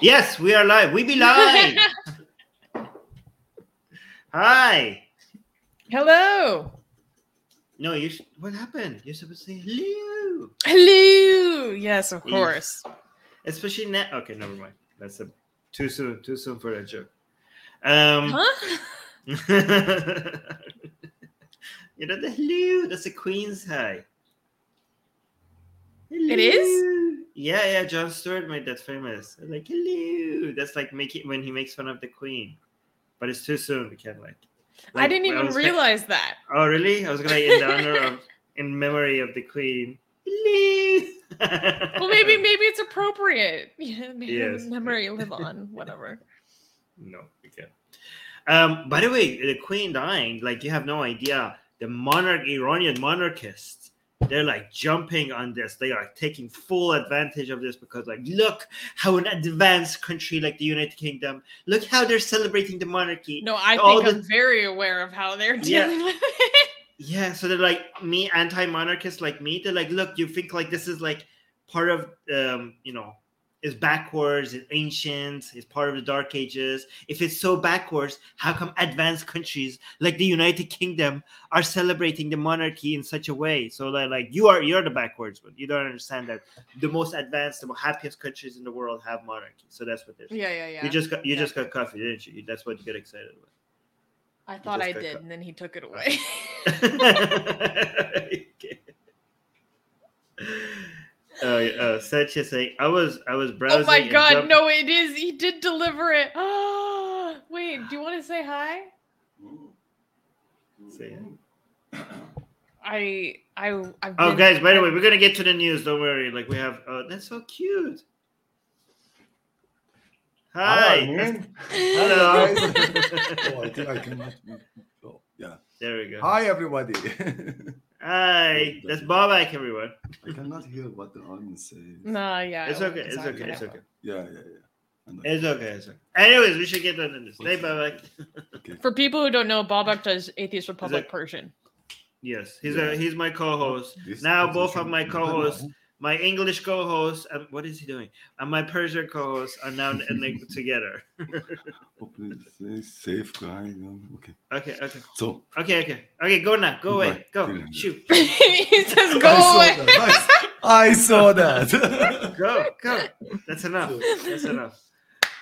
Yes, we are live. We be live. Hi. Hello. No, you. Sh- what happened? You're supposed to say hello. Hello. Yes, of course. Especially now. Okay, never mind. That's a too soon. Too soon for that joke. Um. Huh? you know the hello. That's a Queen's high. It is? Yeah, yeah. Jon Stewart made that famous. Like hello. That's like making when he makes fun of the Queen, but it's too soon. We can't like. I didn't even was- realize that. Oh, really? I was gonna in the honor of in memory of the Queen. Hello. Well, maybe maybe it's appropriate. Yeah, maybe Yes. memory live on, whatever. No, we can't. Um, by the way, the Queen dying, like you have no idea. The monarch, Iranian monarchists, they're like jumping on this. They are taking full advantage of this because, like, look how an advanced country like the United Kingdom, look how they're celebrating the monarchy. No, I All think the- I'm very aware of how they're Yeah. dealing with it. Yeah, so they're like me, anti-monarchists like me. They're like, look, you think like this is like part of, um, you know, is backwards, it's ancient, it's part of the Dark Ages. If it's so backwards, how come advanced countries like the United Kingdom are celebrating the monarchy in such a way? So they're like, you are you're the backwards one. You don't understand that the most advanced, the happiest countries in the world have monarchy. So that's what they're. saying. Yeah, yeah, yeah. You just got you Yeah. just got coffee, didn't you? That's what you get excited about. I thought I did, cut. and then he took it away. okay. Oh, yeah, uh, uh Sanchez saying, "I was, I was browsing." oh my god, jumped- no, it is. He did deliver it. Oh, wait, do you want to say hi? Say hi. I, I, I've Oh, guys, by the way, we're gonna get to the news. Don't worry. Like we have. Oh, that's so cute. Ah, hi. man. Hello. oh, I think I cannot. Oh, yeah. there we go. Hi, everybody. Hi. That's Bobak, everyone. I cannot hear what the audience says. No, yeah. It's okay. won't, It's 'cause I'm okay. It's okay. Yeah, yeah, yeah. It's okay. It's okay. Anyways, we should get to the news. Hey, Bobak. Okay. For people who don't know, Bobak does Atheist Republic it- Persian. Yes, he's Yeah. a he's my co-host. This Now both of my co-hosts my English co-host, um, what is he doing? And my Persian co-host are now n- n- together. Oh, please, please, safe guy. Okay. Okay, okay, So, okay, okay, okay. Go now. Go away. Right. Go. Shoot. he says, "Go I away." that. I, I saw that. Go. Go. That's enough. That's enough.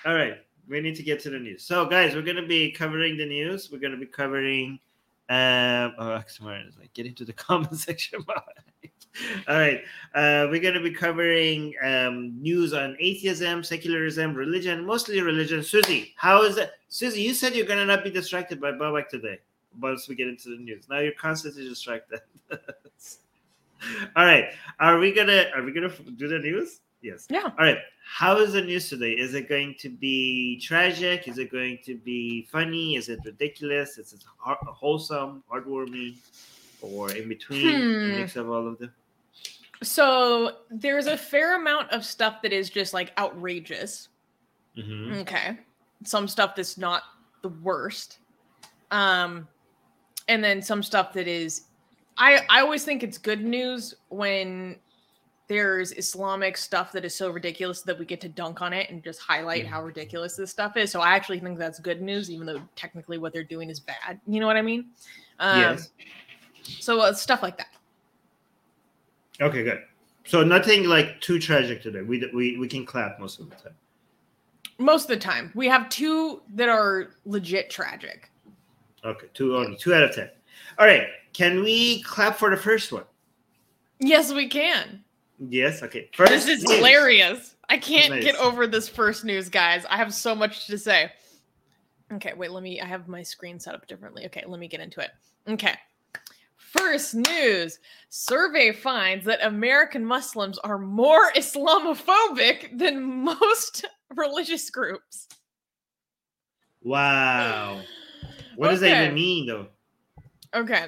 All right. We need to get to the news. So, guys, we're gonna be covering the news. We're gonna be covering. Um, oh, Axmar is like get into the comment section. All right, uh, we're going to be covering um, news on atheism, secularism, religion, mostly religion. Susie, how is it? Susie, you said you're going to not be distracted by Babak today once we get into the news. Now you're constantly distracted. All right, are we gonna are we gonna do the news? Yes. Yeah. All right. How is the news today? Is it going to be tragic? Is it going to be funny? Is it ridiculous? Is it wholesome, heartwarming, or in between? Hmm. mix of all of them. So there's a fair amount of stuff that is just like outrageous. Mhm. Okay. Some stuff that's not the worst. Um and then some stuff that is I I always think it's good news when there's Islamic stuff that is so ridiculous that we get to dunk on it and just highlight how ridiculous this stuff is. So I actually think that's good news, even though technically what they're doing is bad. You know what I mean? Um, Yes. So uh, stuff like that. Okay, good. So nothing like too tragic today. We we we can clap most of the time. Most of the time, we have two that are legit tragic. Okay, two only two out of ten. All right. Can we clap for the first one? Yes, we can. Yes. Okay. First. This is news. hilarious. I can't Nice. get over this first news, guys. I have so much to say. Okay, wait, let me I have my screen set up differently. Okay, let me get into it. Okay. First news. Survey finds that American Muslims are more Islamophobic than most religious groups. Wow. What does that even mean, though? Okay.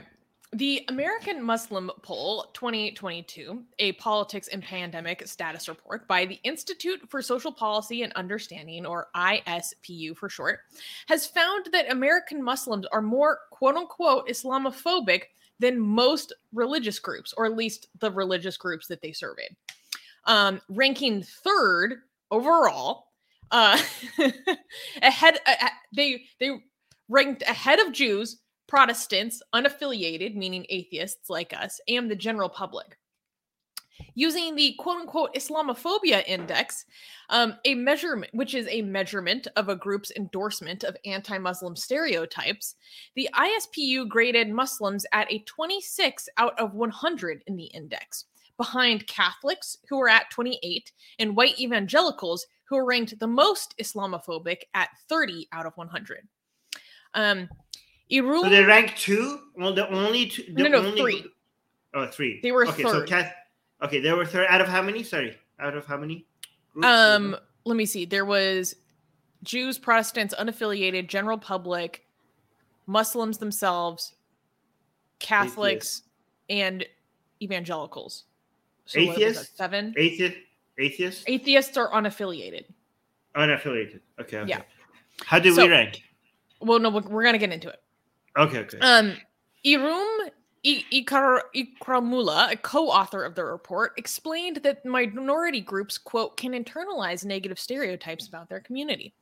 The American Muslim Poll 2022, a politics and pandemic status report by the Institute for Social Policy and Understanding, or ISPU for short, has found that American Muslims are more quote unquote Islamophobic than most religious groups, or at least the religious groups that they surveyed. Um, ranking third overall Uh, ahead, uh, they they ranked ahead of Jews, Protestants, unaffiliated, meaning atheists like us, and the general public. Using the quote unquote Islamophobia index, um, a measurement, which is a measurement of a group's endorsement of anti Muslim stereotypes, the ISPU graded Muslims at a 26 out of 100 in the index, behind Catholics, who are at 28, and white evangelicals, who are ranked the most Islamophobic at 30 out of 100. Um, Irul, So they rank two. Well, the only two. The No, no, only, three. Oh, three. They were okay. So third. Okay, there were third out of how many? Sorry, out of how many? groups? um, let me see. There was Jews, Protestants, unaffiliated, general public, Muslims themselves, Catholics, and evangelicals. that, Atheists? Seven. atheist, atheist, Atheists are unaffiliated. unaffiliated. Okay. okay. Yeah. How do So- we rank? Well, no, we're, we're gonna get into it. Okay. Okay. Um, Erum Ikar- Ikramullah, a co-author of the report, explained that minority groups, quote, can internalize negative stereotypes about their community.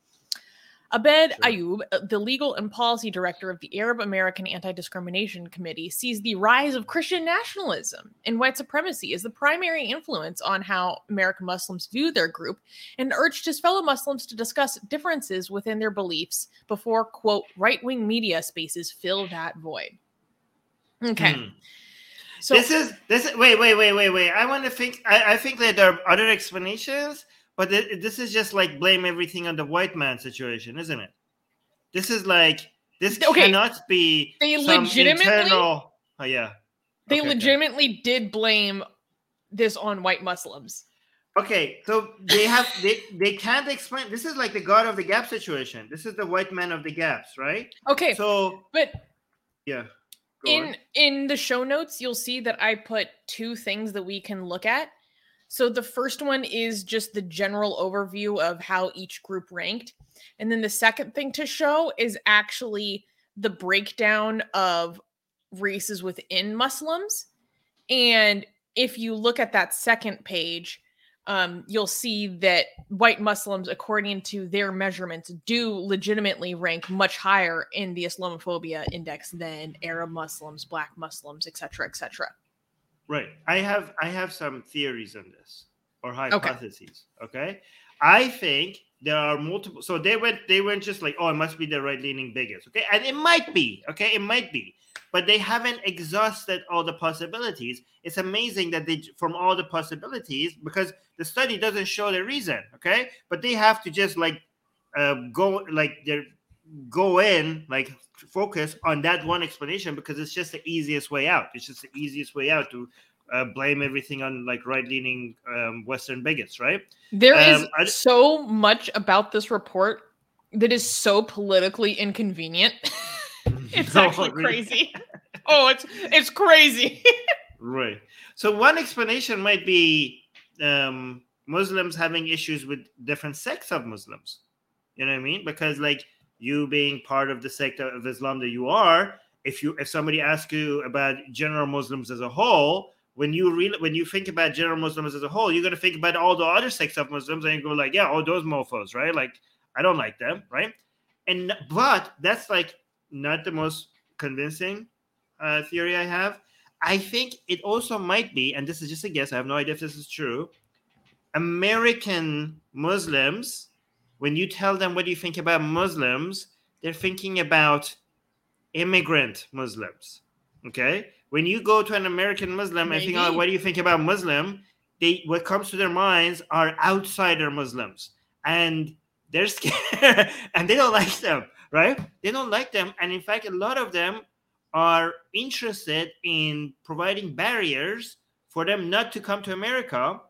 Abed Sure. Ayoub, uh, the legal and policy director of the Arab American Anti-Discrimination Committee, sees the rise of Christian nationalism and white supremacy as the primary influence on how American Muslims view their group and urged his fellow Muslims to discuss differences within their beliefs before, quote, right wing media spaces fill that void. Okay. Hmm. So, this is this. Is, wait, wait, wait, wait, wait. I want to think. I, I think that there are other explanations, but th- this is just like blame everything on the white man situation, isn't it? This is like this Okay. cannot be. They legitimately- Internal, oh yeah. they Okay, okay. legitimately did blame this on white Muslims. Okay, so they have they they can't explain. This is like the God of the Gap situation. This is the white man of the gaps, right? Okay. So but yeah. In in the show notes you'll see that i put two things that we can look at. So the first one is just the general overview of how each group ranked. And then the second thing to show is actually the breakdown of races within muslims. And if you look at that second page um, you'll see that white Muslims, according to their measurements, do legitimately rank much higher in the Islamophobia index than Arab Muslims, Black Muslims, etc., etc. Right. I have I have some theories on this or hypotheses. Okay. I think there are multiple. So they went they went just like, oh, it must be the right leaning bigots. Okay. And it might be. Okay. It might be. But they haven't exhausted all the possibilities. It's amazing that they from all the possibilities because the study doesn't show the reason. Okay. But they have to just like uh, go like they're go in like focus on that one explanation because it's just the easiest way out. It's just the easiest way out to uh, blame everything on like right leaning um, Western bigots, right? There is Um, I d- so much about this report that is so politically inconvenient. it's No, actually really. crazy. oh, it's it's crazy. Right. So one explanation might be um, Muslims having issues with different sects of Muslims. You know what I mean? Because like you being part of the sect of Islam that you are, if you if somebody asks you about general Muslims as a whole, when you really when you think about general Muslims as a whole, you're gonna think about all the other sects of Muslims and you go like, yeah, all those mofos, right? Like I don't like them, right? And but that's like not the most convincing uh, theory I have. I think it also might be, and this is just a guess, I have no idea if this is true. American Muslims, when you tell them what do you think about Muslims, they're thinking about immigrant Muslims. Okay? When you go to an American Muslim and think, oh, what do you think about Muslim? They what comes to their minds are outsider Muslims. And they're scared and they don't like them, right? They don't like them. And in fact, a lot of them are interested in providing barriers for them not to come to America,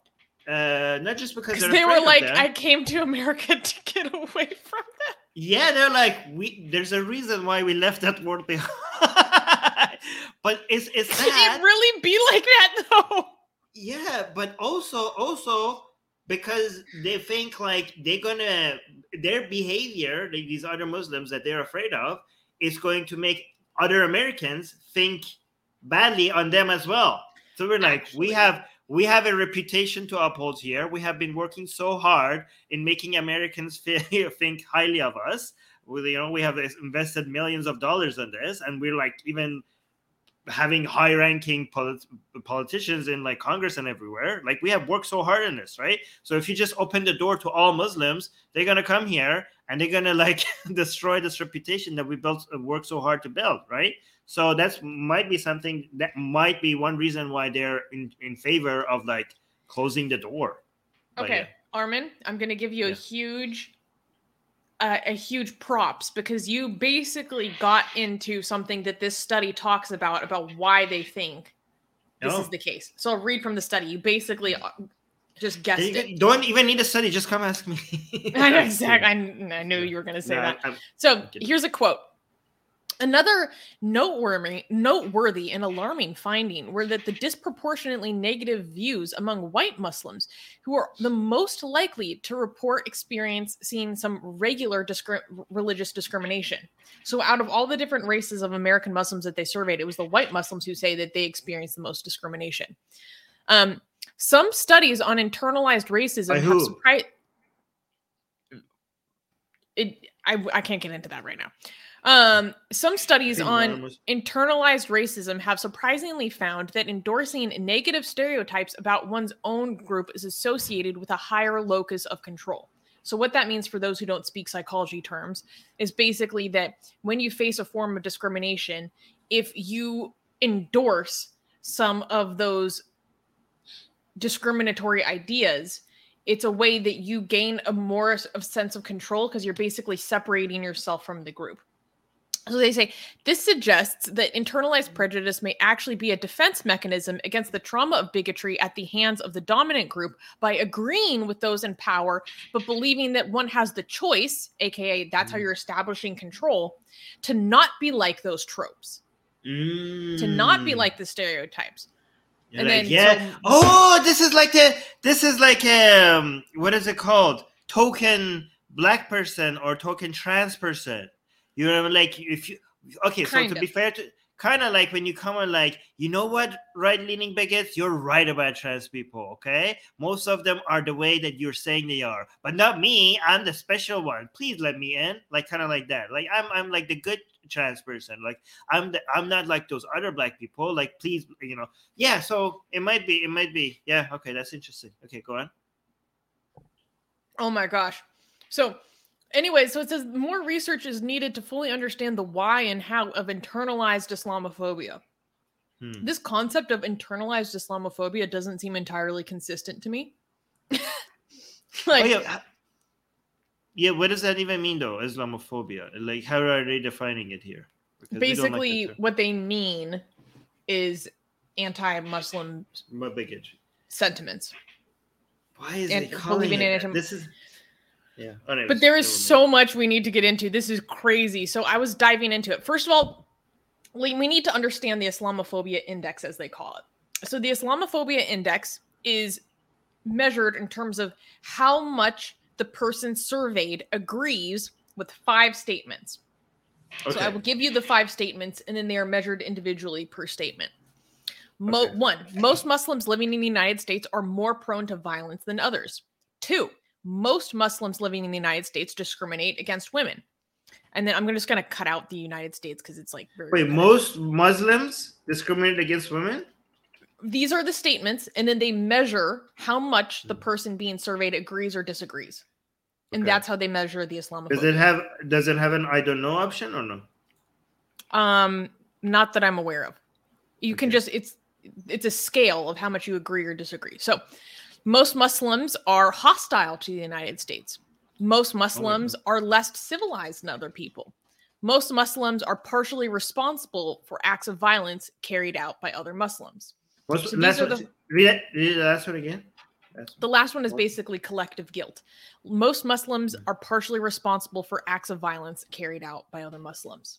uh, not just because they're were like, them. I came to America to get away from that. yeah, they're like, we. There's a reason why we left that world behind. but it's it's Could it really be like that though? Yeah, but also also because they think like they're gonna their behavior, like these other Muslims that they're afraid of, is going to make other Americans think badly on them as well. So we're like, we have we have a reputation to uphold here. We have been working so hard in making Americans feel, think highly of us. We, you know, we have invested millions of dollars in this, and we're like even having high-ranking polit- politicians in like Congress and everywhere. Like we have worked so hard in this, right? So if you just open the door to all Muslims, they're gonna come here and they're gonna like destroy this reputation that we built, uh, worked so hard to build, right? So that's might be something that might be one reason why they're in, in favor of like closing the door. Okay, yeah. Armin, I'm going to give you Yeah. a huge, uh, a huge props because you basically got into something that this study talks about about why they think this Oh. is the case. So I'll read from the study. You basically uh, just guessed You it. don't even need a study. Just come ask me. I know exactly. I, I knew you were going to say No, that. I'm- So here's a quote. Another noteworthy, noteworthy and alarming finding were that the disproportionately negative views among white Muslims, who are the most likely to report experience seeing some regular discri- religious discrimination. So, out of all the different races of American Muslims that they surveyed, it was the white Muslims who say that they experience the most discrimination. Um, some studies on internalized racism By have surprised. It, I, I can't get into that right now. Um, some studies on internalized racism have surprisingly found that endorsing negative stereotypes about one's own group is associated with a higher locus of control. So, what that means for those who don't speak psychology terms is basically that when you face a form of discrimination, if you endorse some of those discriminatory ideas, it's a way that you gain a more of sense of control because you're basically separating yourself from the group. So they say this suggests that internalized prejudice may actually be a defense mechanism against the trauma of bigotry at the hands of the dominant group by agreeing with those in power, but believing that one has the choice, aka that's how Mm. you're establishing control, to not be like those tropes, to not be Mm. like the stereotypes. You're and like, then, yeah. so- oh, this is like the this is like um what is it called? Token black person or token trans person. You know, like if you okay. So Kind to be fair, to kind of like when you come on, like you know what, right leaning bigots, you're right about trans people. Okay, most of them are the way that you're saying they are, but not me. I'm the special one. Please let me in. Like kind of like that. Like I'm I'm like the good trans person. Like I'm the, I'm not like those other black people. Like please, you know, yeah. So it might be, it might be, yeah. Okay, that's interesting. Okay, go on. Oh my gosh. So, anyway, so it says more research is needed to fully understand the why and how of internalized Islamophobia. Hmm. This concept of internalized Islamophobia doesn't seem entirely consistent to me. like, oh yeah, yeah. What does that even mean, though? Islamophobia. Like, how are they defining it here? Because don't like basically, what they mean is anti Muslim What bigotry? sentiments. Why is And it calling it? This is. Yeah. Oh, anyways, But there is so much we need to get into. This is crazy. So I was diving into it. First of all, we we need to understand the Islamophobia index, as they call it. So the Islamophobia index is measured in terms of how much the person surveyed agrees with five statements. So I will give you the five statements, and then they are measured individually per statement. Mo- Okay. One, most Muslims living in the United States are more prone to violence than others. Two, most Muslims living in the United States discriminate against women. And then I'm just going to cut out the United States because it's like very. Wait, repetitive. most Muslims discriminate against women? These are the statements, and then they measure how much the Mhm. person being surveyed agrees or disagrees. And Okay. that's how they measure the Islamophobia. Does it have does it have an I don't know option or no? Um, not that I'm aware of. You can just it's it's a scale of how much you agree or disagree. So, most Muslims are hostile to the United States. Most Muslims are less civilized than other people. Most Muslims are partially responsible for acts of violence carried out by other Muslims. What's So last one? the- Read. Read the last one again. The last one is basically collective guilt. Most Muslims Mm. are partially responsible for acts of violence carried out by other Muslims.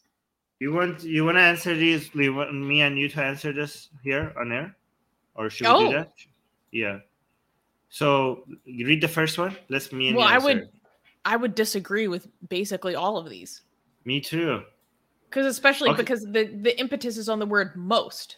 You want you want to answer these? You want me and you to answer this here on air, or should we Oh. do that? Yeah. So you read the first one. Let's me Well, I would. I would disagree with basically all of these. Me too. because especially Okay. because the the impetus is on the word most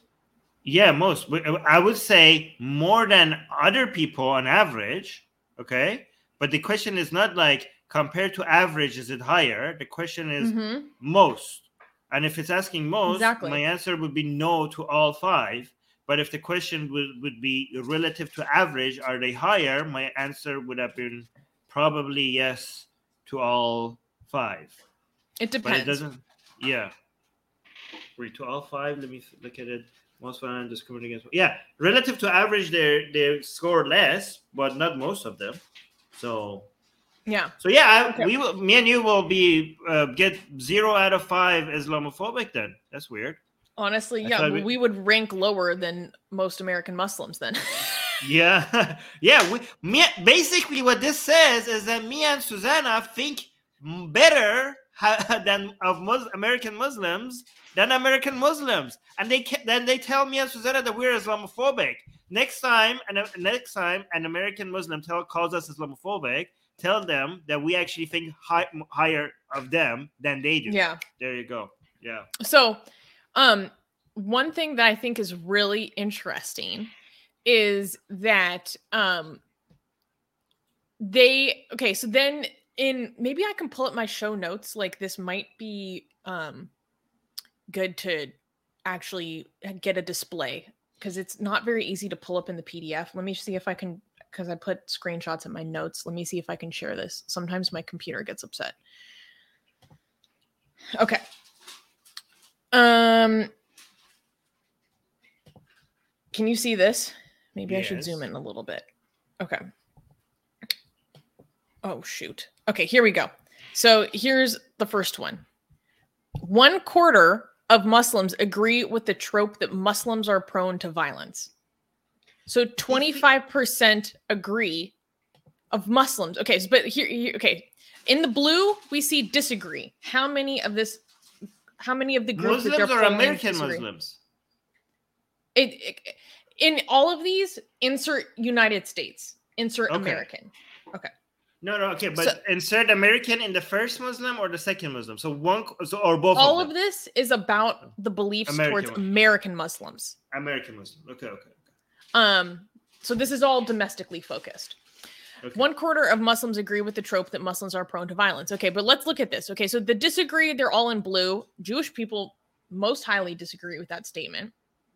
Yeah, most. I would say more than other people on average. Okay. But the question is not like compared to average, is it higher? The question is Mhm. most. And if it's asking most, Exactly. my answer would be no to all five. But if the question would, would be relative to average, are they higher? My answer would have been probably yes to all five. It depends. But it doesn't. Yeah. Wait, to all five. Let me look at it. Most violent discriminating against. Yeah, relative to average, they they score less, but not most of them. So Yeah. so yeah, Okay. we will. Me and you will be uh, get zero out of five Islamophobic. Then that's weird. Honestly, yeah, we, we- would rank lower than most American Muslims then. Yeah, yeah. We, me, basically, what this says is that me and Susanna think better ha- than of Mus- American Muslims than American Muslims, and they then they tell me and Susanna that we're Islamophobic. Next time, and uh, next time, an American Muslim tell calls us Islamophobic. Tell them that we actually think high, higher of them than they do. yeah. There you go. Yeah. So, um, one thing that I think is really interesting is that um they okay, so then in maybe I can pull up my show notes. Like this might be um good to actually get a display because it's not very easy to pull up in the PDF. Let me see if I can because I put screenshots in my notes. Let me see if I can share this. Sometimes my computer gets upset. Okay. Um Can you see this? Maybe I should zoom in a little bit. Okay. Oh shoot. Okay, here we go. So here's the first one. One quarter of Muslims agree with the trope that Muslims are prone to violence. So 25% agree of Muslims. Okay, so, but here, here okay. In the blue, we see disagree. How many of this how many of the groups Muslims they're American? Muslims? It, it- in all of these, insert United States, insert Okay. American. Okay. No, no, okay, but So- insert American in the first Muslim or the second Muslim. So one, so, or both. All of, of this is about the beliefs American towards Muslim. American Muslims. American Muslim. Okay, okay, Um, so this is all domestically focused. Okay. One quarter of Muslims agree with the trope that Muslims are prone to violence. Okay, but let's look at this. Okay, so the disagree, they're all in blue. Jewish people most highly disagree with that statement.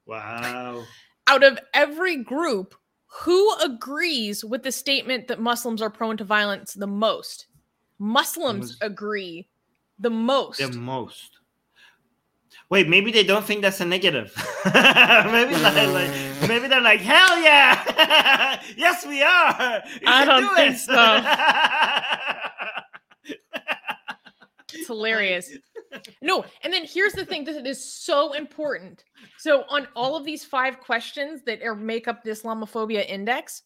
Wow. Out of every group, who agrees with the statement that Muslims are prone to violence the most? Muslims agree the most. The most. Wait, maybe they don't think that's a negative. maybe like, like, maybe they're like, hell yeah, yes we are. You I don't do think it." so. It's hilarious. No, and then here's the thing that is so important. So on all of these five questions that are make up the Islamophobia index,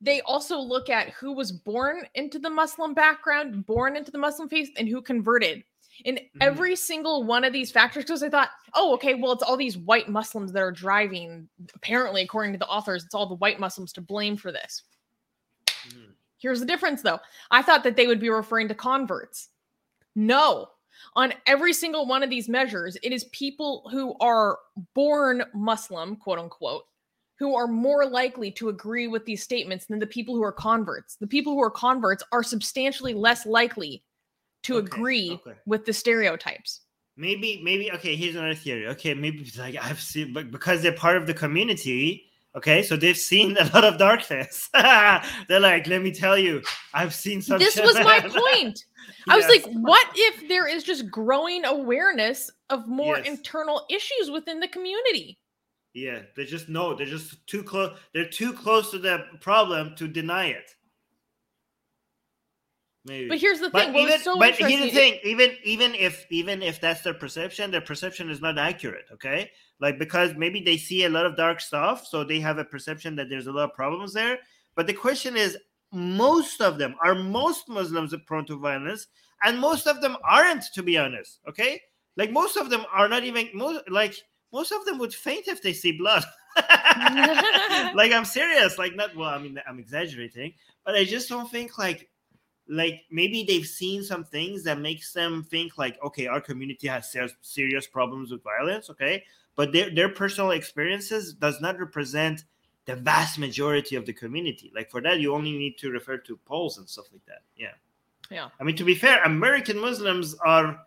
they also look at who was born into the Muslim background, born into the Muslim faith, and who converted. In every single one of these factors, because I thought, oh, okay, well, it's all these white Muslims that are driving. Apparently, according to the authors, it's all the white Muslims to blame for this. Mhm. Here's the difference, though. I thought that they would be referring to converts. No. On every single one of these measures, it is people who are born Muslim, quote unquote, who are more likely to agree with these statements than the people who are converts. The people who are converts are substantially less likely to Okay, agree okay. with the stereotypes. Maybe, maybe. Okay, here's another theory. Okay, maybe like I've seen, but because they're part of the community. Okay, so they've seen a lot of darkness. they're like, let me tell you, I've seen some. This was my point. I was Yes. like, what if there is just growing awareness of more Yes. internal issues within the community? Yeah, they just know they're just too close. They're too close to the problem to deny it. Maybe. But here's the But thing. What even, so but here's the thing. Even even if even if that's their perception, their perception is not accurate. Okay, like because maybe they see a lot of dark stuff, so they have a perception that there's a lot of problems there. But the question is, most of them are most Muslims prone to violence, and most of them aren't. To be honest, okay, like most of them are not even most like most of them would faint if they see blood. like I'm serious. Like not well. I mean I'm exaggerating, but I just don't think like like maybe they've seen some things that makes them think like, okay, our community has ser- serious problems with violence, okay, but their their personal experiences does not represent the vast majority of the community. Like for that, you only need to refer to polls and stuff like that. Yeah. Yeah. I mean, to be fair, American Muslims are,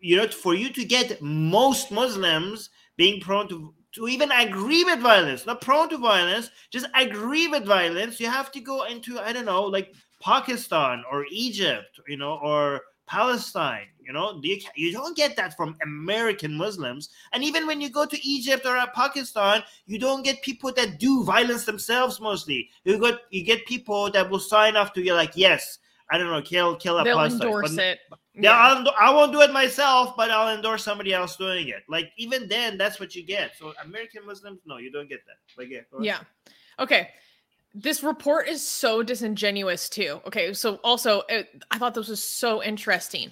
you know, for you to get most Muslims being prone to to even agree with violence, not prone to violence, just agree with violence, you have to go into I don't know, like Pakistan or Egypt, you know, or Palestine. You know, you, you don't get that from American Muslims. And even when you go to Egypt or uh, Pakistan, you don't get people that do violence themselves mostly. You got you get people that will sign off to you like, yes, I don't know, kill kill a They'll Palestine. endorse But- it. yeah, I'll, I won't do it myself, but I'll endorse somebody else doing it. Like even then, that's what you get. So American Muslims, no, you don't get that. Like yeah. Yeah. Okay. This report is so disingenuous too. Okay, so also it, I thought this was so interesting.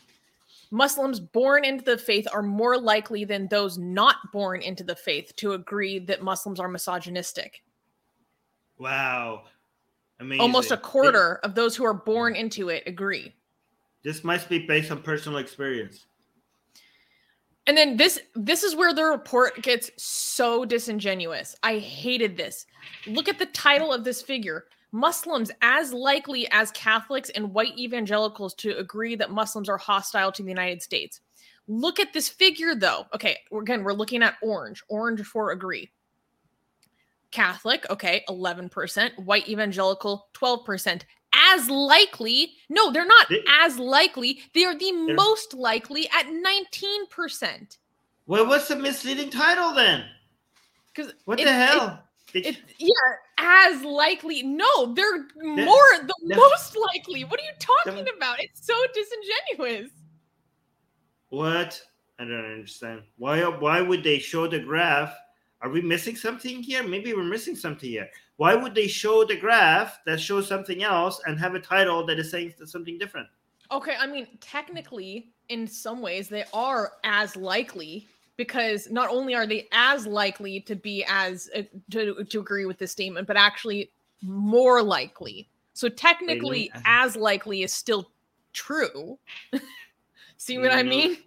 Muslims born into the faith are more likely than those not born into the faith to agree that Muslims are misogynistic. Wow, amazing. Almost a quarter of those who are born into it agree. This must be based on personal experience. And then this this is where the report gets so disingenuous. I hated this. Look at the title of this figure. Muslims as likely as Catholics and white evangelicals to agree that Muslims are hostile to the United States. Look at this figure though. Okay, again, we're looking at orange. Orange for agree. Catholic, okay, 11%, white evangelical 12%. As likely, no, they're not They- as likely. They are the most likely at 19%. Well, what's the misleading title then? Because What It- the hell? It, you- yeah, as likely. No, they're more the most likely. What are you talking about? It's so disingenuous. what? I don't understand. Why? Why would they show the graph? Are we missing something here? Maybe we're missing something here. Why would they show the graph that shows something else and have a title that is saying something different? Okay, I mean, technically, in some ways, they are as likely because not only are they as likely to be as uh, to to agree with this statement, but actually more likely. So technically, Really? as likely is still true. See what I mean?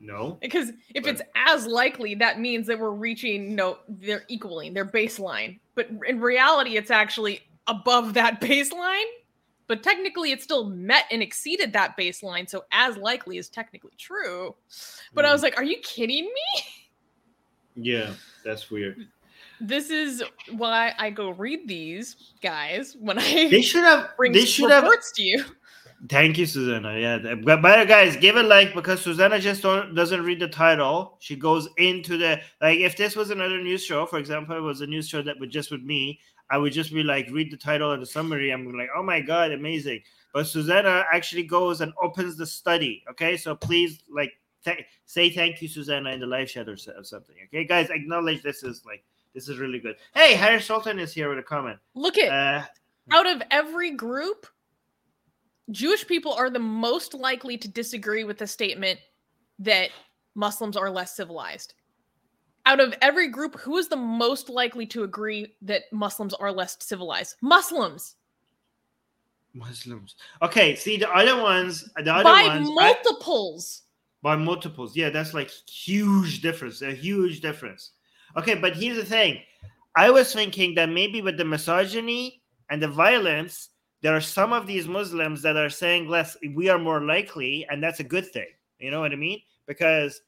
No. Because if But- it's as likely, that means that we're reaching no, they're equaling their baseline. But in reality, it's actually above that baseline. But technically, it still met and exceeded that baseline. So as likely is technically true. But I hmm. was like, are you kidding me? Yeah, that's weird. This is why I go read these guys when I They should have. bring They should have. reports to you. Thank you, Susanna. Yeah, but, but guys, give a like because Susanna just don't, doesn't read the title. She goes into the like. If this was another news show, for example, it was a news show that was just with me, I would just be like, read the title and the summary. I'm like, oh my god, amazing. But Susanna actually goes and opens the study. Okay, so please like th- say thank you, Susanna, in the live chat or, or something. Okay, guys, acknowledge this is like this is really good. Hey, Harry Sultan is here with a comment. Look at Uh, out of every group, Jewish people are the most likely to disagree with the statement that Muslims are less civilized. Out of every group, who is the most likely to agree that Muslims are less civilized? Muslims Muslims. Okay, see the other ones. The other by ones I- multiples. by multiples. Yeah, that's like huge difference. A huge difference. Okay, but here's the thing. I was thinking that maybe with the misogyny and the violence, there are some of these Muslims that are saying less. We are more likely, and that's a good thing. You know what I mean? Because,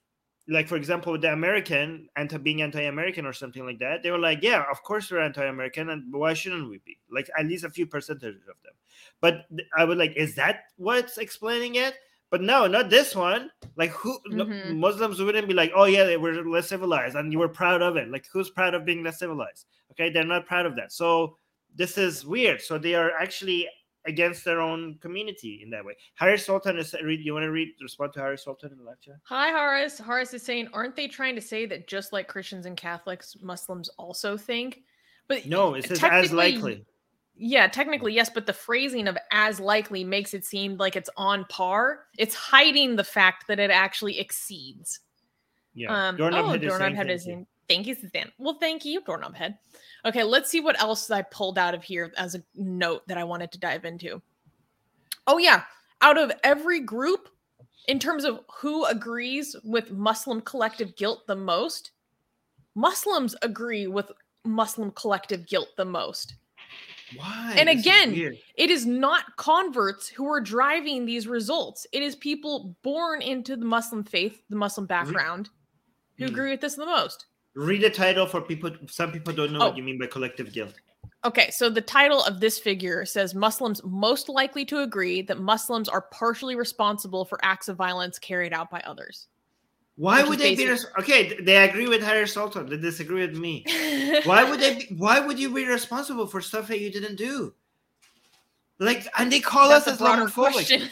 like for example, with the American anti being anti-American or something like that, they were like, "Yeah, of course we're anti-American, and why shouldn't we be?" Like at least a few percentage of them. But I would like, is that what's explaining it? But no, not this one. Like who Mhm. Muslims wouldn't be like, oh yeah, they were less civilized, and you were proud of it. Like who's proud of being less civilized? Okay, they're not proud of that. So this is weird. So they are actually against their own community in that way. Harry Sultan is read. You want to read respond to Harry Sultan in the chat? Hi, Horace. Horace is saying, aren't they trying to say that just like Christians and Catholics, Muslims also think? But No, it says as likely. Yeah, technically, yes, but the phrasing of as likely makes it seem like it's on par. It's hiding the fact that it actually exceeds. Yeah. Um, Doorknob oh, Head is Doorknob saying Head thank you. Suzanne. Well, thank you, Doorknob Head. Okay, let's see what else I pulled out of here as a note that I wanted to dive into. Oh yeah, out of every group, in terms of who agrees with Muslim collective guilt the most, Muslims agree with Muslim collective guilt the most. Why? And is again, weird. It is not converts who are driving these results. It is people born into the Muslim faith, the Muslim background, who Mm. agree with this the most. Read the title for people. Some people don't know Oh. what you mean by collective guilt. Okay, so the title of this figure says Muslims most likely to agree that Muslims are partially responsible for acts of violence carried out by others. Why would they be? basic- Res- okay, they agree with Harry Sultan. They disagree with me. Why would they? Be, why would you be responsible for stuff that you didn't do? Like, and they call That's us Islamophobic.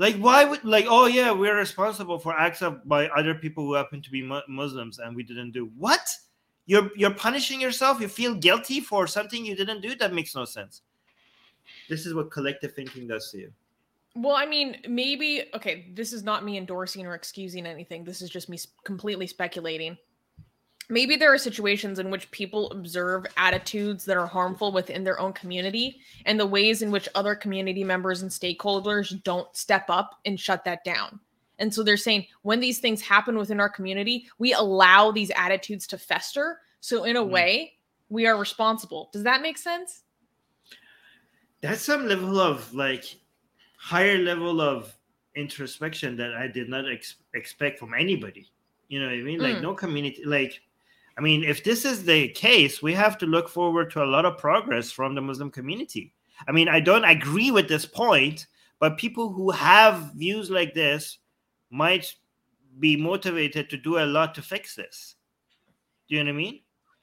Like, why would like? Oh yeah, we're responsible for acts of by other people who happen to be mu- Muslims, and we didn't do what? You're you're punishing yourself. You feel guilty for something you didn't do. That makes no sense. This is what collective thinking does to you. Well, I mean, maybe okay, this is not me endorsing or excusing anything. This is just me completely speculating. Maybe there are situations in which people observe attitudes that are harmful within their own community and the ways in which other community members and stakeholders don't step up and shut that down. And so they're saying when these things happen within our community, we allow these attitudes to fester. So in a Mm. way, we are responsible. Does that make sense? that's some level of like higher level of introspection that I did not ex- expect from anybody. You know what I mean? Like Mm. no community. Like, I mean, if this is the case, we have to look forward to a lot of progress from the Muslim community. I mean, I don't agree with this point, but people who have views like this might be motivated to do a lot to fix this. Do you know what I mean?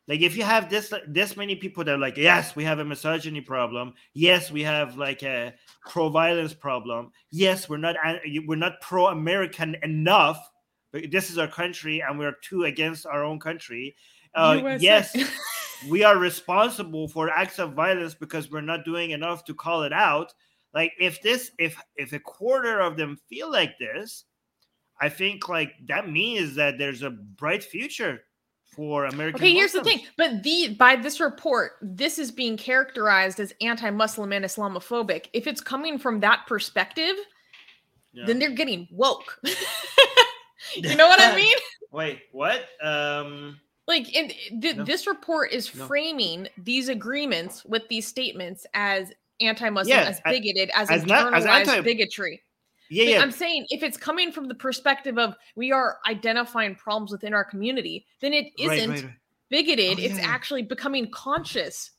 Like if you have this this many people that are like, yes, we have a misogyny problem. Yes, we have like a pro-violence problem. Yes, we're not we're not pro-American enough. But this is our country, and we're two against our own country. Uh, yes, we are responsible for acts of violence because we're not doing enough to call it out. Like if this, if if a quarter of them feel like this, I think like that means that there's a bright future for American. Okay, here's the thing. But the by this report, this is being characterized as anti-Muslim and Islamophobic. If it's coming from that perspective, Yeah. then they're getting woke. you know what I mean? Wait, what? Um, Like, in, th- No. this report is No. framing these agreements with these statements as anti-Muslim, Yeah, as bigoted, as, as not- as internalized anti- bigotry. yeah, yeah. I'm saying if it's coming from the perspective of we are identifying problems within our community, then it Right, isn't right, right. bigoted. Oh, it's yeah. actually becoming conscious.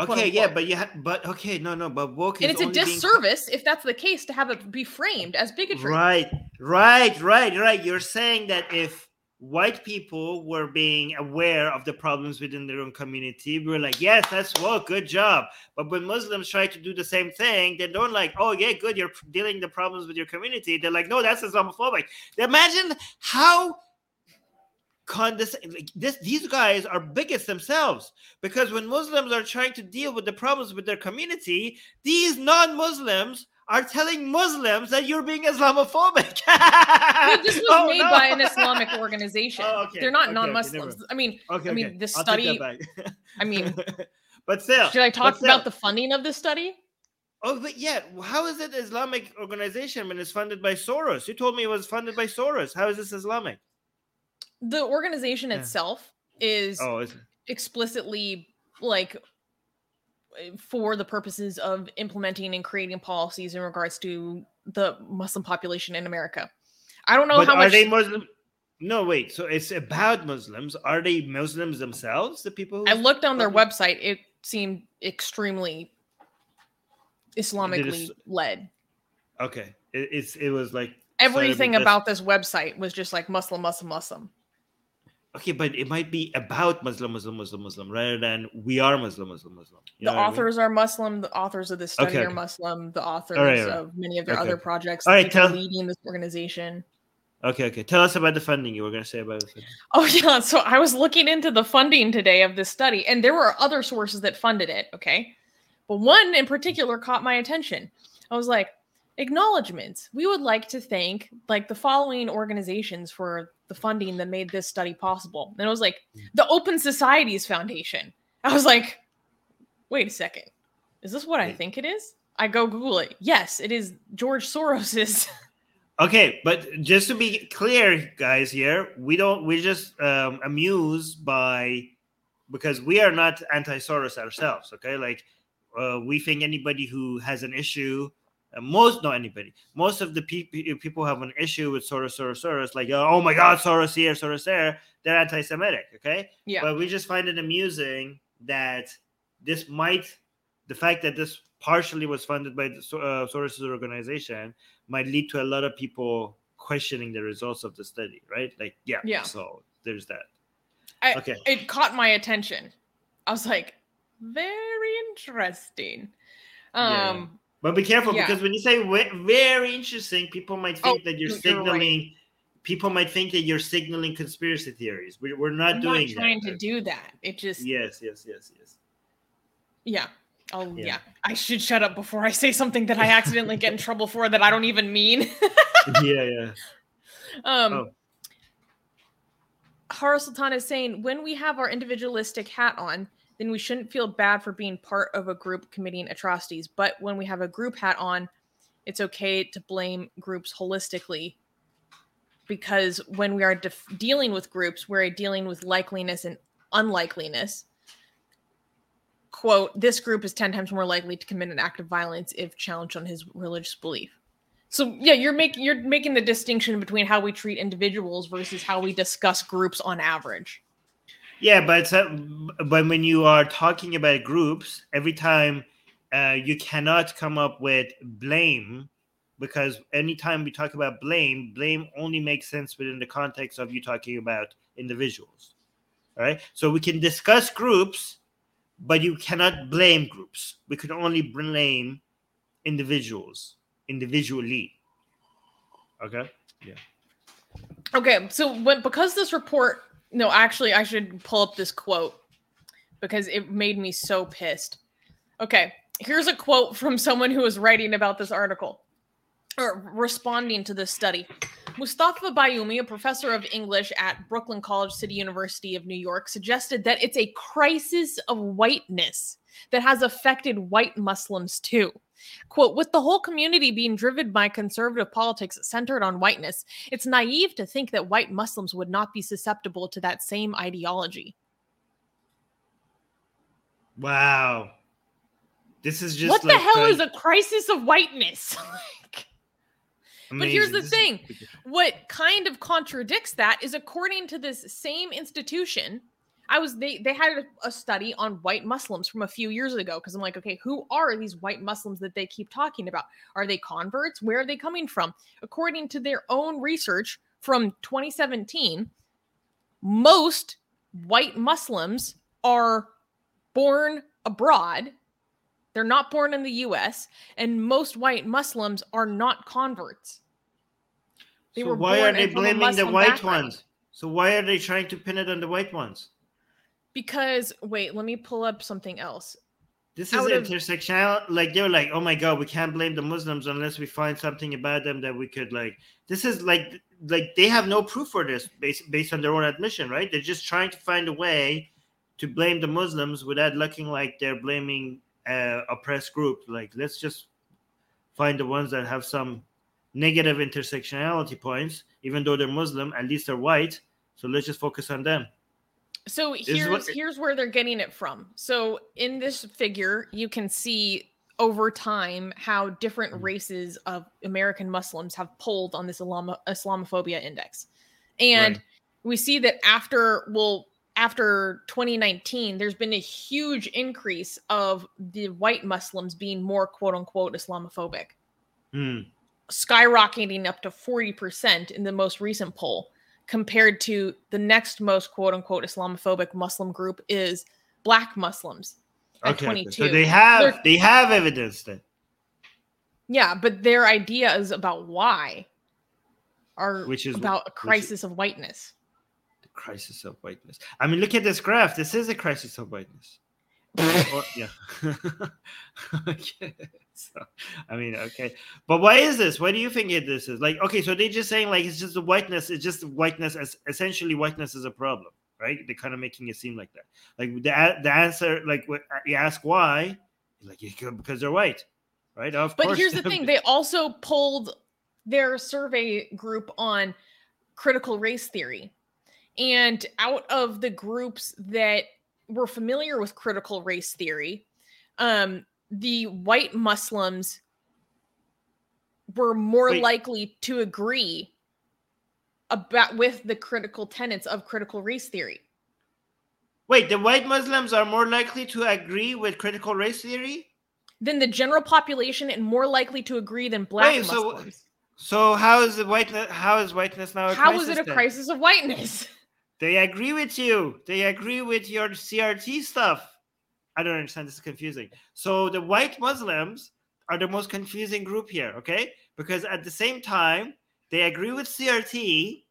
Okay, yeah, but yeah, but okay, no, no, but woke and is it's a only being- disservice if that's the case to have it be framed as bigotry. Right, right, right, right. You're saying that if white people were being aware of the problems within their own community, we were like, yes, that's well, good job. But when Muslims try to do the same thing, they don't like, oh yeah, good, you're dealing the problems with your community. They're like, no, that's Islamophobic. Imagine how condescending like this these guys are bigots themselves because when muslims are trying to deal with the problems with their community these non-muslims are telling muslims that you're being islamophobic this was Oh, made no. by an Islamic organization. Oh, okay, They're not okay, okay, non-Muslims. never I mean, okay, I mean, okay. this I'll study- I mean, but still should I talk still- about the funding of this study? oh but yeah how is it islamic organization when it's funded by soros you told me it was funded by soros how is this islamic The organization Yeah. itself is oh is it? explicitly like for the purposes of implementing and creating policies in regards to the Muslim population in America. I don't know but how are much they muslim no wait so it's about muslims are they muslims themselves the people who I looked on their website. It seemed extremely Islamically led. okay it, it's it was like Everything about this website was just like Muslim, Muslim, Muslim. Okay but it might be about muslim muslim muslim muslim rather than we are muslim muslim muslim You the what I mean? authors are Muslim. The authors of this study Okay, are. Muslim. The authors right, right. of many of their Okay. other projects. All right, tell- leading this organization. okay okay tell us about the funding you were going to say about the funding. Oh yeah, so I was looking into the funding today of this study, and there were other sources that funded it. Okay, but one in particular caught my attention. I was like, acknowledgments. We would like to thank like the following organizations for the funding that made this study possible. And it was like the Open Societies Foundation. I was like, wait a second, is this what I think it is? I go Google it. Yes, it is George Soros's. Okay, but just to be clear, guys, here we don't we're just um, amused by because we are not anti-Soros ourselves. Okay, like uh, we think anybody who has an issue, most not anybody, most of the people people have an issue with Soros, Soros, Soros, like oh my God, Soros here, Soros there. They're anti-Semitic. Okay, Yeah. but we just find it amusing that this might the fact that this partially was funded by the uh, Soros' organization might lead to a lot of people questioning the results of the study, right? Like, yeah, Yeah. So there's that. I, Okay. It caught my attention. I was like, very interesting. Yeah. But be careful Yeah. because when you say very interesting, people might think Oh, that you're you're right. signaling. People might think that you're signaling conspiracy theories. We, we're not I'm doing not trying that. to do that. It just, Yes, Yes, yes, yes, Yeah. Oh, Yeah. yeah. I should shut up before I say something that I accidentally get in trouble for that I don't even mean. yeah, yeah. Um, Oh. Harris Sultan is saying when we have our individualistic hat on, then we shouldn't feel bad for being part of a group committing atrocities. But when we have a group hat on, it's okay to blame groups holistically because when we are def- dealing with groups, we're dealing with likeliness and unlikeliness. Quote, this group is 10 times more likely to commit an act of violence if challenged on his religious belief. So yeah, you're making you're making the distinction between how we treat individuals versus how we discuss groups on average. Yeah, but uh, but when you are talking about groups, every time uh, you cannot come up with blame because anytime we talk about blame, blame only makes sense within the context of you talking about individuals. All right, so we can discuss groups, but you cannot blame groups. We can only blame individuals individually. Okay. Yeah. Okay, so when because this report no, actually I should pull up this quote because it made me so pissed. Okay, here's a quote from someone who was writing about this article or responding to this study. Mustafa Bayoumi, a professor of English at Brooklyn College City University of New York, suggested that it's a crisis of whiteness that has affected white Muslims too. Quote, with the whole community being driven by conservative politics centered on whiteness, it's naive to think that white Muslims would not be susceptible to that same ideology. Wow. This is just what the hell is a crisis of whiteness? Like, But here's the thing. what kind of contradicts that is according to this same institution i was they they had a, study on white muslims from a few years ago because i'm like okay who are these white muslims that they keep talking about are they converts where are they coming from according to their own research from 2017 most white muslims are born abroad they're not born in the us and most white muslims are not converts They so were why are they in- from a blaming the white background. ones? So why are they trying to pin it on the white ones? Because wait, let me pull up something else. This is Out of- intersectional. Like they're like, oh my god, we can't blame the Muslims unless we find something about them that we could like. This is like, like they have no proof for this based based on their own admission, right? They're just trying to find a way to blame the Muslims without looking like they're blaming uh, oppressed group. Like, let's just find the ones that have some negative intersectionality points, even though they're Muslim. At least they're white. So let's just focus on them. So here's what- here's where they're getting it from. So in this figure, you can see over time how different Mhm. races of American Muslims have pulled on this Islam- Islamophobia index. And Right. we see that after well after 2019 there's been a huge increase of the white Muslims being more quote unquote Islamophobic. Hmm. skyrocketing up to 40% in the most recent poll compared to the next most quote unquote Islamophobic Muslim group is black Muslims at Okay. okay. 22. So they have They're- they have evidence then. yeah, but their ideas about why are Which is- about a is- crisis of whiteness. The crisis of whiteness. I mean, look at this graph. This is a crisis of whiteness. Yeah. okay. So, I mean, okay. But why is this? Why do you think it this is? Like, okay, so they're just saying like it's just the whiteness, it's just whiteness as essentially whiteness is a problem, right? They're kind of making it seem like that. Like the the answer, like what you ask why, like "Yeah, because they're white. right? Of But course. here's the thing: they also pulled their survey group on critical race theory, and out of the groups that were familiar with critical race theory, um, the white Muslims were more Wait. likely to agree about with the critical tenets of critical race theory. Wait, the white Muslims are more likely to agree with critical race theory? than the general population and more likely to agree than black Wait, Muslims. So how is the whiteness? How is whiteness now? A How crisis is it a then? crisis of whiteness? They agree with you. They agree with your CRT stuff. I don't understand. This is confusing. So the white Muslims are the most confusing group here, okay? Because at the same time, they agree with CRT,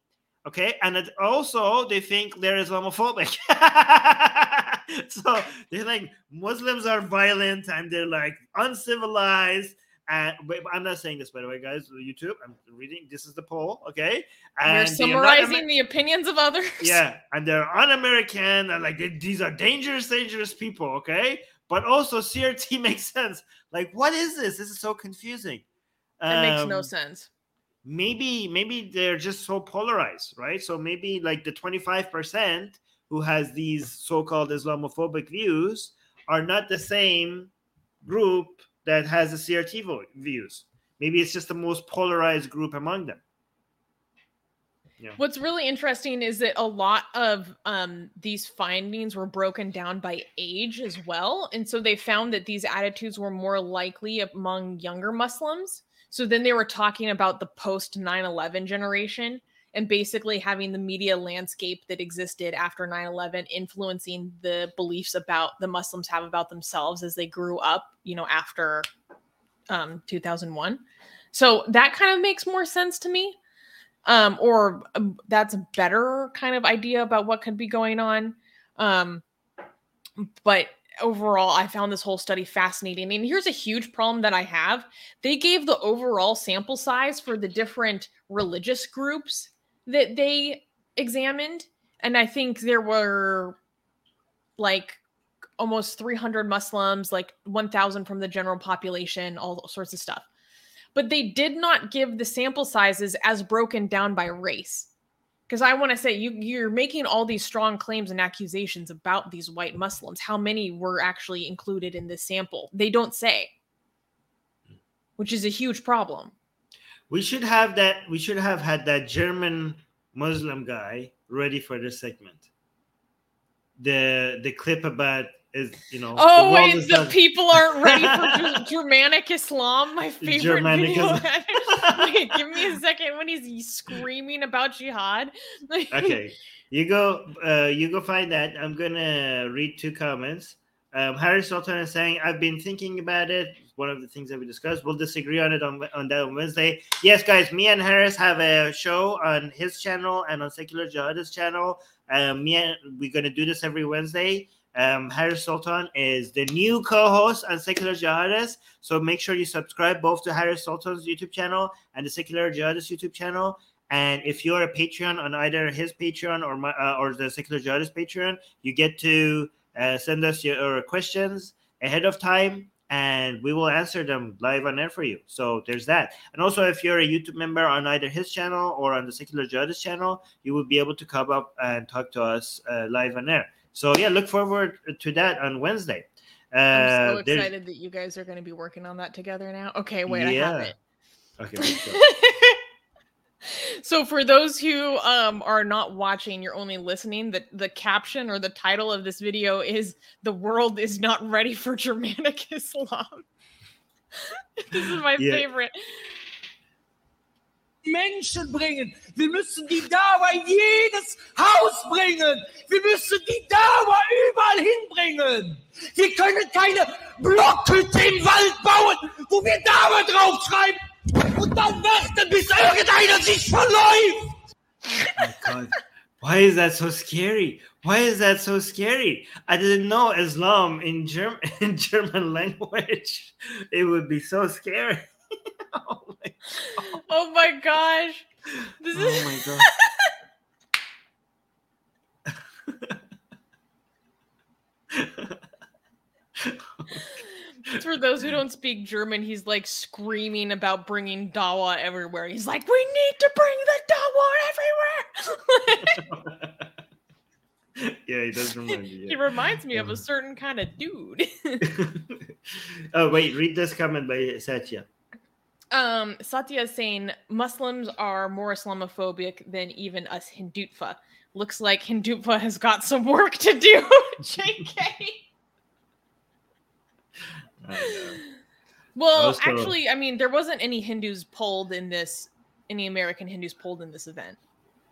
okay, and also they think they're Islamophobic. so they're like Muslims are violent and they're like uncivilized. And but I'm not saying this by the way, guys. YouTube, I'm reading. This is the poll, okay? And they're summarizing the opinions of others. yeah, and they're un-American, and like they, these are dangerous, dangerous people. Okay, but also CRT makes sense. Like, what is this? This is so confusing. It makes no Um, sense. Maybe, maybe they're just so polarized, right? So maybe like the twenty-five percent who has these so-called Islamophobic views are not the same group that has the CRT vo- views. Maybe it's just the most polarized group among them. What's really interesting is that a lot of um, these findings were broken down by age as well. And so they found that these attitudes were more likely among younger Muslims. So then they were talking about the post 9 11 generation and basically having the media landscape that existed after 9 11 influencing the beliefs about the Muslims have about themselves as they grew up, you know, after um, 2001. So that kind of makes more sense to me um or um, that's a better kind of idea about what could be going on. Um but overall i found this whole study fascinating. And here's a huge problem that i have. They gave the overall sample size for the different religious groups that they examined and i think there were like almost 300 muslims like 1000 from the general population all sorts of stuff. But they did not give the sample sizes as broken down by race. Because i want to say you you're making all these strong claims and accusations about these white muslims. How many were actually included in this sample? They don't say. Which is a huge problem We should have that. We should have had that German Muslim guy ready for this segment. The the clip about is you know. oh the wait the not- people aren't ready for Ger- germanic islam my favorite Germanic video wait give me a second when he's screaming about jihad okay, you go. Uh, you go find that. I'm gonna read two comments. Um, Harris Sultan is saying, "I've been thinking about it. One of the things that we discussed. We'll disagree on it on on that on Wednesday. Yes, guys. Me and Harris have a show on his channel and on Secular Jihadist channel. Um, me and we're gonna do this every Wednesday. Um, Harris Sultan is the new co-host on Secular Jihadist. So make sure you subscribe both to Harris Sultan's YouTube channel and the Secular Jihadist YouTube channel. And if you're a Patreon on either his Patreon or my uh, or the Secular Jihadist Patreon, you get to uh, send us your, your questions ahead of time, and we will answer them live on air for you. So there's that. And also, if you're a YouTube member on either his channel or on the Secular Jihadist channel, you will be able to come up and talk to us uh, live on air. So yeah, look forward to that on Wednesday. Uh, i'm so there's- excited that you guys are going to be working on that together now okay wait i have it Okay. let's go. so for those who um are not watching you're only listening the the caption or the title of this video is the world is not ready for germanic islam this is my Yeah. favorite Menschen bringen. Wir müssen die Dawa in jedes Haus bringen. Wir müssen die Dawa überall hinbringen. Wir können keine Blockhütte im Wald bauen, wo wir Dawa draufschreiben und dann warten, bis irgendeiner sich verläuft. Oh God. Why is that so scary? Why is that so scary? I didn't know Islam in German in German language. It would be so scary. oh my, oh my gosh this oh is oh my god. For those who don't speak German, he's like screaming about bringing Dawa everywhere. He's like, "We need to bring the Dawa everywhere." yeah, he does remind me. he reminds me of a Uh-huh. certain kind of dude. oh wait, read this comment by Satya. um, Satya is saying Muslims are more Islamophobic than even us Hindutva. Looks like Hindutva has got some work to do. JK. Well, Also- actually, I mean, there wasn't any Hindus polled in this, any American Hindus polled in this event,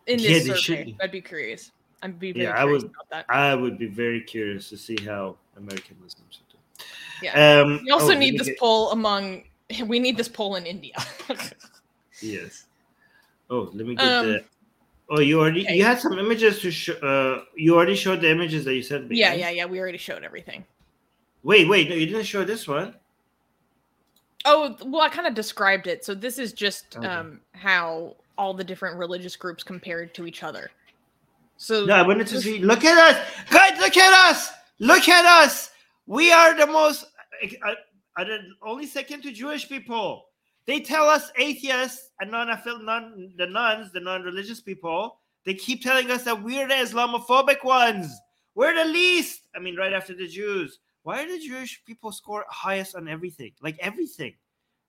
in this should survey. I'd be curious. I'd be very Yeah, I curious would- about that. I would be very curious to see how American Muslims do. Yeah. Um, we also oh, need this get- poll among. We need this poll in India. Yes. Oh, let me get Um, the. Oh, you already okay. you had some images to show. Uh, you already showed the images that you me. yeah, yeah, yeah. We already showed everything. Wait, wait, no, you didn't show this one. Oh, well, I kind of described it. So this is just Okay. um, how all the different religious groups compared to each other. So No, I wanted to see. Look at us, guys! Look at us! Look at us! We are the most. I, uh, the only second to Jewish people. They tell us atheists and non non the nuns, the non-religious people. They keep telling us that we're the Islamophobic ones. We're the least. I mean, right after the Jews. Why do the Jewish people score highest on everything? Like everything,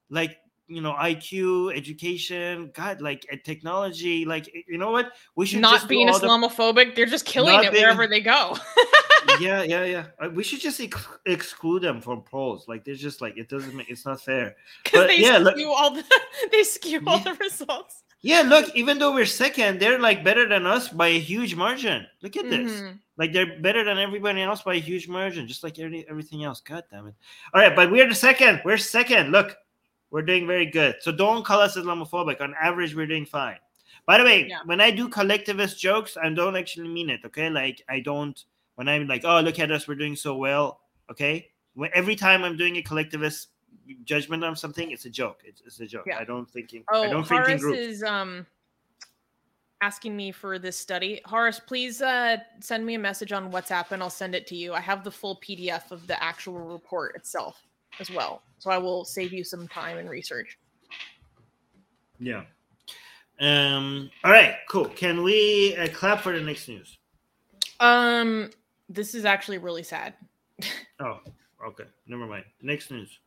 like you know, IQ, education, God, like uh, technology. Like you know what? We should not just being all the- Islamophobic, they're just killing it being- wherever they go. yeah, yeah, yeah. Uh, We should just ex- exclude them from polls. Like they're just like it doesn't make it's not fair. Because But they yeah, look- skew all the they skew all Yeah. the results. Yeah, look, even though we're second, they're like better than us by a huge margin. Look at this. Mhm. Like they're better than everybody else by a huge margin, just like every, everything else. God damn it. All right, but we're the second. We're second. Look, we're doing very good. So don't call us Islamophobic. On average, we're doing fine. By the way, Yeah. when I do collectivist jokes, I don't actually mean it. Okay, like I don't. When I'm like, oh, look at us, we're doing so well. Okay, when every time I'm doing a collectivist judgment on something, it's a joke. It's, it's a joke. Yeah. I don't thinking. Oh, I don't think in groups. is um asking me for this study. Horace, please uh send me a message on WhatsApp and I'll send it to you. I have the full PDF of the actual report itself as well. So I will save you some time and research. Yeah. Um. All right. Cool. Can we uh, clap for the next news? Um this is actually really sad. Oh. Okay. Never mind. Next news.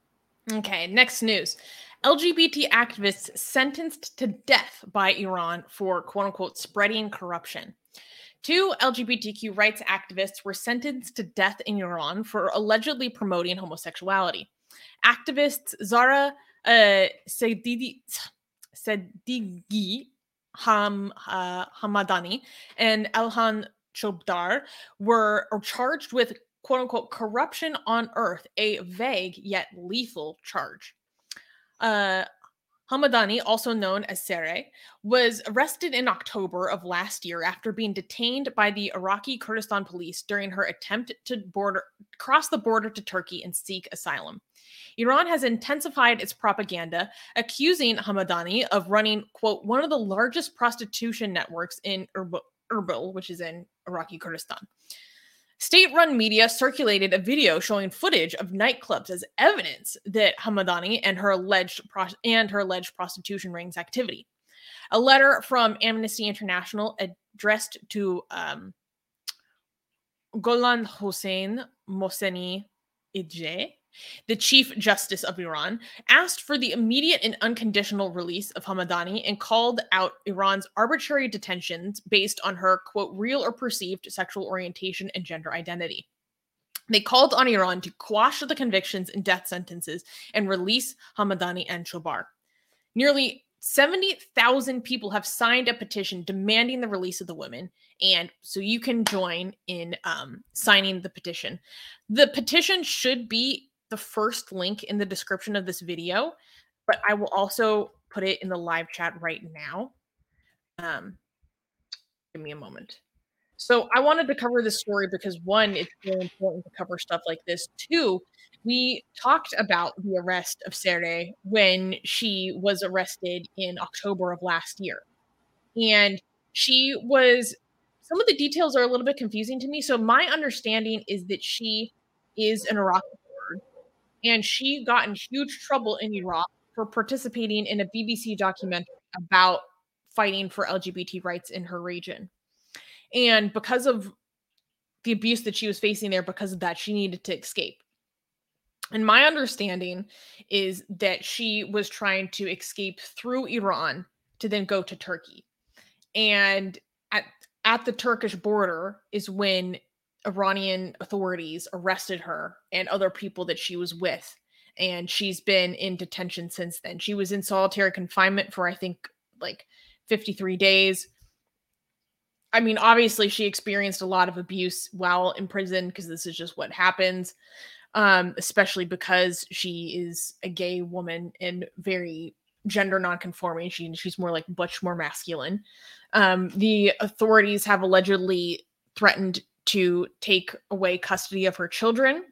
Okay, next news. LGBT activists sentenced to death by Iran for quote unquote spreading corruption. Two LGBTQ rights activists were sentenced to death in Iran for allegedly promoting homosexuality. Activists Zahra uh, Sedighi Ham, uh, Hamadani and Elham Chubdar were charged with quote unquote corruption on earth, a vague yet lethal charge. Uh, Hamadani, also known as Sareh, was arrested in October of last year after being detained by the Iraqi Kurdistan police during her attempt to border cross the border to Turkey and seek asylum. Iran has intensified its propaganda, accusing Hamadani of running, quote, one of the largest prostitution networks in Erbil, Erbil which is in Iraqi Kurdistan. State run media circulated a video showing footage of nightclubs as evidence that Hamadani and her alleged and her alleged prostitution rings activity. A letter from Amnesty International addressed to um, Golan Hossein Mohseni Ije, the Chief Justice of Iran, asked for the immediate and unconditional release of Hamadani and called out Iran's arbitrary detentions based on her, quote, real or perceived sexual orientation and gender identity. They called on Iran to quash the convictions and death sentences and release Hamadani and Chubdar. Nearly 70,000 people have signed a petition demanding the release of the women. And so you can join in um, signing the petition. The petition should be the first link in the description of this video, but I will also put it in the live chat right now. Um, give me a moment. So I wanted to cover this story because one, it's really important to cover stuff like this. Two, we talked about the arrest of Sareh when she was arrested in October of last year. And she was some of the details are a little bit confusing to me. So my understanding is that she is an Iraqi and she got in huge trouble in Iraq for participating in a BBC documentary about fighting for LGBT rights in her region. And because of the abuse that she was facing there, because of that, she needed to escape. And my understanding is that she was trying to escape through Iran to then go to Turkey. And at at the Turkish border is when Iranian authorities arrested her and other people that she was with. And she's been in detention since then. She was in solitary confinement for, I think, like 53 days. I mean, obviously, she experienced a lot of abuse while in prison because this is just what happens, um, especially because she is a gay woman and very gender nonconforming. She, she's more like much more masculine. Um, the authorities have allegedly threatened to take away custody of her children.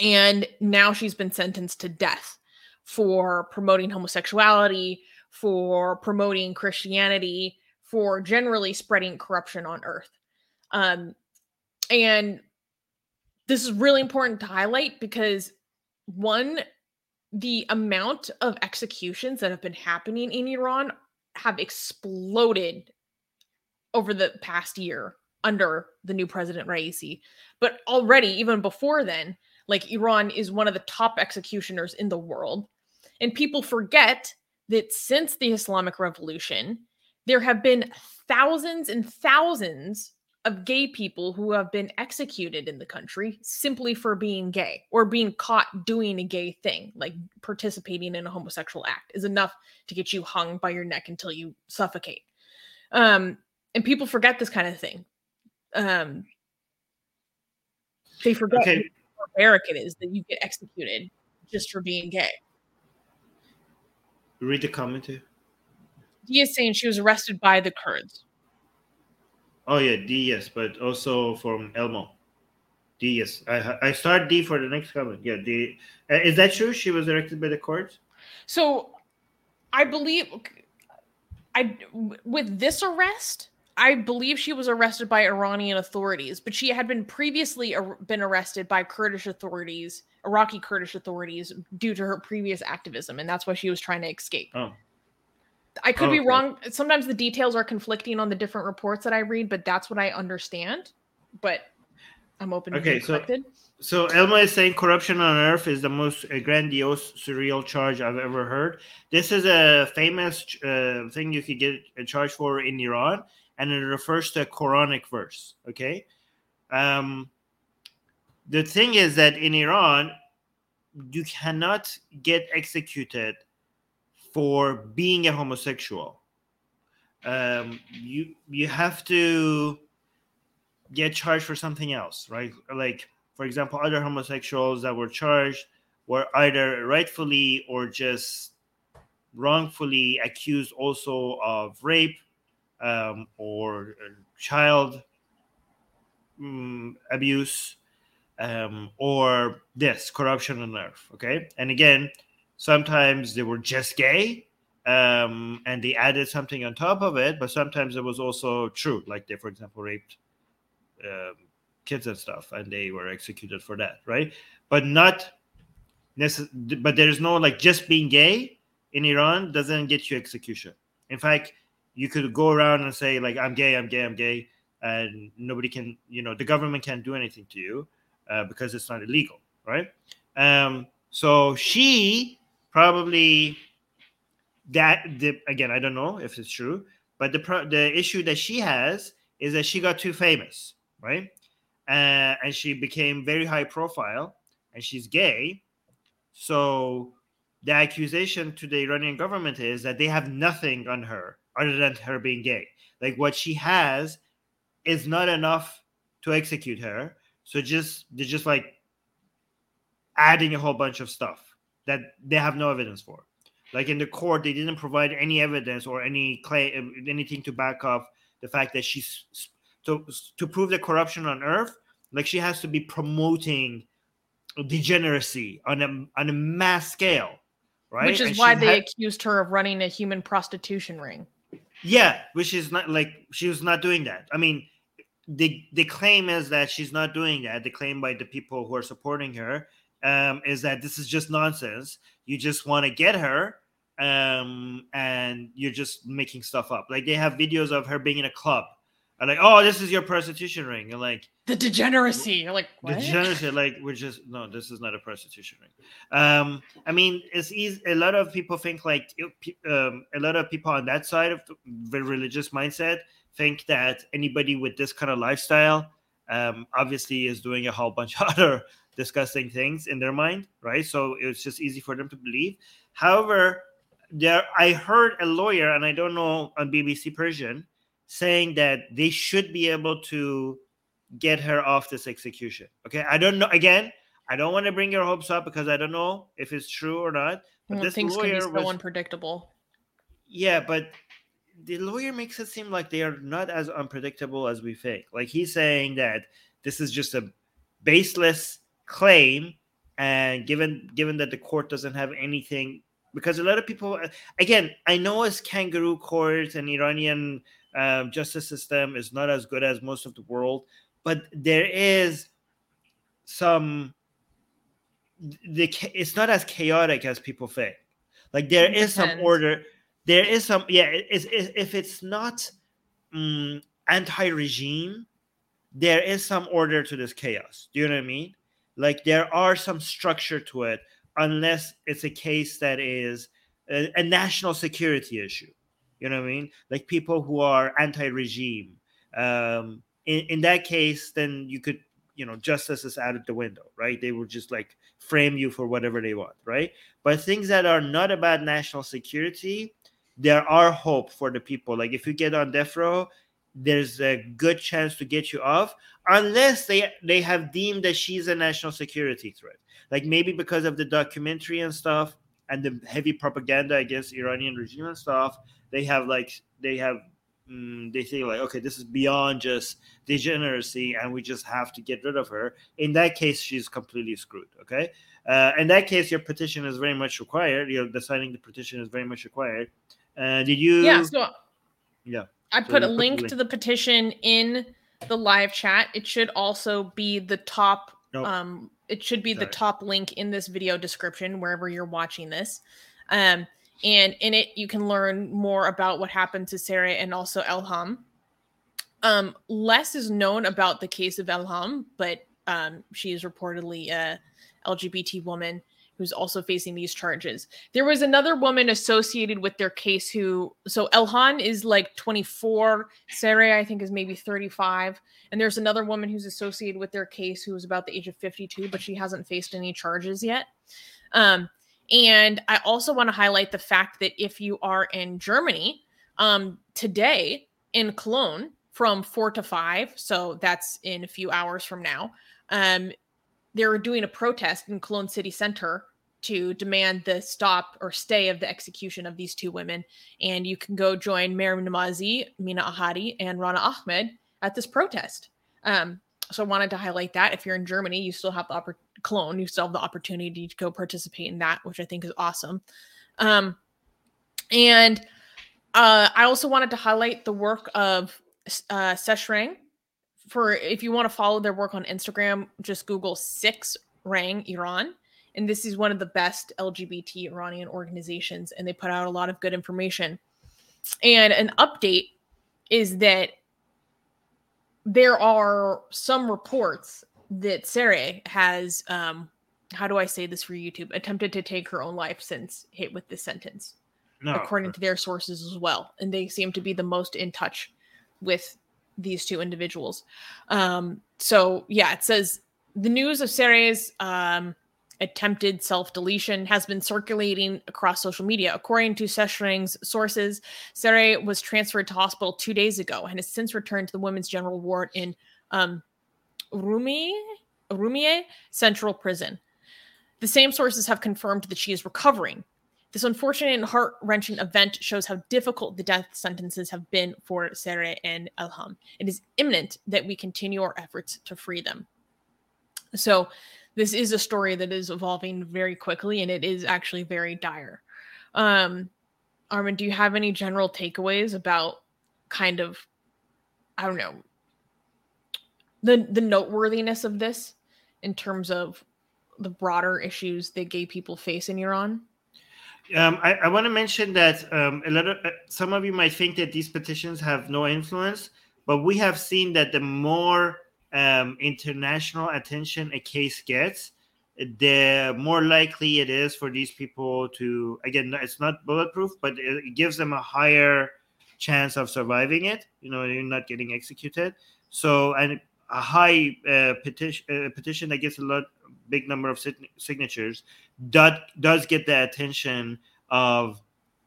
And now she's been sentenced to death for promoting homosexuality, for promoting Christianity, for generally spreading corruption on earth. Um, and this is really important to highlight because one, the amount of executions that have been happening in Iran have exploded over the past year under the new president Raisi. But already, even before then, like Iran is one of the top executioners in the world. And people forget that since the Islamic Revolution, there have been thousands and thousands of gay people who have been executed in the country simply for being gay or being caught doing a gay thing, like participating in a homosexual act, is enough to get you hung by your neck until you suffocate. Um, and people forget this kind of thing. Um, they forget Okay. how barbaric it is that you get executed just for being gay. Read the comment too. He is saying she was arrested by the Kurds. Oh yeah, D yes, but also from Elmo. D yes. I I start D for the next comment. Yeah, D. Uh, is that true? She was arrested by the courts. So I believe I with this arrest, I believe she was arrested by Iranian authorities, but she had been previously ar- been arrested by Kurdish authorities, Iraqi Kurdish authorities due to her previous activism and that's why she was trying to escape. Oh. I could be Okay. wrong. Sometimes the details are conflicting on the different reports that I read, but that's what I understand. But I'm open to Okay, being so- So Elma is saying corruption on earth is the most uh, grandiose, surreal charge I've ever heard. This is a famous uh, thing you could get a charge for in Iran, and it refers to a Quranic verse. Okay, um, the thing is that in Iran, you cannot get executed for being a homosexual. Um, you you have to get charged for something else, right? Like, for example, other homosexuals that were charged were either rightfully or just wrongfully accused also of rape um, or uh, child mm, abuse um, or this corruption on earth. Okay. And again, sometimes they were just gay um, and they added something on top of it, but sometimes it was also true. Like they, for example, raped um, kids and stuff, and they were executed for that, right? But not But there's no like just being gay in Iran doesn't get you execution. In fact, you could go around and say like I'm gay, I'm gay, I'm gay, and nobody can, you know, the government can't do anything to you uh, because it's not illegal, right? Um, so she probably that the again I don't know if it's true, but the pro- the issue that she has is that she got too famous, right? Uh, and she became very high profile, and she's gay. So the accusation to the Iranian government is that they have nothing on her other than her being gay. Like what she has is not enough to execute her. So just they're just like adding a whole bunch of stuff that they have no evidence for. Like in the court, they didn't provide any evidence or any claim, anything to back up the fact that she's to to prove the corruption on earth. Like she has to be promoting degeneracy on a on a mass scale, right? Which is And why they had- accused her of running a human prostitution ring. Yeah, which is not like she was not doing that. I mean, the the claim is that she's not doing that. The claim by the people who are supporting her um, is that this is just nonsense. You just want to get her, um, and you're just making stuff up. Like they have videos of her being in a club, and like, oh, this is your prostitution ring, and like The degeneracy. You're like, what? degeneracy, like we're just no, this is not a prostitution ring. Um, I mean, it's easy. A lot of people think like um, a lot of people on that side of the, the religious mindset think that anybody with this kind of lifestyle, um, obviously is doing a whole bunch of other disgusting things in their mind, right? So it's just easy for them to believe. However, there I heard a lawyer, and I don't know on BBC Persian, saying that they should be able to get her off this execution. Okay, I don't know. Again, I don't want to bring your hopes up because I don't know if it's true or not. But Well, this things can be lawyer so was, unpredictable. yeah, but the lawyer makes it seem like they are not as unpredictable as we think. Like he's saying that this is just a baseless claim, and given given that the court doesn't have anything, because a lot of people, again, I know it's kangaroo court and Iranian um, justice system is not as good as most of the world, but there is some. The it's not as chaotic as people think. Like there is some order. There is some yeah. it- It's, if it's not mm, anti-regime, there is some order to this chaos. Do you know what I mean? Like there are some structure to it, unless it's a case that is a, a national security issue. You know what I mean? Like people who are anti-regime. Um, in, in that case, then you could, you know, justice is out of the window, right? They will just like frame you for whatever they want, right? But things that are not about national security, there are hope for the people. Like if you get on death row, there's a good chance to get you off, unless they they have deemed that she's a national security threat. Like maybe because of the documentary and stuff and the heavy propaganda against Iranian regime and stuff, they have like they have mm, they say like okay this is beyond just degeneracy and we just have to get rid of her in that case she's completely screwed okay uh, in that case your petition is very much required you know the signing the petition is very much required uh, did you Yeah, so yeah I So put a link link. to the petition in the live chat. It should also be the top Nope. um it should be the top link in this video description wherever you're watching this. Um and in it you can learn more about what happened to Sarah and also Elham. Um less is known about the case of Elham, but um she is reportedly a LGBT woman who's also facing these charges. There was another woman associated with their case who so Elham is like 24, Sarah I think is maybe 35, and there's another woman who's associated with their case who is about the age of 52, but she hasn't faced any charges yet. Um and I also want to highlight the fact that if you are in Germany, um today in Cologne from 4 to 5, so that's in a few hours from now. Um they're doing a protest in Cologne city center to demand the stop or stay of the execution of these two women. And you can go join Maryam Namazie, Mina Ahadi, and Rana Ahmad at this protest. Um, so I wanted to highlight that. If you're in Germany, you still have the oppor- Cologne, you still have the opportunity to go participate in that, which I think is awesome. Um, and uh, I also wanted to highlight the work of uh, Seshrang for if you want to follow their work on Instagram, just Google Six Rang Iran. And this is one of the best LGBT Iranian organizations, and they put out a lot of good information. And an update is that there are some reports that Sarah has, um, how do I say this for YouTube, attempted to take her own life since hit with this sentence no according to their sources as well. And they seem to be the most in touch with these two individuals. Um, so yeah, it says the news of Sarah's um, attempted self-deletion has been circulating across social media. According to Seshrang's sources, Sarah was transferred to hospital two days ago and has since returned to the women's general ward in um, Rumi, Rumie Central Prison. The same sources have confirmed that she is recovering. This unfortunate and heart wrenching event shows how difficult the death sentences have been for Sarah and Elham. It is imminent that we continue our efforts to free them. So, this is a story that is evolving very quickly and it is actually very dire. Um, Armin, do you have any general takeaways about kind of, I don't know, the the noteworthiness of this in terms of the broader issues that gay people face in Iran? Um, I, I want to mention that um, a lot of uh, some of you might think that these petitions have no influence, but we have seen that the more um, international attention a case gets, the more likely it is for these people to again it's not bulletproof but it gives them a higher chance of surviving it. You know you're not getting executed. So and a high uh, petition uh, petition that gets a lot big number of sig- signatures that does get the attention of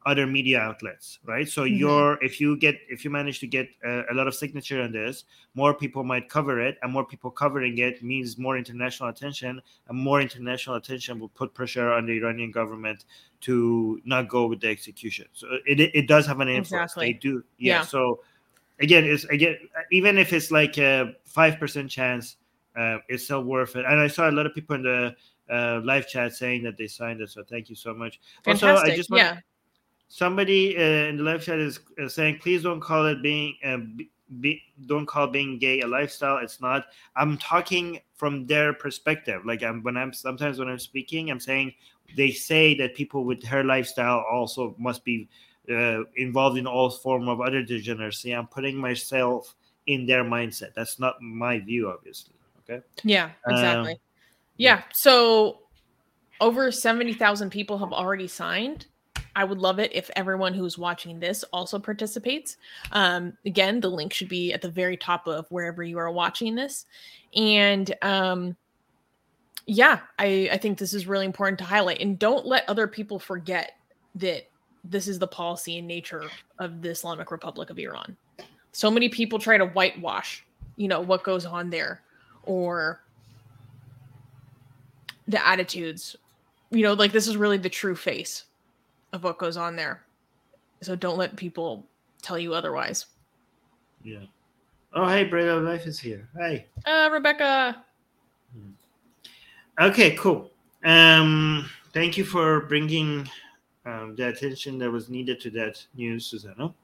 other media outlets right so Mhm. you're if you get if you manage to get a, a lot of signature on this more people might cover it and more people covering it means more international attention and more international attention will put pressure on the iranian government to not go with the execution so it, it, it does have an influence Exactly. they do yeah, Yeah. so again it's again even if it's like a five percent chance uh, it's still worth it and i saw a lot of people in the uh, live chat saying that they signed it so thank you so much Also, I just want- yeah. Somebody uh, in the live chat is uh, saying please don't call it being uh, be, don't call being gay a lifestyle it's not i'm talking from their perspective like i'm when i'm sometimes when i'm speaking i'm saying they say that people with her lifestyle also must be uh, involved in all form of other degeneracy i'm putting myself in their mindset that's not my view obviously okay Yeah, exactly. Um, yeah. So over 70,000 people have already signed. I would love it if everyone who's watching this also participates. Um, again, the link should be at the very top of wherever you are watching this. And um, yeah, I, I think this is really important to highlight. And don't let other people forget that this is the policy and nature of the Islamic Republic of Iran. So many people try to whitewash, you know, what goes on there or the attitudes. You know, like this is really the true face of what goes on there. So don't let people tell you otherwise. yeah oh hey bread of life is here hey Uh, Rebecca. Okay, cool. Um, thank you for bringing um, the attention that was needed to that news, Susanna.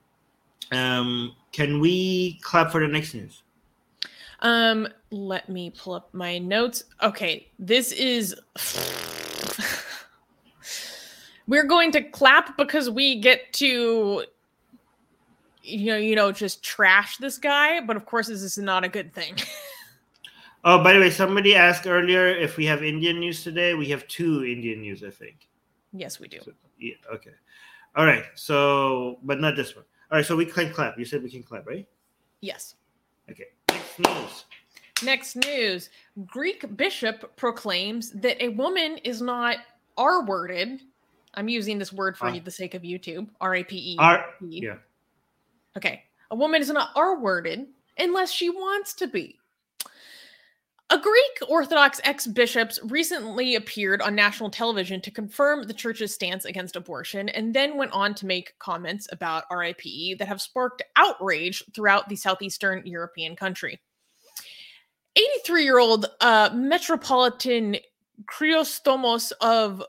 Um, can we clap for the next news? Um, let me pull up my notes. Okay, this is. We're going to clap because we get to, you know, you know, just trash this guy. But of course, this is not a good thing. Oh, by the way, somebody asked earlier if we have Indian news today. We have two Indian news, I think. yes, we do. So, yeah, okay. All right. So, but not this one. All right. So we can clap. You said we can clap, right? Yes. Okay. Next news. Next news Greek bishop proclaims that a woman is not R worded. I'm using this word for Ah. the sake of YouTube. R A P E. Yeah. Okay. A woman is not R worded unless she wants to be. A Greek Orthodox ex bishops recently appeared on national television to confirm the church's stance against abortion and then went on to make comments about RIPE that have sparked outrage throughout the southeastern European country. 83 year old uh, Metropolitan Chrysostomos of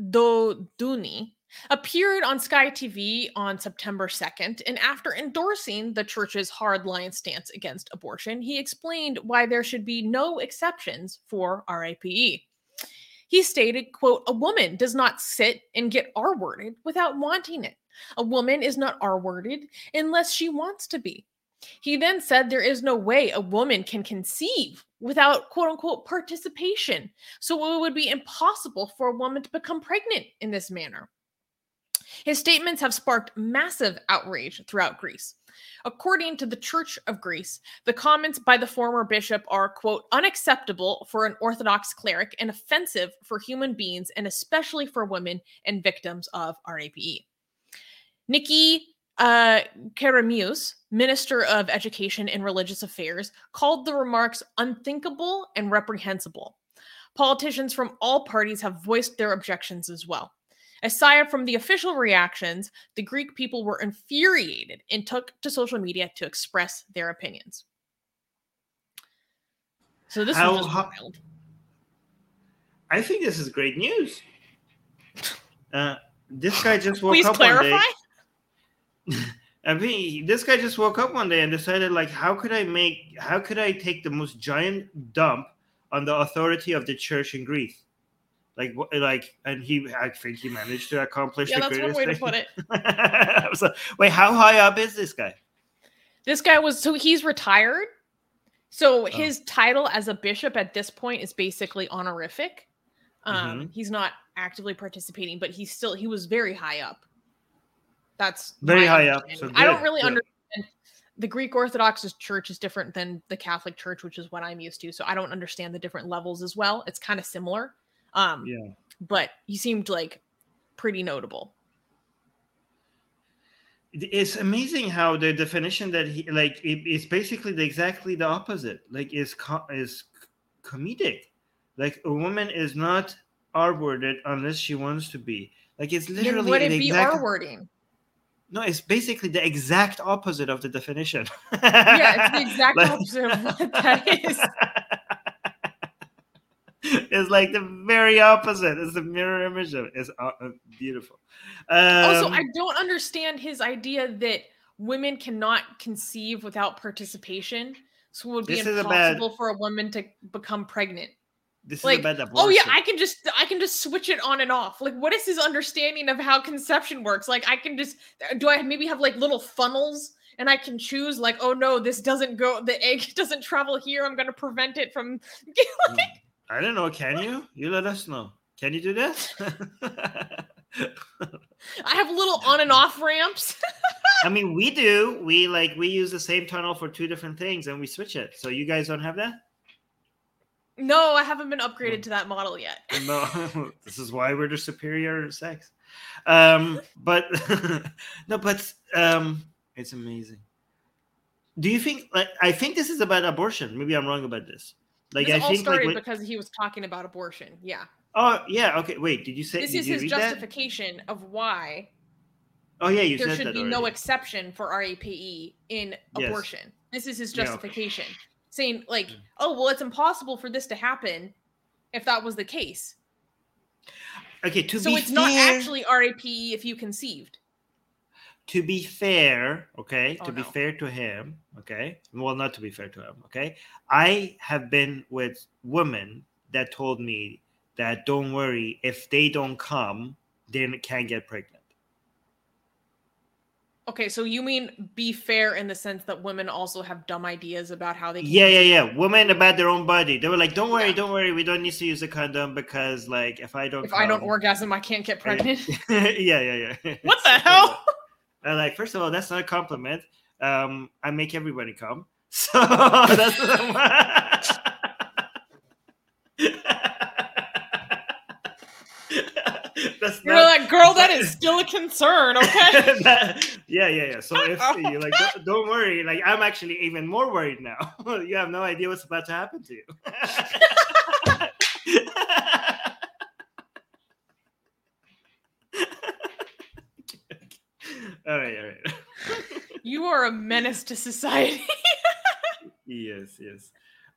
Dodoni appeared on Sky TV on September 2nd, and after endorsing the church's hardline stance against abortion, he explained why there should be no exceptions for RIPE. He stated, quote, a woman does not sit and get R-worded without wanting it. A woman is not R-worded unless she wants to be. He then said there is no way a woman can conceive without quote unquote participation. So it would be impossible for a woman to become pregnant in this manner. His statements have sparked massive outrage throughout Greece. According to the Church of Greece, the comments by the former bishop are, quote, unacceptable for an Orthodox cleric and offensive for human beings and especially for women and victims of RAPE. Niki uh, Kerameus, Minister of Education and Religious Affairs, called the remarks unthinkable and reprehensible. Politicians from all parties have voiced their objections as well. Aside from the official reactions, the Greek people were infuriated and took to social media to express their opinions. So this How- was wild. I think this is great news. Uh, this guy just woke Please up one clarify. day. I mean, this guy just woke up one day and decided, like, how could I make, how could I take the most giant dump on the authority of the church in Greece. Like, like, and he, I think he managed to accomplish Yeah, that's one way to put it. I was like, wait, how high up is this guy? This guy was so he's retired. So Oh. his title as a bishop at this point is basically honorific. Um, Mm-hmm. he's not actively participating, but he's still he was very high up. That's Very high up, so I don't really good. understand. The Greek Orthodox church is different than the Catholic Church, which is what I'm used to. So I don't understand the different levels as well. It's kind of similar. Um, Yeah. but you seemed like pretty notable. It's amazing how the definition that he like it, it's basically the, exactly the opposite. Like is co- is comedic. Like a woman is not R-worded unless she wants to be. Like it's literally. Then would it be exact, R wording? No, it's basically the exact opposite of the definition. Yeah, it's the exact Like- opposite of what that is. it's like the very opposite. It's the mirror image of it. It's uh, uh, beautiful. Um, also, I don't understand his idea that women cannot conceive without participation. So it would be a bad- impossible for a woman to become pregnant. This like, is about abortion. Oh yeah, I can just I can just switch it on and off. Like what is his understanding of how conception works? Like I can just do I maybe have like little funnels and I can choose like oh no, this doesn't go the egg doesn't travel here. I'm going to prevent it from hmm. I don't know. Can you? You let us know. Can you do this? I have little on and off ramps. I mean, we do. We like we use the same tunnel for two different things, and we switch it. So you guys don't have that? No, I haven't been upgraded to that model yet. No. this is why we're the superior sex. Um, but no, but um, it's amazing. Do you think? Like, I think this is about abortion. Maybe I'm wrong about this. Like, this I all think like. started because he was talking about abortion. Yeah. oh yeah. Okay. Wait. Did you say? This is his read that? justification of why Oh yeah, you there should be no exception for RAPE in Yes. abortion. This is his Yeah, okay. Saying like, Yeah. "Oh, well, it's impossible for this to happen if that was the case." Okay. To so it's fair, not actually RAPE if you conceived. to be fair, okay, Oh, to be fair to him, okay, well, not to be fair to him, okay, I have been with women that told me that don't worry, if they don't come, they can't get pregnant. Okay, so you mean be fair in the sense that women also have dumb ideas about how they can Yeah, yeah, yeah. Women about their own body. They were like, don't worry, Yeah. don't worry, we don't need to use a condom because, like, if I don't, if I don't orgasm, I can't get pregnant. yeah, yeah, yeah. what the hell? Uh, like, first of all, that's not a compliment. Um, I make everybody come. So that's that's You're not- like, girl, that is still a concern, okay? That- yeah, yeah, yeah. So if you like, don't, don't worry. Like, I'm actually even more worried now. you have no idea what's about to happen to you. all right, all right. you are a menace to society. yes yes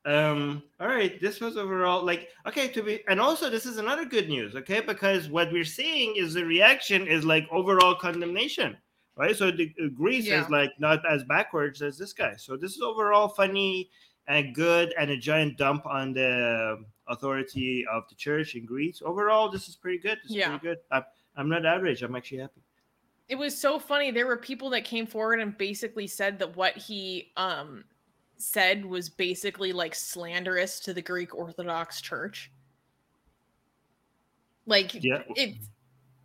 um all right this was overall like okay to be and also this is another good news okay? Because what we're seeing is the reaction is like overall condemnation right? So the uh, greece Yeah. is like not as backwards as this guy. So this is overall funny and good and a giant dump on the authority of the church in greece. Overall this is pretty good. This is Yeah. pretty good. I'm, I'm not outraged i'm actually happy. It was so funny. There were people that came forward and basically said that what he um said was basically like slanderous to the Greek Orthodox Church. Like yeah it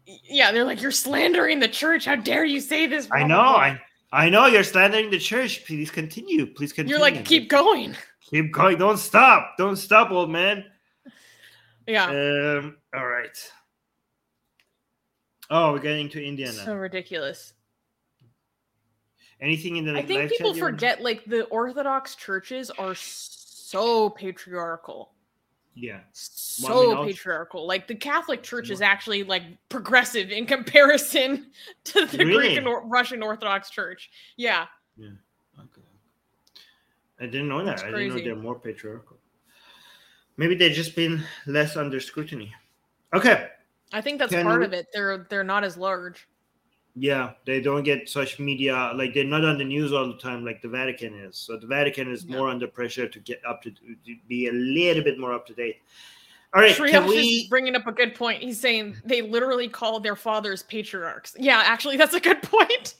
yeah, they're like, You're slandering the church. How dare you say this? i know blah, blah." i i know you're slandering the church please continue please continue You're like, keep going. Keep going. Don't stop. Don't stop, old man. Yeah. Um. All right. Oh, we're getting to India now. so ridiculous. Anything in the I think people want- forget like the Orthodox churches are so patriarchal. Yeah. so also- patriarchal. Like the Catholic Church is actually like progressive in comparison to the Greek and Or- Russian Orthodox Church. Yeah, Yeah. Okay. I didn't know that. I didn't know they're more patriarchal. Maybe they've just been less under scrutiny. Okay. I think that's Can part we- of it. They're they're not as large. Yeah, they don't get such media like they're not on the news all the time like the Vatican is. So the Vatican is Yeah. more under pressure to get up to, to be a little bit more up to date. All right, can we? is bringing up a good point. He's saying they literally call their fathers patriarchs. Yeah, actually, that's a good point.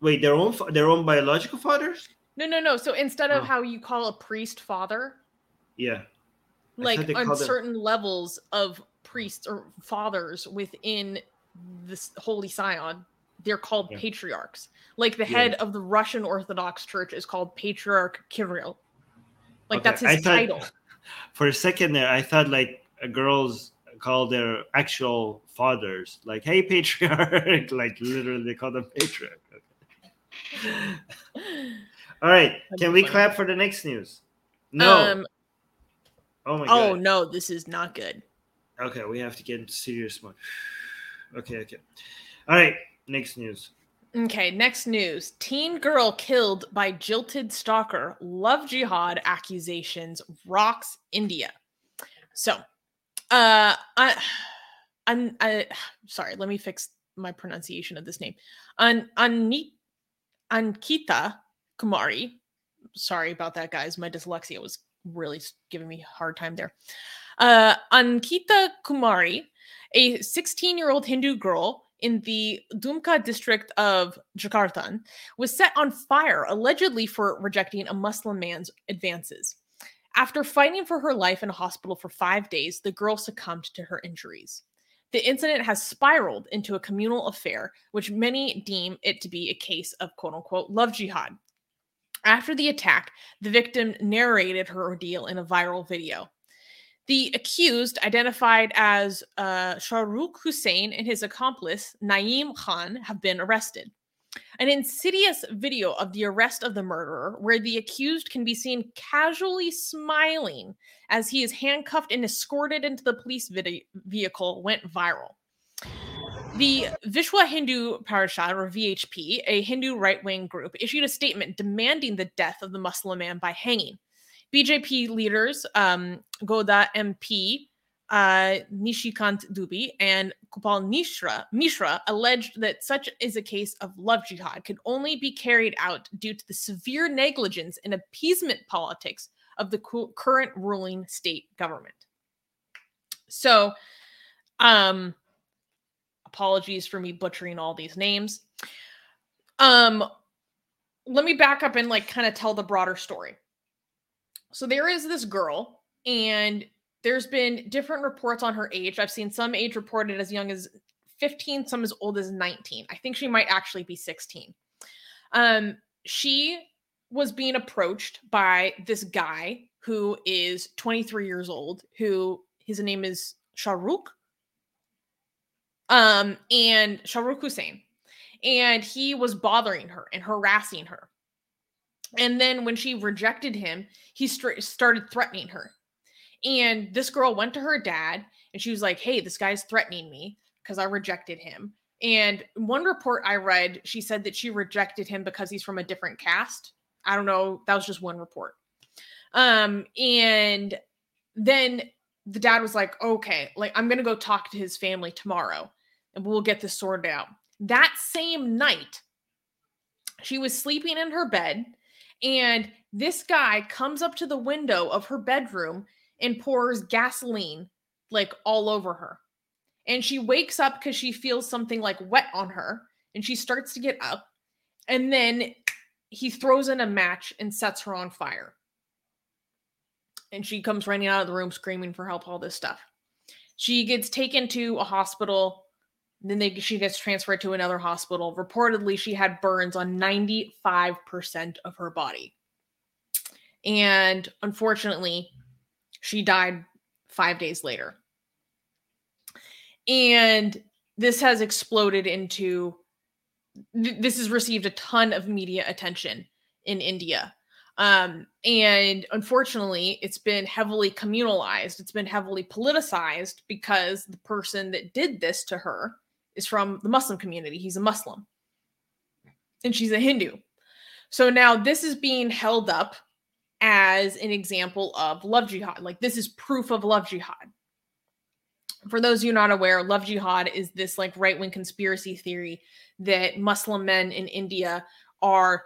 Wait, their own their own biological fathers? No, no, no. So instead of Oh. how you call a priest father, Yeah. Like on called them- certain levels of priests or fathers within this holy scion, they're called Yeah. patriarchs. Like the Yeah. head of the Russian Orthodox Church is called Patriarch Kirill. Like Okay, that's I his thought- title. For a second there, I thought like girls call their actual fathers like, "Hey, patriarch!" like literally they call them patriarch. Okay. All right, can we clap for the next news? No. Um, oh my oh no, this is not good. Okay, we have to get into serious mode. Okay, okay. All right, next news. Okay, next news. Teen girl killed by jilted stalker. Love jihad accusations rocks India. So, uh I I'm I sorry, let me fix my pronunciation of this name. An Anit Ankita Kumari. Sorry about that, guys. My dyslexia was really giving me a hard time there. Uh, Ankita Kumari, a 16 year old Hindu girl in the Dumka district of Jharkhand, was set on fire allegedly for rejecting a Muslim man's advances. After fighting for her life in a hospital for five days, the girl succumbed to her injuries. The incident has spiraled into a communal affair, which many deem it to be a case of quote unquote love jihad. After the attack, the victim narrated her ordeal in a viral video. The accused, identified as uh, Shahrukh Hussein and his accomplice, Naeem Khan, have been arrested. An insidious video of the arrest of the murderer, where the accused can be seen casually smiling as he is handcuffed and escorted into the police vehicle, went viral. The Vishwa Hindu Parishad, or VHP, a Hindu right wing group, issued a statement demanding the death of the Muslim man by hanging. BJP leaders, um, Godda MP, uh, Nishikant Dubey, and Kupal Mishra, Mishra alleged that such is a case of love jihad could only be carried out due to the severe negligence and appeasement politics of the cu- current ruling state government. So, um, apologies for me butchering all these names. Um, let me back up and like kind of tell the broader story. So there is this girl, and there's been different reports on her age. I've seen some age reported as young as 15, some as old as 19. I think she might actually be 16. Um, she was being approached by this guy who is 23 years old, who his name is Shahrukh. Um, and Shahrukh Hussein. And he was bothering her and harassing her. And then when she rejected him, he started threatening her. And this girl went to her dad and she was like, Hey, this guy's threatening me because I rejected him. And one report I read, she said that she rejected him because he's from a different caste. I don't know. That was just one report. Um, and then the dad was like, okay, like I'm gonna go talk to his family tomorrow and we'll get this sorted out. That same night, she was sleeping in her bed, and this guy comes up to the window of her bedroom and pours gasoline like all over her. And she wakes up because she feels something like wet on her, and she starts to get up, and then he throws in a match and sets her on fire. And she comes running out of the room screaming for help, all this stuff. She gets taken to a hospital. Then they, she gets transferred to another hospital. Reportedly, she had burns on 95% of her body. And unfortunately, she died five days later. And this has exploded into th- this has received a ton of media attention in India. Um, and unfortunately, it's been heavily communalized, it's been heavily politicized because the person that did this to her is from the Muslim community. He's a Muslim and she's a Hindu. So now this is being held up as an example of love jihad. Like, this is proof of love jihad. for those you not aware, love jihad is this like right wing conspiracy theory that Muslim men in India are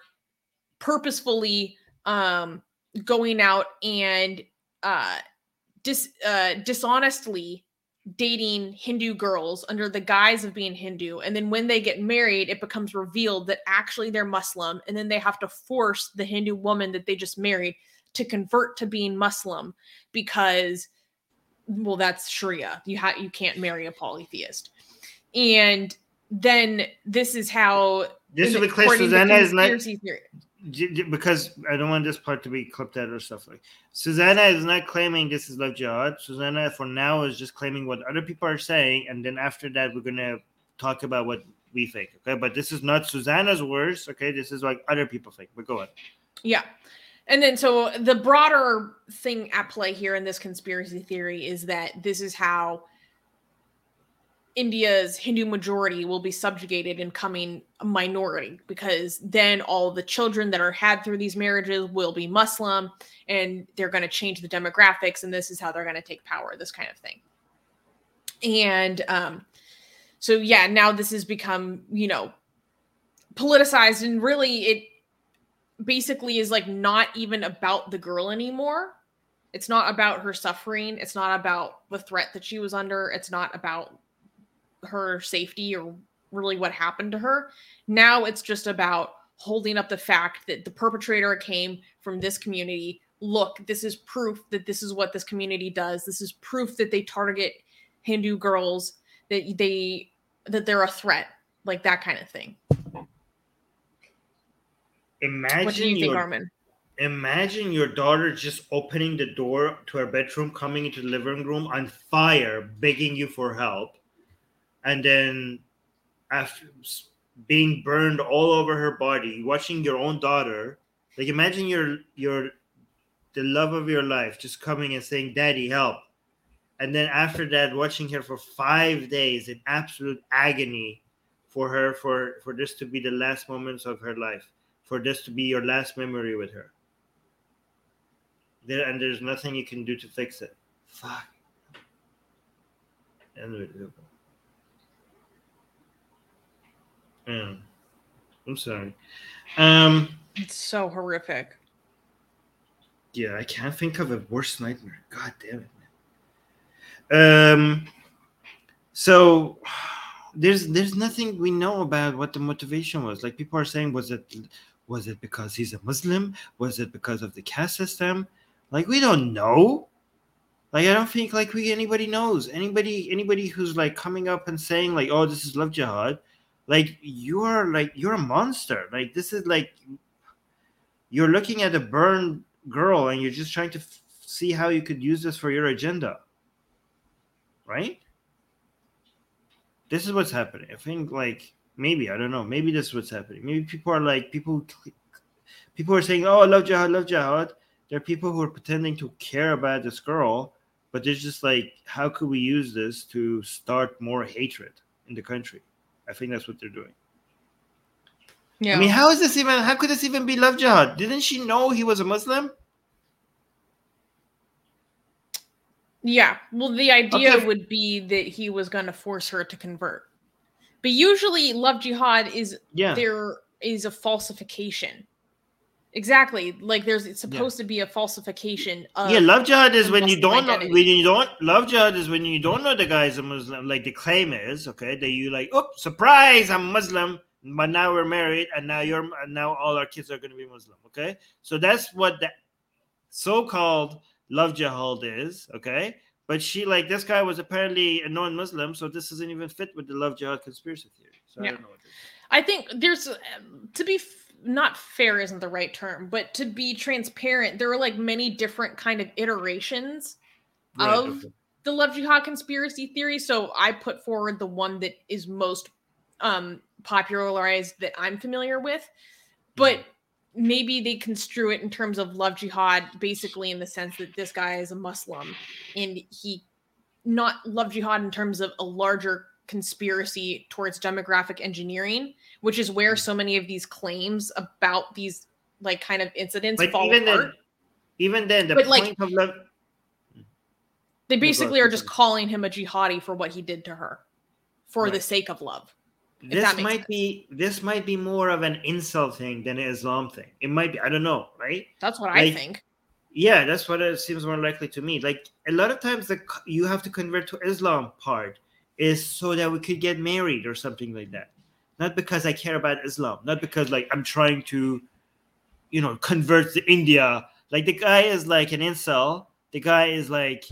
purposefully um, going out and uh, dis, uh, dishonestly dating Hindu girls under the guise of being Hindu. And then when they get married, it becomes revealed that actually they're Muslim. And then they have to force the Hindu woman that they just married to convert to being Muslim because, well, that's Sharia. You ha- you can't marry a polytheist. And then this is how This be clear, Susanna is theory- because I don't want this part to be clipped out or stuff like. Susanna is not claiming this is love jihad. Susanna, for now, is just claiming what other people are saying, and then after that, we're gonna talk about what we think. Okay, but this is not Susanna's words. Okay, this is like other people think. But go on. Yeah. And then so the broader thing at play here in this conspiracy theory is that this is how India's Hindu majority will be subjugated and coming a minority because then all the children that are had through these marriages will be Muslim and they're going to change the demographics and this is how they're going to take power, this kind of thing. And um so yeah, now this has become, you know, politicized and really it basically is like not even about the girl anymore. It's not about her suffering. It's not about the threat that she was under. It's not about her safety or really what happened to her. Now it's just about holding up the fact that the perpetrator came from this community. Look, this is proof that this is what this community does. This is proof that they target Hindu girls, that they that they're a threat, like that kind of thing. Imagine what do you think, your Armin? imagine your daughter just opening the door to her bedroom, coming into the living room on fire, begging you for help, and then after being burned all over her body, watching your own daughter. Like imagine your your the love of your life just coming and saying, "Daddy, help," and then after that, watching her for five days in absolute agony for her for for this to be the last moments of her life for this to be your last memory with her. There and there's nothing you can do to fix it. Fuck. Unbelievable. Yeah. I'm sorry. Um It's so horrific. yeah, I can't think of a worse nightmare. God damn it, man. Um so there's there's nothing we know about what the motivation was. Like people are saying, was it was it because he's a Muslim? Was it because of the caste system? Like we don't know. Like I don't think like we anybody knows. Anybody anybody who's like coming up and saying like, oh, this is love jihad, like you are like you're a monster. Like this is like you're looking at a burned girl and you're just trying to f- see how you could use this for your agenda. Right? This is what's happening. I think like maybe I don't know. Maybe this is what's happening. Maybe people are like people. People are saying, "Oh, I love jihad, love jihad." There are people who are pretending to care about this girl, but they're just like, "How could we use this to start more hatred in the country?" I think that's what they're doing. Yeah. I mean, how is this even? How could this even be love jihad? Didn't she know he was a Muslim? Yeah. Well, the idea Okay. would be that he was going to force her to convert. But usually, love jihad is Yeah. there is a falsification. Exactly. Like there's it's supposed to be a falsification of yeah, love jihad is when you don't know, when you don't love jihad is when you don't know the guy's a Muslim, like the claim is okay. That you like, oh, surprise, I'm Muslim, but now we're married, and now you're, and now all our kids are going to be Muslim. Okay, so that's what that so-called love jihad is. Okay, but she like this guy was apparently a non-Muslim, so this doesn't even fit with the love jihad conspiracy theory. So I Yeah. don't know. What this is. I think there's um, to be not fair isn't the right term, but to be transparent, there are like many different kind of iterations Right, of the love jihad conspiracy theory. So I put forward the one that is most um popularized that I'm familiar with, but maybe they construe it in terms of love jihad basically in the sense that this guy is a Muslim and he not love jihad in terms of a larger conspiracy towards demographic engineering, which is where mm. so many of these claims about these like kind of incidents But fall even apart. then, even then, the But, like- point of love. They basically are just calling him a jihadi for what he did to her, for the sake of love. this might sense. be this might be more of an insult thing than an Islam thing. It might be. I don't know, right? That's what I think. Yeah, that's what it seems more likely to me. Like a lot of times, the you have to convert to Islam part is so that we could get married or something like that. Not because I care about Islam, not because like I'm trying to, you know, convert to India. Like the guy is like an incel. The guy is like,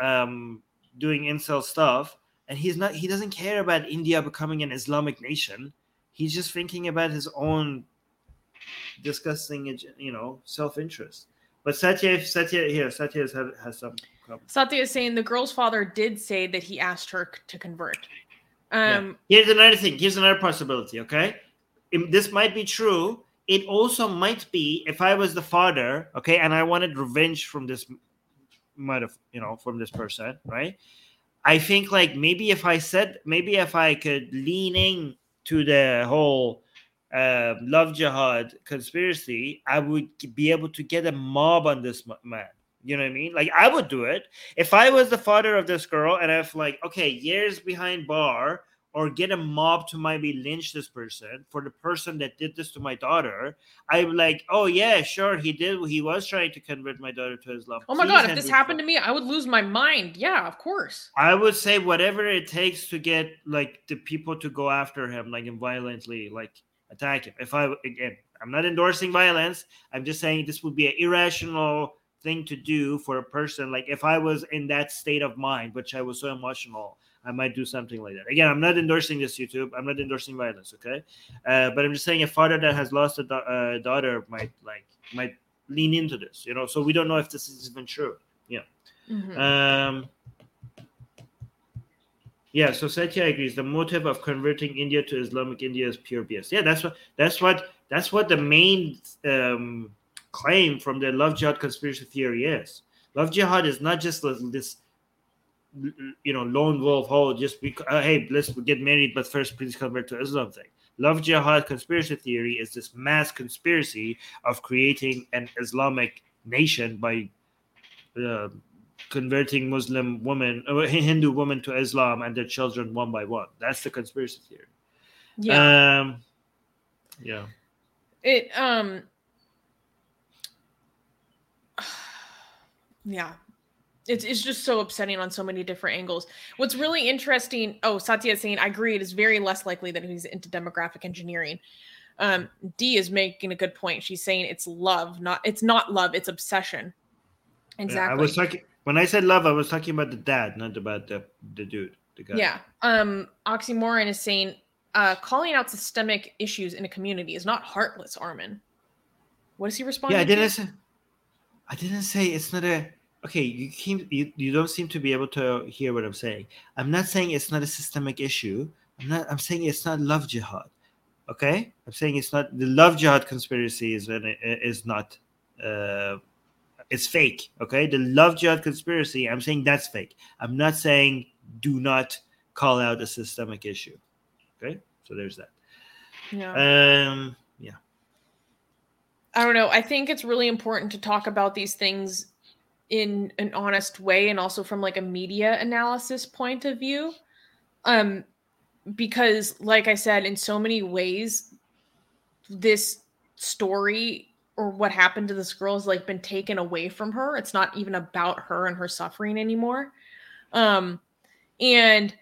um, doing incel stuff, and he's not. He doesn't care about India becoming an Islamic nation. He's just thinking about his own disgusting, you know, self interest. But Satya, Satya here, Satya has, has some. Satya is saying the girl's father did say that he asked her to convert. Yeah. Um, Here's another thing. Here's another possibility. Okay, Im- this might be true. It also might be if I was the father, okay, and I wanted revenge from this, might have you know from this person, right? I think like maybe if I said maybe if I could lean in to the whole uh, love jihad conspiracy, I would be able to get a mob on this man. You know what I mean? Like I would do it if I was the father of this girl, and if like okay, years behind bar, or get a mob to maybe lynch this person for the person that did this to my daughter. I'm like, oh yeah, sure, he did. He was trying to convert my daughter to Islam. oh my Please god, if this happened to me, I would lose my mind. Yeah, of course. I would say whatever it takes to get like the people to go after him, like and violently, like attack him. If I again, I'm not endorsing violence. I'm just saying this would be an irrational thing to do for a person. Like if I was in that state of mind, which I was so emotional, I might do something like that. Again, I'm not endorsing this YouTube. I'm not endorsing violence. Okay, uh, but I'm just saying a father that has lost a da- uh, daughter might like might lean into this. You know, so we don't know if this is even true. Mhm. Um, yeah, so Satya agrees. The motive of converting India to Islamic India is pure BS. Yeah, that's what that's what that's what the main um, claim from the love jihad conspiracy theory is. Love jihad is not just this, you know lone wolf. Oh, just be, uh, hey, let's get married, but first please convert to Islam thing. Love jihad conspiracy theory is this mass conspiracy of creating an Islamic nation by uh, converting Muslim women, uh, Hindu women to Islam and their children one by one. That's the conspiracy theory. yeah. Um, yeah. it um yeah it's, it's just so upsetting on so many different angles what's really interesting oh satya is saying i agree it is very less likely that he's into demographic engineering um d is making a good point she's saying it's love not it's not love it's obsession Yeah, exactly I was talking when I said love, I was talking about the dad, not about the the dude, the guy. Yeah. Um, Oxymoron is saying uh, calling out systemic issues in a community is not heartless, Armin. What is he responding Yeah, I didn't say. I didn't say it's not a. Okay, you keep you, you don't seem to be able to hear what I'm saying. I'm not saying it's not a systemic issue. I'm not. I'm saying it's not love jihad. Okay, I'm saying it's not the love jihad conspiracy is an- is not. Uh, it's fake. Okay, the love jihad conspiracy. I'm saying that's fake. I'm not saying do not call out a systemic issue. Okay, so there's that. Yeah. Um. I don't know. I think it's really important to talk about these things in an honest way and also from like a media analysis point of view. Um because like I said in so many ways this story or what happened to this girl has like been taken away from her. It's not even about her and her suffering anymore. Um and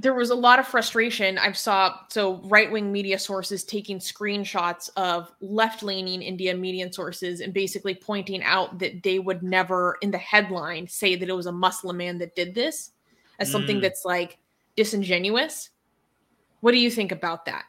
there was a lot of frustration. I saw so right-wing media sources taking screenshots of left-leaning india media sources and basically pointing out that they would never in the headline say that it was a muslim man that did this as something Mm. that's like disingenuous. What do you think about that?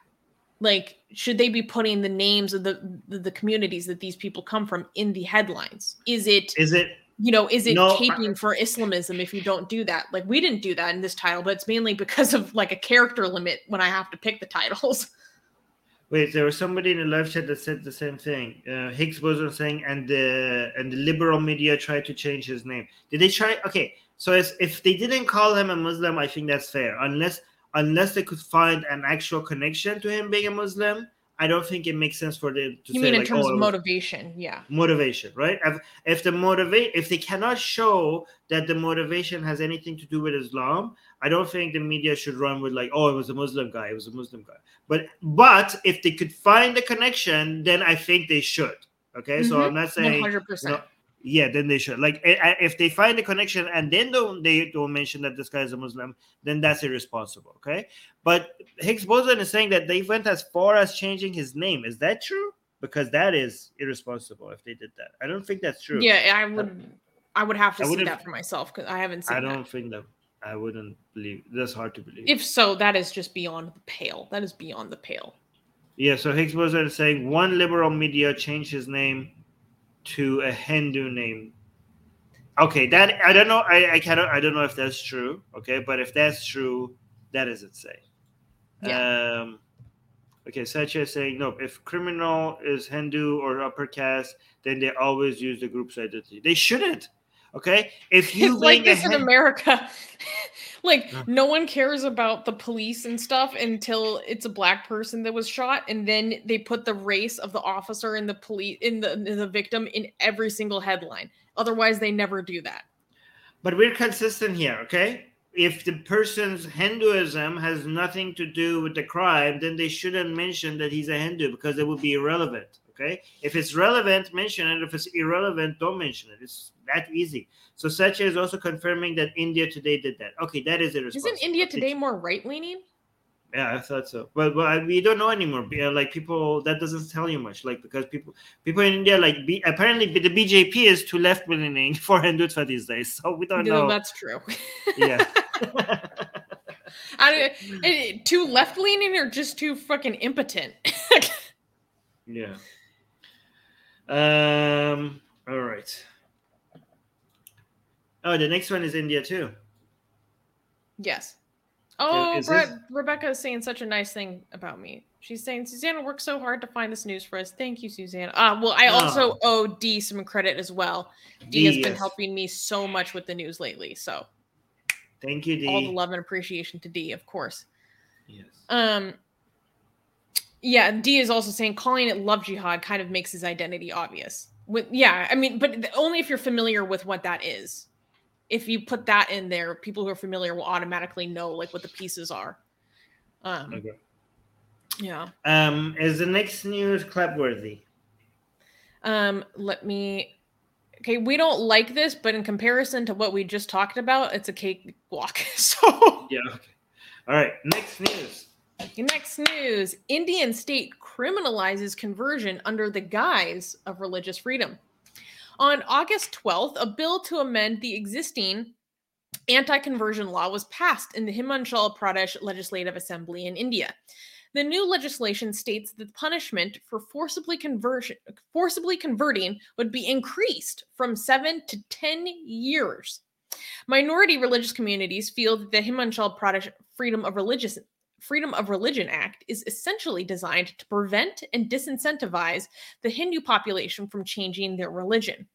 Like should they be putting the names of the, the communities that these people come from in the headlines? Is it Is it you know, is it No, I- for Islamism if you don't do that? Like we didn't do that in this title, but it's mainly because of like a character limit when I have to pick the titles. Wait, there was somebody in the live chat that said the same thing. Uh, Higgs was saying, and the and the liberal media tried to change his name. Did they try? Okay, so as, if they didn't call him a Muslim, I think that's fair. Unless unless they could find an actual connection to him being a Muslim, I don't think it makes sense for them to You say mean in like, terms oh, of motivation? Yeah. motivation, right? If, if the motivate, if they cannot show that the motivation has anything to do with Islam, I don't think the media should run with like, oh, it was a Muslim guy, it was a Muslim guy. But but if they could find the connection, then I think they should. Okay, so Mhm. I'm not saying hundred percent. Yeah, then they should. Like, I- I- if they find the connection and then don't they don't mention that this guy is a Muslim, then that's irresponsible. Okay, but Higgs boson is saying that they went as far as changing his name. Is that true? Because that is irresponsible if they did that. I don't think that's true. Yeah, I would. I would have to I see that for myself because I haven't seen I don't think that. I wouldn't believe. That's hard to believe. If so, that is just beyond the pale. That is beyond the pale. yeah. So Higgs boson is saying one liberal media changed his name to a Hindu name. Okay, that I don't know. I I cannot. I don't know if that's true. Okay, but if that's true, that is insane. Um, okay, Sacha is saying no. If criminal is Hindu or upper caste, then they always use the group's identity. They shouldn't. Okay, if you like this in America. Like Yeah. no one cares about the police and stuff until it's a black person that was shot, and then they put the race of the officer and the police in the in the victim in every single headline. Otherwise, they never do that. But we're consistent here, okay? If the person's Hinduism has nothing to do with the crime, then they shouldn't mention that he's a Hindu because it would be irrelevant, okay? If it's relevant, mention it. If it's irrelevant, don't mention it. It's that easy. So Sacha is also confirming that India Today did that. Okay, that is irresponsible. Isn't India today more right leaning? Yeah, I thought so. But we don't know anymore. Uh, Like people, that doesn't tell you much. Like because people people in India like B, apparently the BJP is too left leaning for Hindutva these days. So we don't know. No, know. that's true. Yeah. I, eh, too left leaning or just too fucking impotent? Yeah. Um. All right. Oh, the next one is India too. yes. Oh, is this- Rebecca is saying such a nice thing about me. She's saying Susanna worked so hard to find this news for us. Thank you, Susanna. Ah, well, I also owe Dee some credit as well. Dee has Dee, been helping me so much with the news lately. So Thank you, all the love and appreciation to Dee, of course. Yes. Um, yeah, D is also saying calling it love jihad kind of makes his identity obvious. With yeah, I mean, but only if you're familiar with what that is. If you put that in there, people who are familiar will automatically know like what the pieces are. Um, Okay. yeah. Um. Is the next news clapworthy? Um, let me. Okay, we don't like this, but in comparison to what we just talked about, it's a cakewalk. So. Yeah. Okay. All right. Next news. Next news Indian state criminalizes conversion under the guise of religious freedom. On August 12th, a bill to amend the existing anti conversion law was passed in the Himachal Pradesh Legislative Assembly in India. The new legislation states that the punishment for forcibly conversion forcibly converting would be increased from 7 to 10 years. Minority religious communities feel that the Himachal Pradesh Freedom of Religious Freedom of Religion Act is essentially designed to prevent and disincentivize the Hindu population from changing their religion.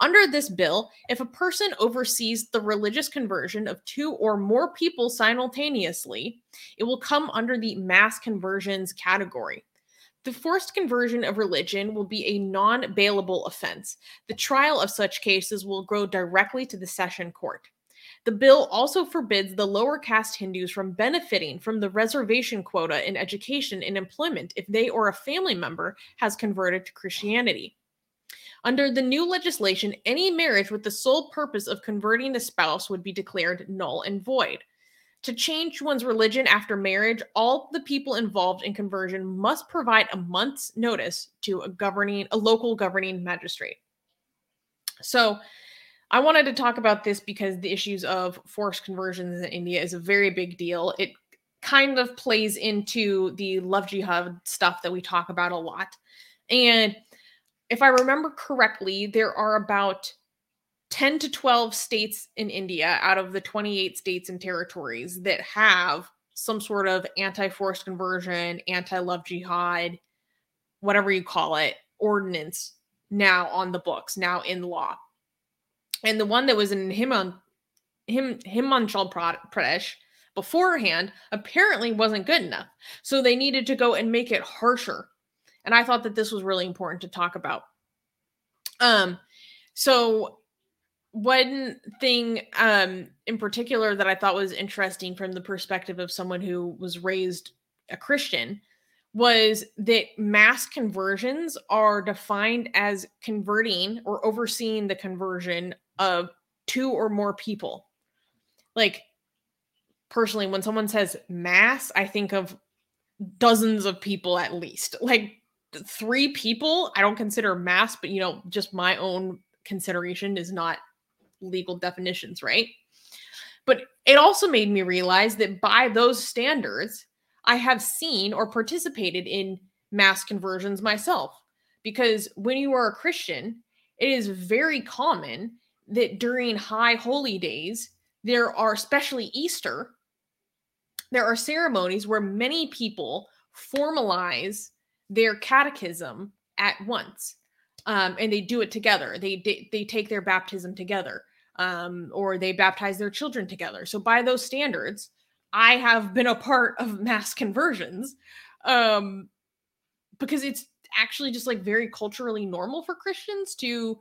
Under this bill, if a person oversees the religious conversion of two or more people simultaneously, it will come under the mass conversions category. The forced conversion of religion will be a non bailable offense. The trial of such cases will go directly to the session court. The bill also forbids the lower caste Hindus from benefiting from the reservation quota in education and employment if they or a family member has converted to Christianity. Under the new legislation, any marriage with the sole purpose of converting a spouse would be declared null and void. To change one's religion after marriage, all the people involved in conversion must provide a month's notice to a governing a local governing magistrate. So, I wanted to talk about this because the issues of forced conversions in India is a very big deal. It kind of plays into the love jihad stuff that we talk about a lot. And if I remember correctly, there are about 10 to 12 states in India out of the 28 states and territories that have some sort of anti forced conversion, anti love jihad, whatever you call it, ordinance now on the books, now in law. And the one that was in Himan, Him, Himachal Pradesh beforehand apparently wasn't good enough. So they needed to go and make it harsher and I thought that this was really important to talk about. Um, so one thing um in particular that I thought was interesting from the perspective of someone who was raised a Christian was that mass conversions are defined as converting or overseeing the conversion of two or more people. Like personally when someone says mass, I think of dozens of people at least. Like three people, I don't consider mass, but you know, just my own consideration is not legal definitions, right? But it also made me realize that by those standards, I have seen or participated in mass conversions myself. Because when you are a Christian, it is very common that during high holy days, there are, especially Easter, there are ceremonies where many people formalize their catechism at once. Um, and they do it together. They, they they take their baptism together um, or they baptize their children together. So by those standards i have been a part of mass conversions um, because it's actually just like very culturally normal for christians to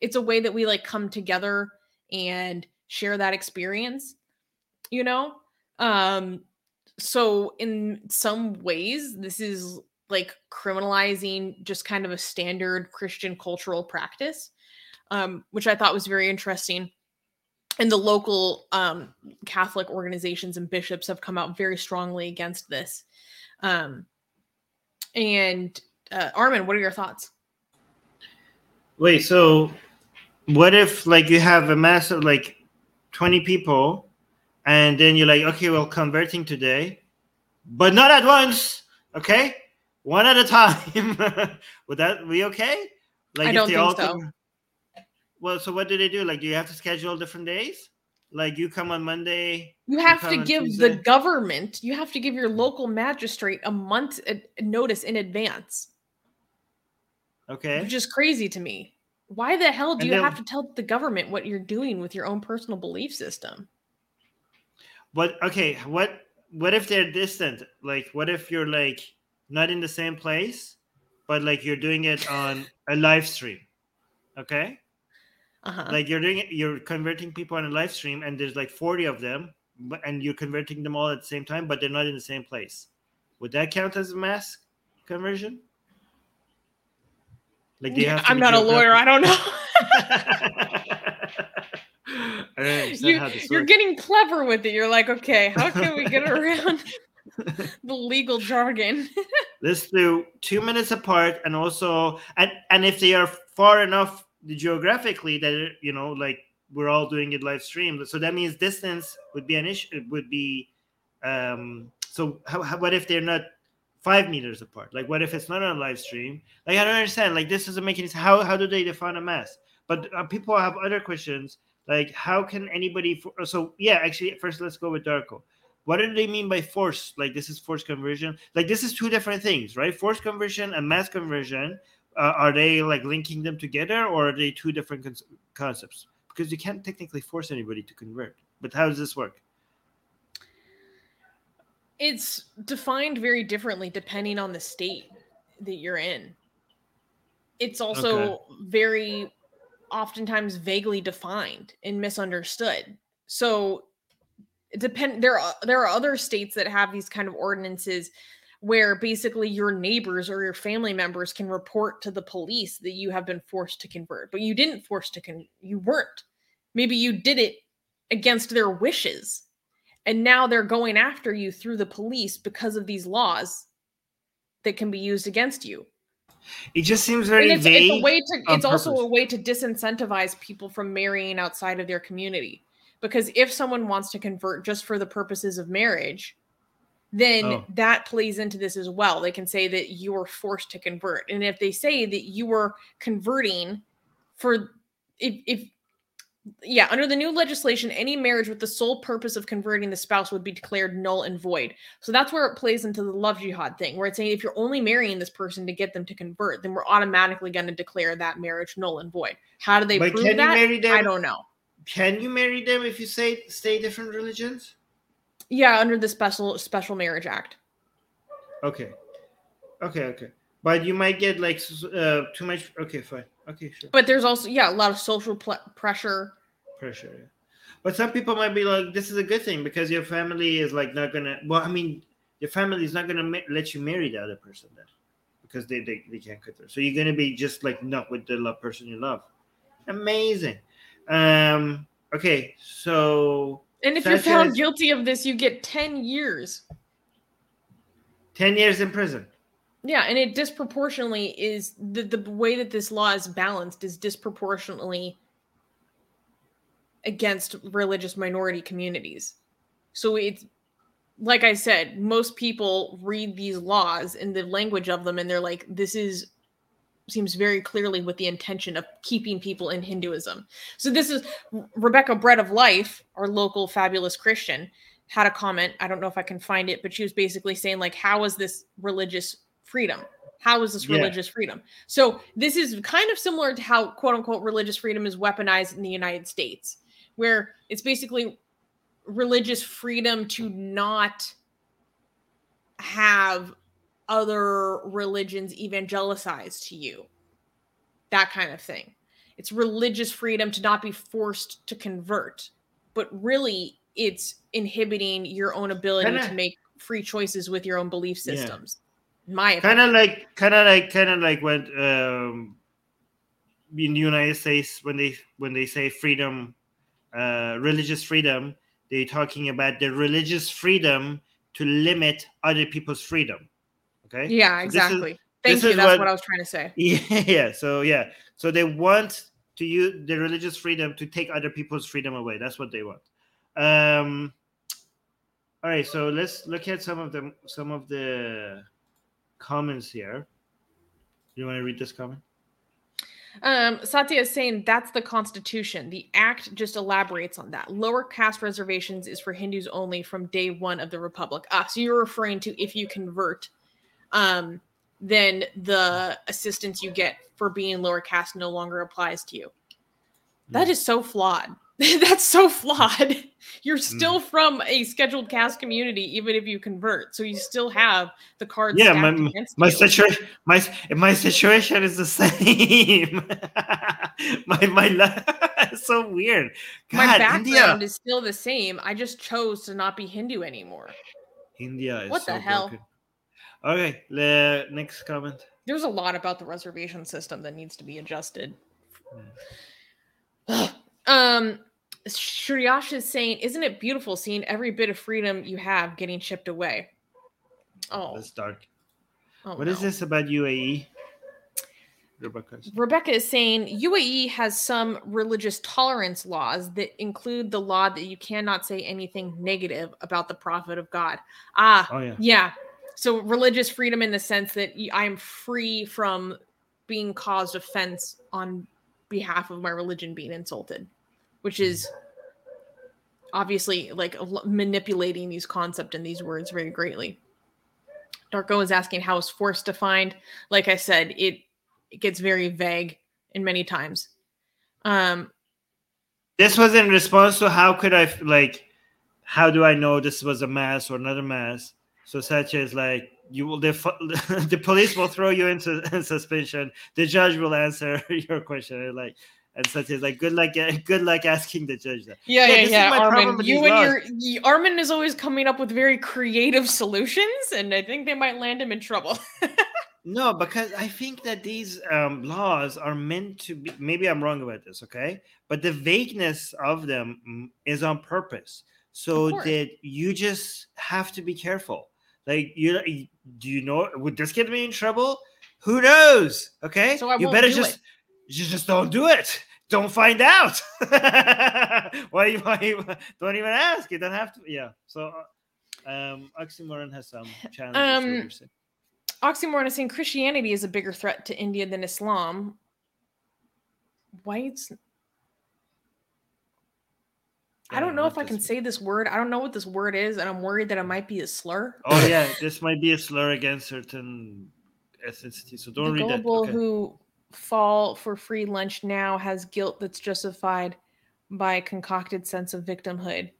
it's a way that we like come together and share that experience you know? Um so in some ways this is like criminalizing just kind of a standard christian cultural practice um, which i thought was very interesting. And the local um, catholic organizations and bishops have come out very strongly against this. Um, and uh, armin what are your thoughts? Wait, so what if like you have a mass of like 20 people and then you're like, okay, well, converting today, but not at once, okay? One at a time. Would that be okay? Like I don't think so. Well, so what do they do? Like, do you have to schedule different days? Like, you come on Monday. you have come to give Tuesday? the government you have to give your local magistrate a month uh, notice in advance Okay. which is crazy to me why the hell do And you then- have to tell the government what you're doing with your own personal belief system But okay, what what if they're distant? Like, what if you're like not in the same place, but like you're doing it on a live stream? Okay. uh-huh like you're doing it you're converting people on a live stream and there's like 40 of them but and you're converting them all at the same time but they're not in the same place would that count as a mass conversion like do you have to i'm not a lawyer i don't know. I don't you, you're getting clever with it. You're like okay how can we get around the legal jargon? Let's do two minutes apart and also and and if they are far enough geographically that you know like we're all doing it live stream so that means distance would be an issue it would be um so how, how what if they're not five meters apart. Like what if it's not on a live stream? Like i don't understand. Like this doesn't make any sense how how do they define a mass? But uh, people have other questions like how can anybody for, so yeah actually first let's go with darko. What do they mean by force? Like this is force conversion? Like this is two different things right? Force conversion and mass conversion uh, are they like linking them together or are they two different con- concepts? Because you can't technically force anybody to convert. But how does this work it's defined very differently depending on the state that you're in. It's also Okay. very oftentimes vaguely defined and misunderstood. So depend there are there are other states that have these kind of ordinances where basically your neighbors or your family members can report to the police that you have been forced to convert, but you didn't force to con you weren't. Maybe you did it against their wishes and now they're going after you through the police because of these laws that can be used against you. it just seems very And it's, vague it's a way to it's also a way to disincentivize people from marrying outside of their community. Because if someone wants to convert just for the purposes of marriage, then Oh. that plays into this as well. They can say that you were forced to convert. And if they say that you were converting for if if yeah, under the new legislation, any marriage with the sole purpose of converting the spouse would be declared null and void. So that's where it plays into the love jihad thing, where it's saying if you're only marrying this person to get them to convert, then we're automatically going to declare that marriage null and void. How do they But prove can you that? marry them? I don't know. can you marry them if you say stay different religions Yeah, under the special special marriage act. okay okay okay but you might get like uh, too much. Okay, fine. Okay, sure. But there's also yeah a lot of social pl- pressure. Pressure. Yeah. But some people might be like, this is a good thing because your family is like not gonna. Well, I mean, your family is not gonna ma- let you marry the other person then, because they they, they can't cut through. So you're gonna be just like not with the love person you love. Amazing. Um. Okay. So And if you're found guilty of this, you get 10 years. ten years in prison. Yeah, and it disproportionately is the, the way that this law is balanced is disproportionately against religious minority communities. So it's like I said, most people read these laws in the language of them and they're like, this is seems very clearly with the intention of keeping people in Hinduism. So this is Rebecca Bread of Life, our local fabulous Christian, had a comment. I don't know if I can find it, but she was basically saying, like, how is this religious freedom? How is this Yeah. religious freedom? So this is kind of similar to how quote unquote religious freedom is weaponized in the United States, where it's basically religious freedom to not have other religions evangelicized to you. That kind of thing. It's religious freedom to not be forced to convert, but really it's inhibiting your own ability Kinda- to make free choices with your own belief systems. In my kind of like kind of like kind of like when um in the united states when they when they say freedom uh religious freedom they're talking about the religious freedom to limit other people's freedom okay Yeah, this is- exactly. Thank you. That's what- what I was trying to say. yeah, yeah so yeah so they want to use the religious freedom to take other people's freedom away that's what they want um all right so let's look at some of them some of the comments here you want to read this comment Um, Satya is saying that's the Constitution. The Act just elaborates on that. Lower caste reservations is for Hindus only from day one of the Republic. Ah, so you're referring to if you convert, um, then the assistance you get for being lower caste no longer applies to you. That Hmm. so flawed. That's so flawed. You're still from a scheduled caste community, even if you convert. So you still have the cards. yeah my my my my situation is the same my my it's so weird my background india is still the same. I just chose to not be Hindu anymore. india is What the so hell? broken. okay the next comment There's a lot about the reservation system that needs to be adjusted. Hmm. um, Shriyash is saying, "Isn't it beautiful seeing every bit of freedom you have getting chipped away?" Oh, that's dark oh What is no. this about uae Rebecca. Rebecca is saying UAE has some religious tolerance laws that include the law that you cannot say anything negative about the prophet of God. Ah, Oh yeah. Yeah. So religious freedom in the sense that I am free from being caused offense on behalf of my religion being insulted, which is obviously like manipulating these concept and these words very greatly. Darko is asking how is force defined. Like I said, it it gets very vague in many times. Um, This was in response to how could I like how do I know this was a mass or another mass? So such as like you will the, the police will throw you into in suspension. The judge will answer your question like and such as like good luck good luck asking the judge that. Yeah, Yeah, yeah, yeah. my Armin, you and laws. your Armin is always coming up with very creative solutions, and I think they might land him in trouble. No, because I think that these um, laws are meant to be. Maybe I'm wrong about this, okay? But the vagueness of them mm, is on purpose, so that you just have to be careful. Like, you do you know would this get me in trouble? Who knows? Okay, So I you better just it. You just don't do it. Don't find out. why you why don't even ask? You don't have to. Yeah. So, uh, um, oxymoron has some challenges. Um. Oxymoron is saying Christianity is a bigger threat to India than Islam. Whites. I Yeah, don't know if I can say this word. I don't know what this word is, and I'm worried that it might be a slur. Oh yeah, this might be a slur against certain ethnicity. So don't the read that. Okay. who fall for free lunch now has guilt that's justified by a concocted sense of victimhood.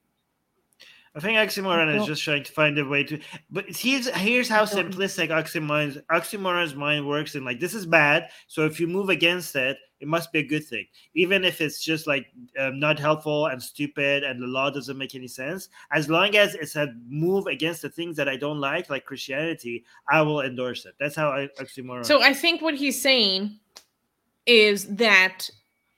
I think oxymoron is just trying to find a way to. But here's here's how simplistic oxymoron's oxymoron's mind works. And like this is bad, so if you move against it, it must be a good thing, even if it's just like um, not helpful and stupid, and the law doesn't make any sense. As long as it's a move against the things that I don't like, like Christianity, I will endorse it. That's how I, oxymoron. So I think what he's saying is that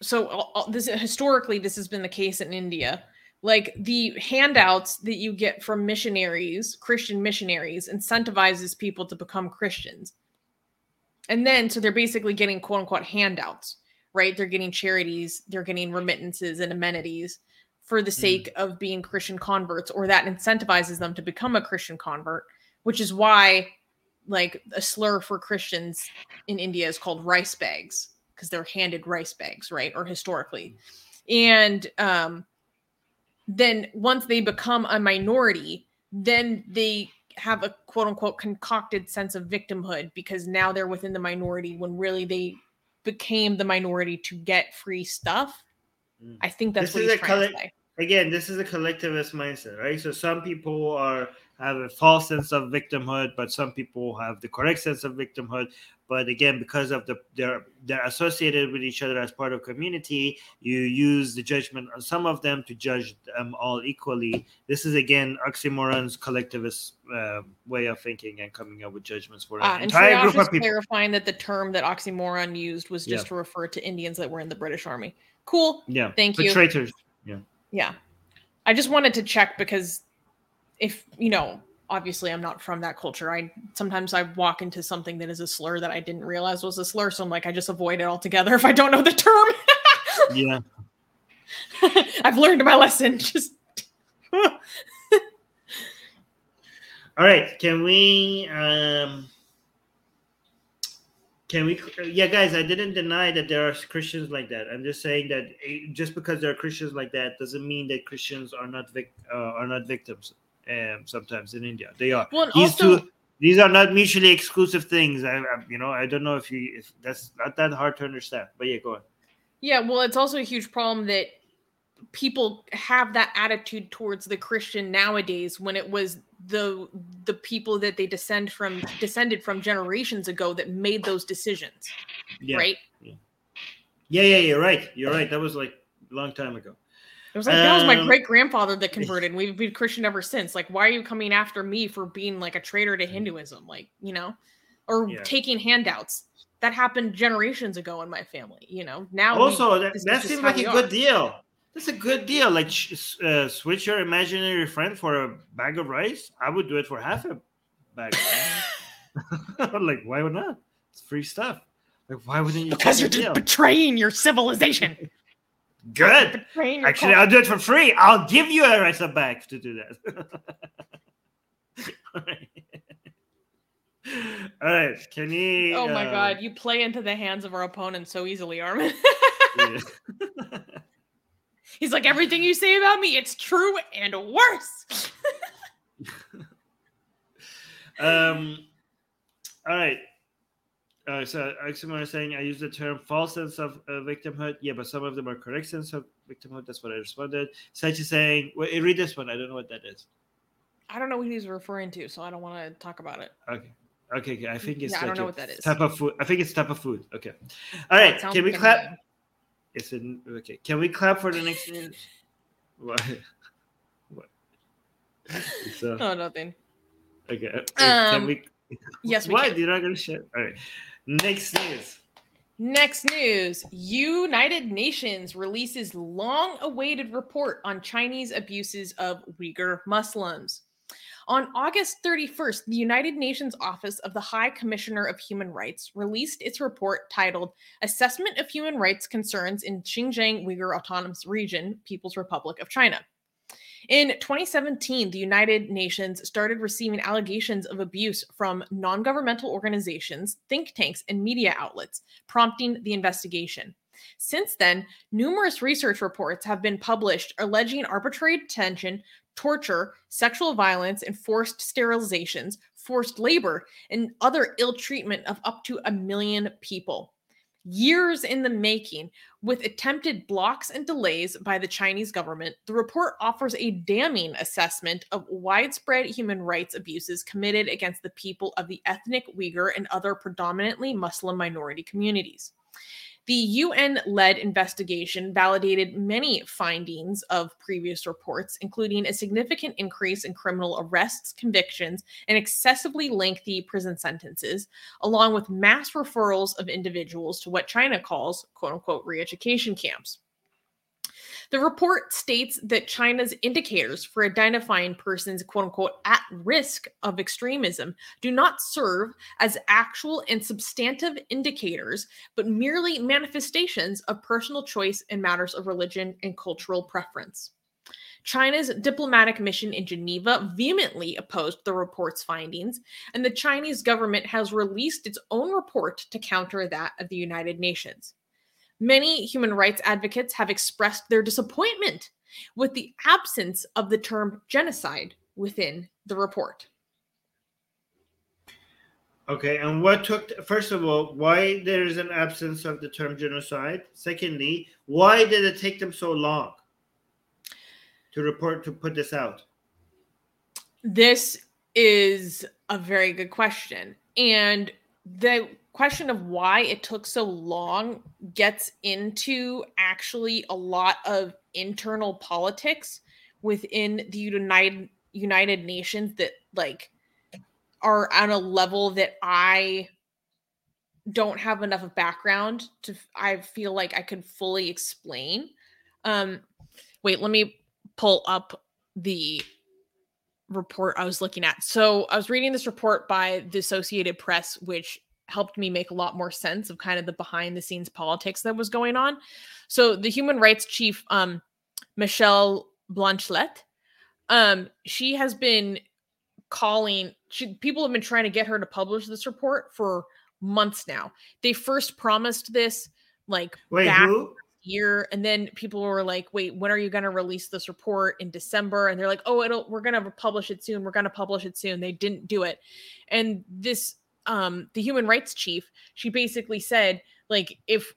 so uh, uh, this historically this has been the case in India. Like the handouts that you get from missionaries, Christian missionaries, incentivizes people to become Christians. And then so they're basically getting quote unquote handouts, right? They're getting charities, they're getting remittances and amenities for the sake of being Christian converts, or that incentivizes them to become a Christian convert, which is why like a slur for Christians in India is called rice bags because they're handed rice bags, right? Or historically. And um then once they become a minority, then they have a quote unquote concocted sense of victimhood because now they're within the minority when really they became the minority to get free stuff. Mm. I think that's This what he's trying to say. again, this is a collectivist mindset, right? So some people are have a false sense of victimhood, but some people have the correct sense of victimhood. But again, because of the they're they're associated with each other as part of community, you use the judgment on some of them to judge them all equally. This is again oxymoron's collectivist uh, way of thinking and coming up with judgments for Uh, an and entire Triage group is of people. clarifying that the term that oxymoron used was just Yeah. to refer to Indians that were in the British Army. Cool. Yeah, Thank but you. traitors. Yeah. Yeah. I just wanted to check because if, you know, obviously I'm not from that culture. I sometimes I walk into something that is a slur that I didn't realize was a slur. So I'm like, I just avoid it altogether if I don't know the term. Yeah. I've learned my lesson. Just All right, can we um can we yeah guys, I didn't deny that there are Christians like that. I'm just saying that eh, just because there are Christians like that doesn't mean that Christians are not vic- uh, are not victims. Um sometimes in India. They are. well, These also two these are not mutually exclusive things. I, I you know, I don't know if you if that's not that hard to understand. But yeah, go on. Yeah, well, it's also a huge problem that people have that attitude towards the Christian nowadays when it was the the people that they descend from descended from generations ago that made those decisions, Yeah. right? Yeah, yeah, you're right. You're right. That was like a long time ago. It was like that was my Um, great grandfather that converted. and We've been Christian ever since. Like, why are you coming after me for being like a traitor to Hinduism? Like, you know, or Mm. Yeah. taking handouts. That happened generations ago in my family. You know, now we- also that, this that seems like we a are. good deal that's a good deal like uh, switch your imaginary friend for a bag of rice i would do it for half a bag like why would not it's free stuff like why wouldn't you because you're just deal? betraying your civilization. Good. Actually i'll do it for free. I'll give you a rice bag to do that. All right. All right. Can you Oh my uh, god, you play into the hands of our opponent so easily, Armin. He's like, everything you say about me, it's true and worse. Um, all right. Uh, so Oxymoron is saying I use the term false sense of uh, victimhood. Yeah, but some of them are correct sense of victimhood. That's what I responded. Sachi saying, wait, read this one. I don't know what that is. I don't know what he's referring to, so I don't want to talk about it. Okay. Okay, okay. I think it's Yeah, I don't know what that is. Type of food. I think it's type of food. Okay. All right. Can we clap? It's in okay. Can we clap for the next? What? What? So, Oh, nothing. okay. uh, Can Um, we? Yes, we Why? can. You're not gonna share? All right. Next news. Next news United Nations releases long awaited report on Chinese abuses of Uyghur Muslims. On August 31st, the United Nations Office of the High Commissioner of Human Rights released its report titled Assessment of Human Rights Concerns in Xinjiang Uyghur Autonomous Region, People's Republic of China. In 2017, the United Nations started receiving allegations of abuse from non governmental organizations, think tanks, and media outlets, prompting the investigation. Since then, numerous research reports have been published alleging arbitrary detention, torture, sexual violence, and forced sterilizations, forced labor, and other ill treatment of up to a million people. Years in the making, with attempted blocks and delays by the Chinese government, the report offers a damning assessment of widespread human rights abuses committed against the people of the ethnic Uyghur and other predominantly Muslim minority communities. The UN led investigation validated many findings of previous reports, including a significant increase in criminal arrests, convictions, and excessively lengthy prison sentences, along with mass referrals of individuals to what China calls quote unquote re education camps. The report states that China's indicators for identifying persons, quote unquote, at risk of extremism do not serve as actual and substantive indicators, but merely manifestations of personal choice in matters of religion and cultural preference. China's diplomatic mission in Geneva vehemently opposed the report's findings, and the Chinese government has released its own report to counter that of the United Nations. Many human rights advocates have expressed their disappointment with the absence of the term genocide within the report. Okay, and what took first of all, why there is an absence of the term genocide? Secondly, why did it take them so long to report to put this out? This is a very good question. And the question of why it took so long gets into actually a lot of internal politics within the United United Nations that like are on a level that I don't have enough of background to I feel like I could fully explain. Um wait, let me pull up the report I was looking at. So I was reading this report by the Associated Press, which helped me make a lot more sense of kind of the behind the scenes politics that was going on. So the human rights chief, um, Michelle Bachelet, um, she has been calling. She, people have been trying to get her to publish this report for months now. They first promised this like Wait, back who? year and then people were like wait when are you going to release this report in december and they're like oh it'll we're going to publish it soon we're going to publish it soon they didn't do it and this um the human rights chief she basically said like if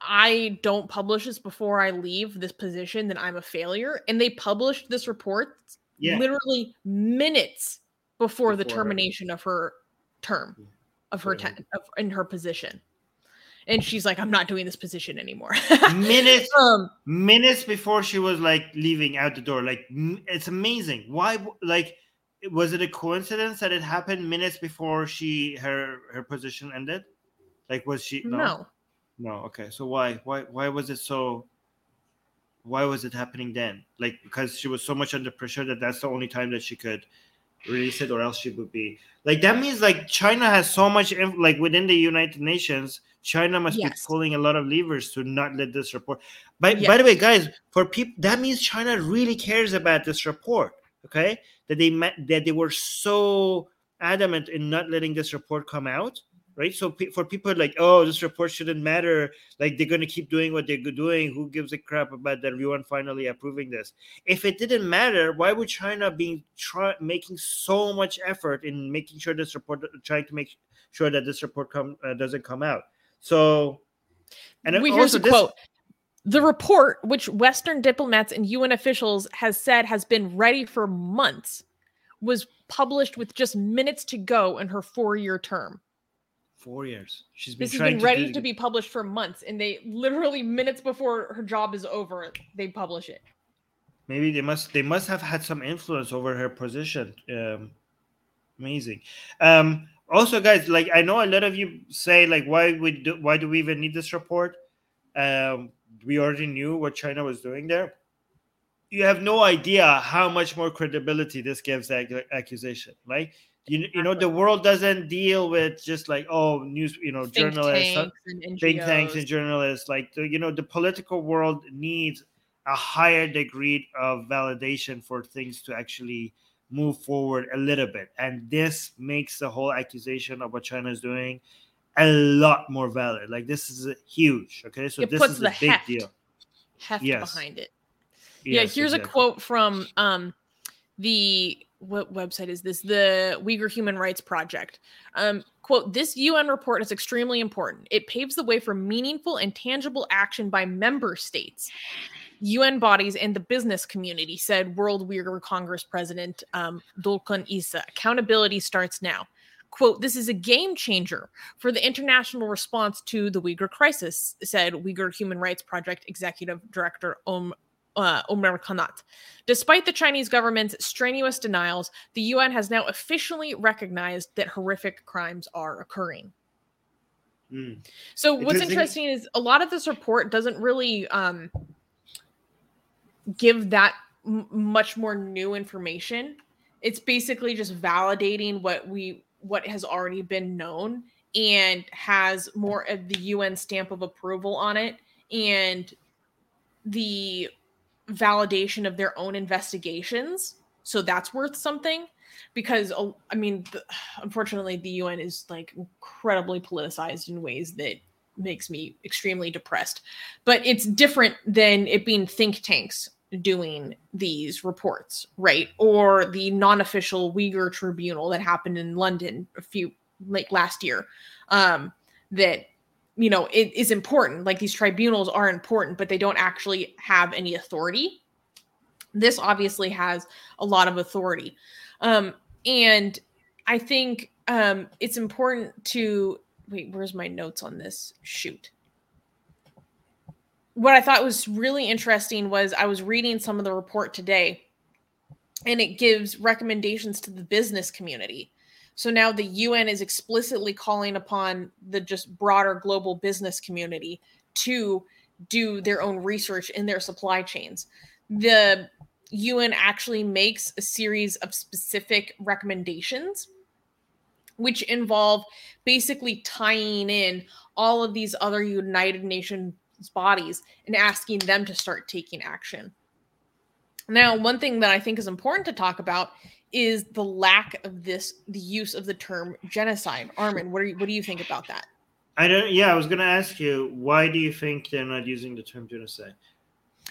i don't publish this before i leave this position then i'm a failure. And they published this report Yeah. literally minutes before, the Before her- termination of her term of her- ten, of, in her position. And she's like i'm not doing this position anymore. Minutes. Um minutes before she was like leaving out the door. Like it's amazing. Why like was it a coincidence that it happened minutes before she her her position ended? Like was she no? No. Okay. So why why why was it so why was it happening then? Like because she was so much under pressure that that's the only time that she could release it or else she would be. Like that means like china has so much inf- like within the united nations china must Yes. be pulling a lot of levers to not let this report. By, by the way guys for people that means china really cares about this report okay that they met that they were so adamant in not letting this report come out right? So pe- for people like oh this report shouldn't matter. Like they're going to keep doing what they're doing. Who gives a crap about that? Everyone finally approving this. If it didn't matter why would china be try- making so much effort in making sure this report trying to make sure that this report come uh, doesn't come out? So and also here's a this- quote. The report, which Western diplomats and UN officials has said has been ready for months, was published with just minutes to go in her four-year term. four years. She's been This has been to ready to be published for months, and they literally minutes before her job is over, they publish it. maybe they must they must have had some influence over her position. Um amazing. Um also guys like i know a lot of you say like why do why do we even need this report? Um we already knew what china was doing there. You have no idea how much more credibility this gives that accusation right? You, you know the world doesn't deal with just like oh news you know Think journalists uh, tanks and think tanks and journalists like the, you know the political world needs a higher degree of validation for things to actually move forward a little bit. And this makes the whole accusation of what china is doing a lot more valid like this is a huge okay so It this is a big heft deal heft Yes. behind it. yeah here's exactly. a quote from um the what website is this? The Uyghur Human Rights Project. Um, quote, this UN report is extremely important. It paves the way for meaningful and tangible action by member states, UN bodies, and the business community, said World Uyghur Congress President um, Dolkun Isa. Accountability starts now. Quote, this is a game changer for the international response to the Uyghur crisis, said Uyghur Human Rights Project Executive Director Om uh, Omer Kanat. Despite the Chinese government's strenuous denials, the UN has now officially recognized that horrific crimes are occurring. Mm. So what's Interesting. interesting is a lot of this report doesn't really um, give that m- much more new information. It's basically just validating what we what has already been known and has more of the UN stamp of approval on it and the validation of their own investigations. So that's worth something because uh, I mean, the, unfortunately, the UN is like incredibly politicized in ways that makes me extremely depressed. But it's different than it being think tanks doing these reports, right? Or the non-official Uyghur tribunal that happened in London a few like last year. Um, that you know it is important. Like these tribunals are important, but they don't actually have any authority. This obviously has a lot of authority. Um, and I think um, it's important to wait. Where's my notes on this? Shoot. What I thought was really interesting was I was reading some of the report today, and it gives recommendations to the business community. So now the UN is explicitly calling upon the just broader global business community to do their own research in their supply chains. The UN actually makes a series of specific recommendations, which involve basically tying in all of these other United Nations bodies and asking them to start taking action. Now, one thing that I think is important to talk about is the lack of this, the use of the term genocide. Armin, what, are you, what do you think about that? I don't. Yeah, I was gonna ask you why do you think they're not using the term genocide?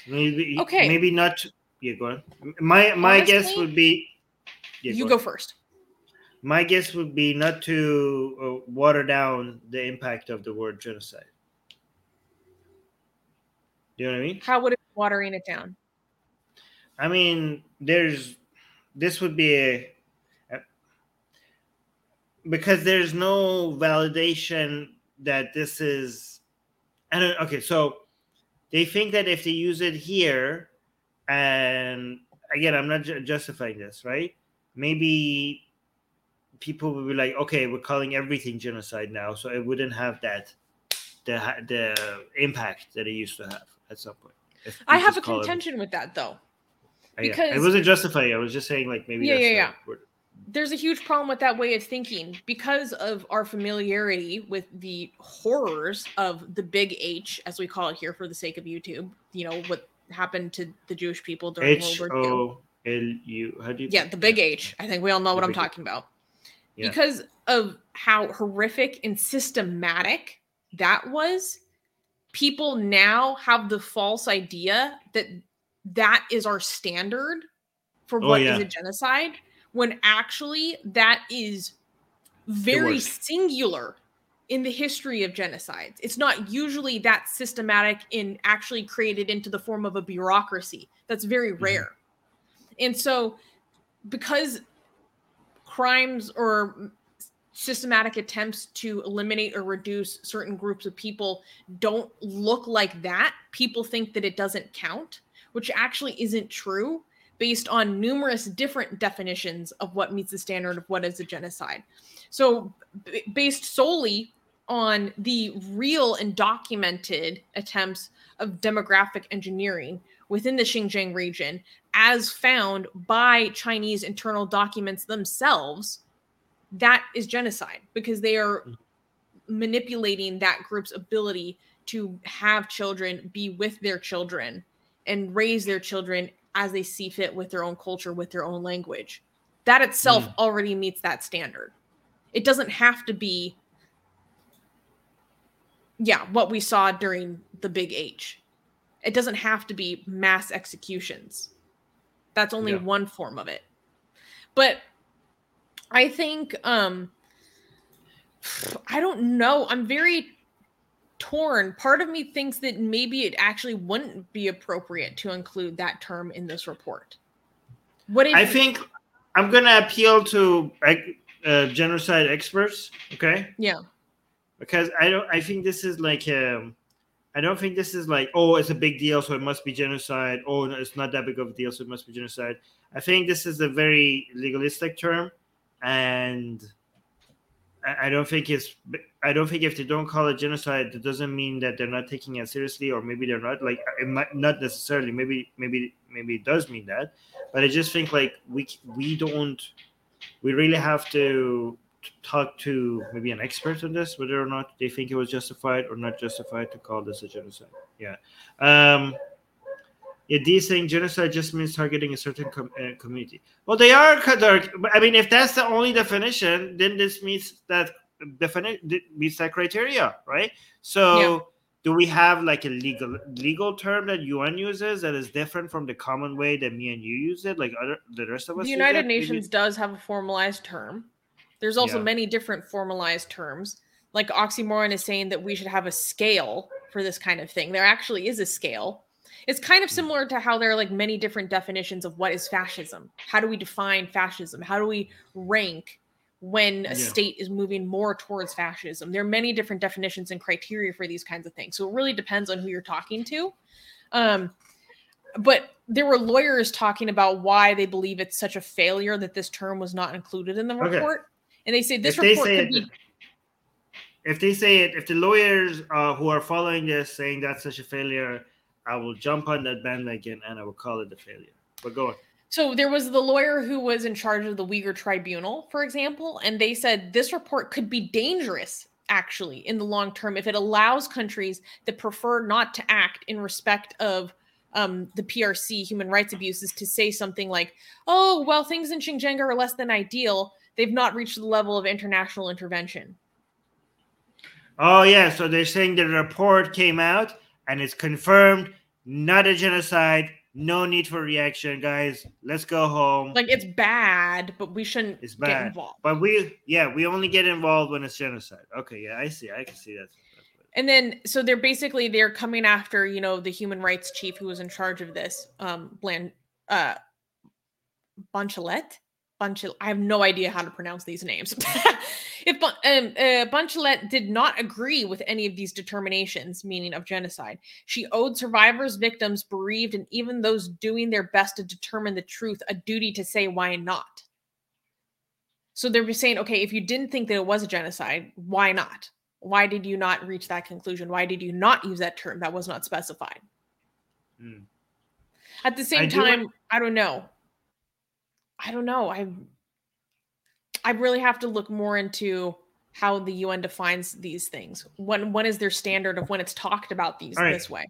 Maybe. Okay. Maybe not. Yeah, go on. My my guess would be. Yeah, you on. go first. My guess would be not to uh, water down the impact of the word genocide. Do you know what I mean? How would it be watering it down? I mean, there's this would be a, a- because there's no validation that this is. I don't. Okay, so they think that if they use it here, and again, I'm not ju- justifying this, right? Maybe people would be like, okay, we're calling everything genocide now, so it wouldn't have that the the impact that it used to have at some point. if I have a call it- contention with that though. Oh, yeah, Because- it wasn't justifying. I was just saying like maybe Yeah, that's yeah, yeah. word. There's a huge problem with that way of thinking because of our familiarity with the horrors of the big H, as we call it here for the sake of YouTube. You know, what happened to the Jewish people during H World War II. O L U. How do you? Yeah, the big H. I think we all know what I'm talking about. Yeah. Because of how horrific and systematic that was, people now have the false idea that that is our standard for Oh, what is yeah. a genocide, when actually that is very singular in the history of genocides. It's not usually that systematic and actually created into the form of a bureaucracy. That's very Mhm. rare. And so, because crimes or systematic attempts to eliminate or reduce certain groups of people don't look like that, people think that it doesn't count, which actually isn't true based on numerous different definitions of what meets the standard of what is a genocide. So, b- based solely on the real and documented attempts of demographic engineering within the Xinjiang region, as found by Chinese internal documents themselves, that is genocide because they are manipulating that group's ability to have children, be with their children, and raise their children as they see fit with their own culture, with their own language. That itself Mm. already meets that standard. It doesn't have to be, yeah, what we saw during the Big H. It doesn't have to be mass executions. That's only Yeah. one form of it. but I think um I don't know. I'm very torn. Part of me thinks that maybe it actually wouldn't be appropriate to include that term in this report. What I think I'm gonna appeal to uh, genocide experts. Okay, Yeah. because I don't. I think this is like. Um, I don't think this is like, oh, it's a big deal, so it must be genocide. Oh, no, it's not that big of a deal, so it must be genocide. I think this is a very legalistic term, and I don't think it's. I don't think if they don't call it genocide, that doesn't mean that they're not taking it seriously, or maybe they're not. Like, it might not necessarily. Maybe, maybe, maybe it does mean that, but I just think like we we don't. We really have to talk to maybe an expert on this, whether or not they think it was justified or not justified to call this a genocide. Yeah. Um, yeah, these saying genocide just means targeting a certain com- uh, community. Well, they are. I mean, if that's the only definition, then this meets that definition meets that criteria, right? So, Yeah. do we have like a legal legal term that UN uses that is different from the common way that me and you use it, like other the rest of us? the United it? Maybe- Nations does have a formalized term. There's also Yeah. many different formalized terms. Like Oxymoron is saying that we should have a scale for this kind of thing. There actually is a scale. It's kind of similar to how there are like many different definitions of what is fascism. How do we define fascism? How do we rank when a Yeah. state is moving more towards fascism? There are many different definitions and criteria for these kinds of things. So it really depends on who you're talking to. Um, but there were lawyers talking about why they believe it's such a failure that this term was not included in the Okay. report. And they say this if they report say could it, be if they say it, if the lawyers uh, who are following this saying that's such a failure, I will jump on that bandwagon and I will call it a failure. But go on. So there was the lawyer who was in charge of the Uyghur tribunal, for example, and they said this report could be dangerous actually in the long term if it allows countries that prefer not to act in respect of um, the PRC human rights abuses to say something like, "Oh, well, things in Xinjiang are less than ideal. They've not reached the level of international intervention." Oh yeah, so they're saying the report came out and it's confirmed, not a genocide, no need for reaction, guys. Let's go home. Like it's bad, but we shouldn't It's get bad. involved. But we, yeah, we only get involved when it's genocide. Okay, yeah, I see. I can see that. And then so they're basically they're coming after, you know, the human rights chief who was in charge of this, um Bland uh Bunchelet. Bunchel I have no idea how to pronounce these names. if um, uh, Bunchelet did not agree with any of these determinations, meaning of genocide, she owed survivors, victims, bereaved, and even those doing their best to determine the truth a duty to say why not. So they're saying, okay, if you didn't think that it was a genocide, why not? Why did you not reach that conclusion? Why did you not use that term that was not specified? Hmm. At the same I do time, I don't know. I don't know. I I really have to look more into how the UN defines these things. When when is their standard of when it's talked about these right. this way?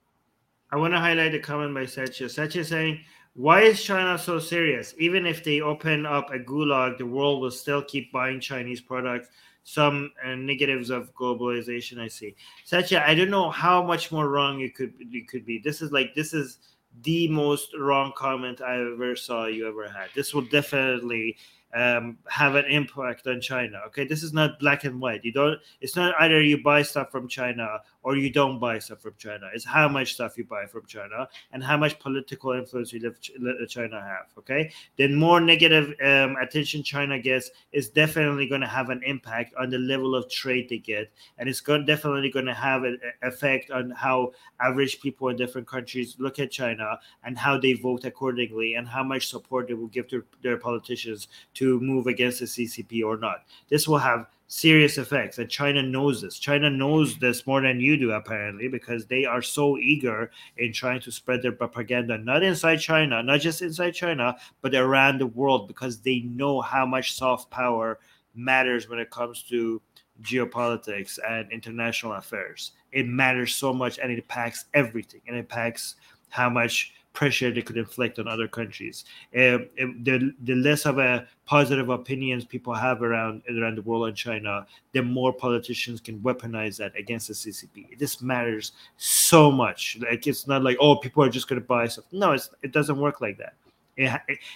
I want to highlight a comment by Satya. Satya saying, Why is China so serious? Even if they open up a gulag, the world will still keep buying Chinese products. Some uh, negatives of globalization, I see. Satya, I don't know how much more wrong you could you could be. This is like this is the most wrong comment I ever saw you ever had. This will definitely um, have an impact on China. Okay, this is not black and white. You don't. It's not either you buy stuff from China or you don't buy stuff from China. It's how much stuff you buy from China and how much political influence you let Ch- China have. Okay, then more negative um, attention China gets is definitely going to have an impact on the level of trade they get, and it's going definitely going to have an effect on how average people in different countries look at China and how they vote accordingly and how much support they will give to their politicians to move against the CCP or not. This will have serious effects, and China knows this. China knows this more than you do, apparently, because they are so eager in trying to spread their propaganda, not inside China, not just inside China, but around the world, because they know how much soft power matters when it comes to geopolitics and international affairs. It matters so much, and it impacts everything, and it impacts how much pressure they could inflict on other countries. The the less of a positive opinions people have around around the world on China, the more politicians can weaponize that against the CCP. This matters so much. Like it's not like oh people are just going to buy stuff. No, it doesn't work like that.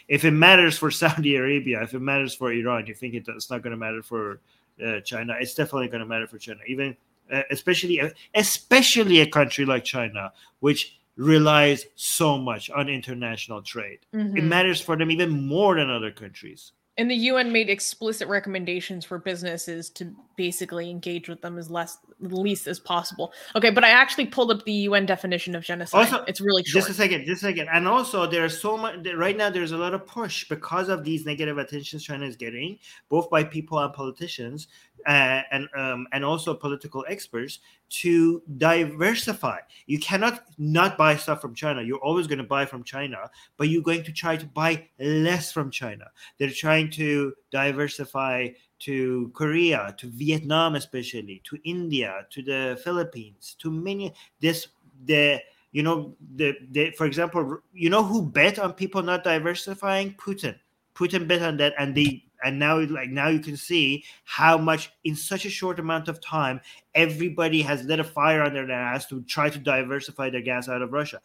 If it matters for Saudi Arabia, if it matters for Iran, you think it, it's not going to matter for uh, China? It's definitely going to matter for China, even uh, especially especially a country like China, which relies so much on international trade. It Mhm. matters for them even more than other countries. And the UN made explicit recommendations for businesses to basically engage with them as less least as possible. Okay, but I actually pulled up the UN definition of genocide. Also, it's really short. Just a second, just a second. And also, there's so much right now. There's a lot of push because of these negative attentions China is getting, both by people and politicians, uh, and um, and also political experts, to diversify. You cannot not buy stuff from China. You're always going to buy from China, but you're going to try to buy less from China. They're trying to diversify to Korea, to Vietnam, especially to India, to the Philippines, to many. This the you know the, the for example you know who bet on people not diversifying putin putin bet on that and they and now like now you can see how much in such a short amount of time everybody has lit a fire under their ass to try to diversify their gas out of russia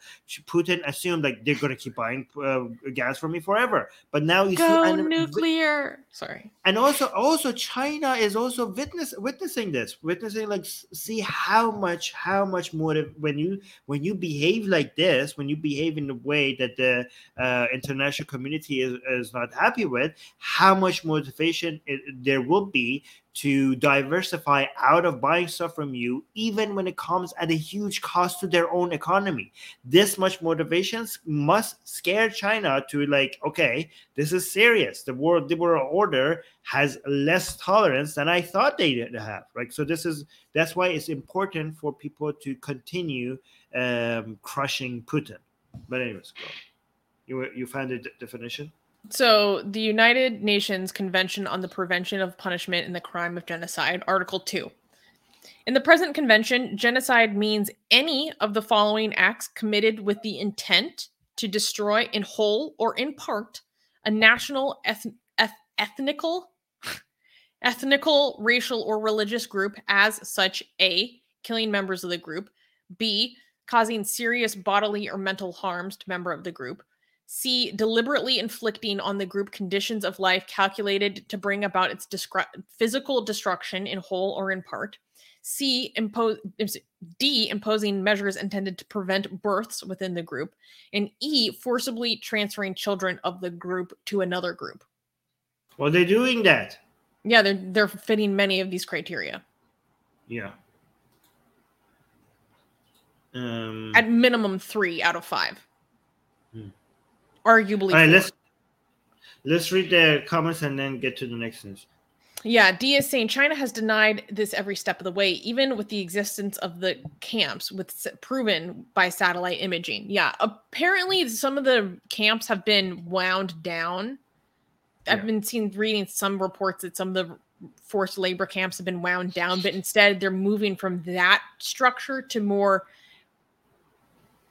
putin assumed like they're going to keep buying uh, gas from me forever but now you Go see and, nuclear. Sorry. and also also china is also witness witnessing this witnessing like see how much how much motive when you when you behave like this when you behave in a way that the uh, international community is, is not happy with how much motivation it, there will be to diversify out of buying stuff from you even when it comes at a huge cost to their own economy. This much motivations must scare china to like okay this is serious. The world world order has less tolerance than i thought they did have Right, so this is that's why it's important for people to continue um crushing putin. But anyways go. you you found the definition So, the United Nations Convention on the Prevention of Punishment in the Crime of Genocide, Article 2. In the present convention, genocide means any of the following acts committed with the intent to destroy in whole or in part a national, eth- eth- ethnical, ethnical, racial, or religious group as such A, killing members of the group, B, causing serious bodily or mental harms to member of the group, C. Deliberately inflicting on the group conditions of life calculated to bring about its descri- physical destruction in whole or in part. C. Impose, D. Imposing measures intended to prevent births within the group. And E. Forcibly transferring children of the group to another group. well they're doing that Yeah, they're they're fitting many of these criteria. yeah um At minimum three out of five. Arguably. all right let's let's read the comments and then get to the next news Yeah, D is saying China has denied this every step of the way, even with the existence of the camps, with proven by satellite imaging. Yeah, apparently some of the camps have been wound down. I've been seeing reading some reports that some of the forced labor camps have been wound down, but instead they're moving from that structure to more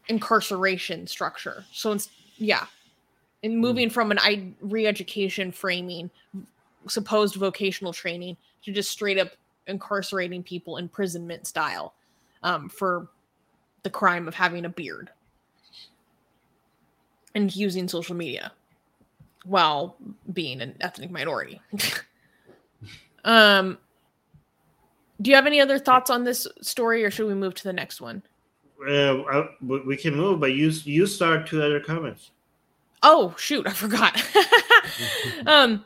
incarceration structure. So it's yeah, and moving from an I re-education framing supposed vocational training to just straight up incarcerating people imprisonment style um, for the crime of having a beard and using social media while being an ethnic minority. um, do you have any other thoughts on this story, or should we move to the next one? uh, I- we we can move but you you start two other comments Oh shoot, I forgot. um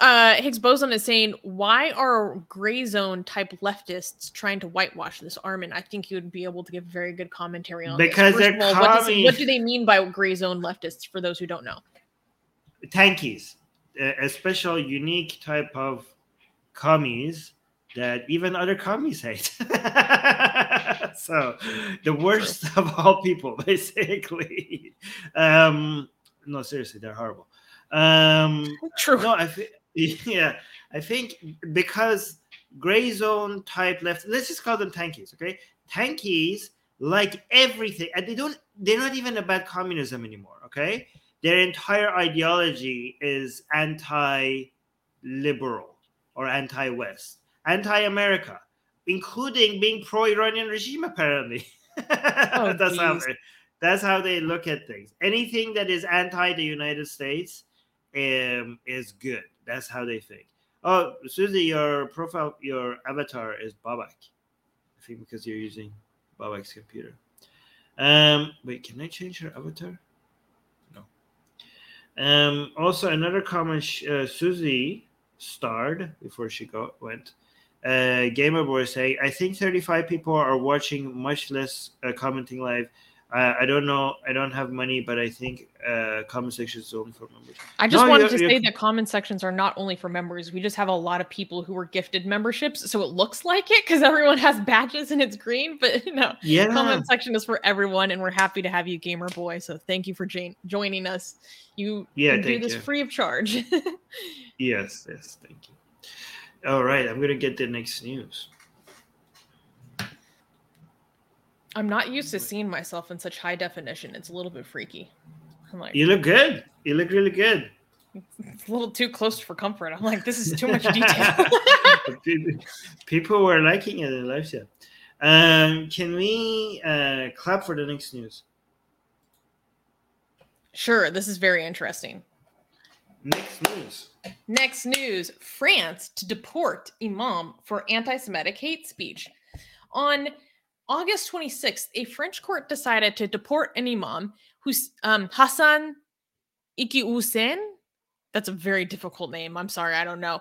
uh Higgs boson is saying, why are gray zone type leftists trying to whitewash this Armin? I think you would be able to give very good commentary on Because this. they're what, does, what do they mean by gray zone leftists for those who don't know? tankies, a special, unique type of commies that even other commies hate. so, the worst of all people, basically. Um, no, seriously, they're horrible. Um, True. no, I thi- yeah, I think because gray zone type left, let's just call them tankies, okay? Tankies like everything, and they don't. They're not even about communism anymore, okay? Their entire ideology is anti-liberal or anti-West, anti-America, including being pro-Iranian regime. Apparently, Oh, that's how geez. they, That's how they look at things. Anything that is anti the United States um, is good. That's how they think. Oh, Susie, your profile, your avatar is Babak. I think because you're using Babak's computer. Um, wait, can I change her avatar? No. Um, also, another comment uh, Susie starred before she got went. Uh, Gamer Boy saying, I think 35 people are watching, much less uh, commenting live. I don't know. I don't have money, but I think uh, comment sections is only for members. I just No, wanted to say that comment sections are not only for members. We just have a lot of people who were gifted memberships, so it looks like it because everyone has badges and it's green. But no, Yeah. comment section is for everyone, and we're happy to have you, Gamer Boy. So thank you for joining us. You Yeah, can do this you. free of charge. Yes, yes, thank you. All right, I'm gonna get the next news. I'm not used to seeing myself in such high definition. It's a little bit freaky. I'm like, You look good. You look really good. it's a little too close for comfort. I'm like, this is too much detail. People- were liking it in live chat. Um, can we uh, clap for the next news? sure, this is very interesting. Next news. Next news France to deport Imam for anti Semitic hate speech. On August 26th, a French court decided to deport an Imam who's um, Hassan Iki That's a very difficult name. I'm sorry, I don't know.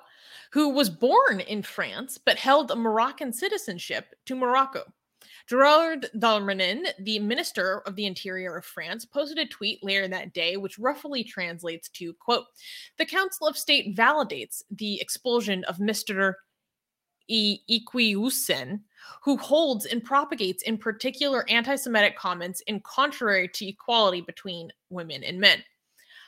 Who was born in France but held a Moroccan citizenship to Morocco. Gerard Darmanin, the Minister of the Interior of France, posted a tweet later that day, which roughly translates to, quote, the Council of State validates the expulsion of Mr. Iquioussen, who holds and propagates in particular anti Semitic comments in contrary to equality between women and men.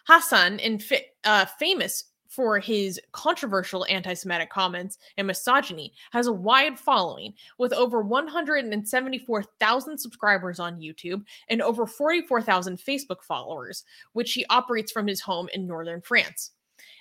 Hassan, fa- uh, famous for his controversial anti Semitic comments and misogyny, has a wide following with over 174,000 subscribers on YouTube and over 44,000 Facebook followers, which he operates from his home in northern France.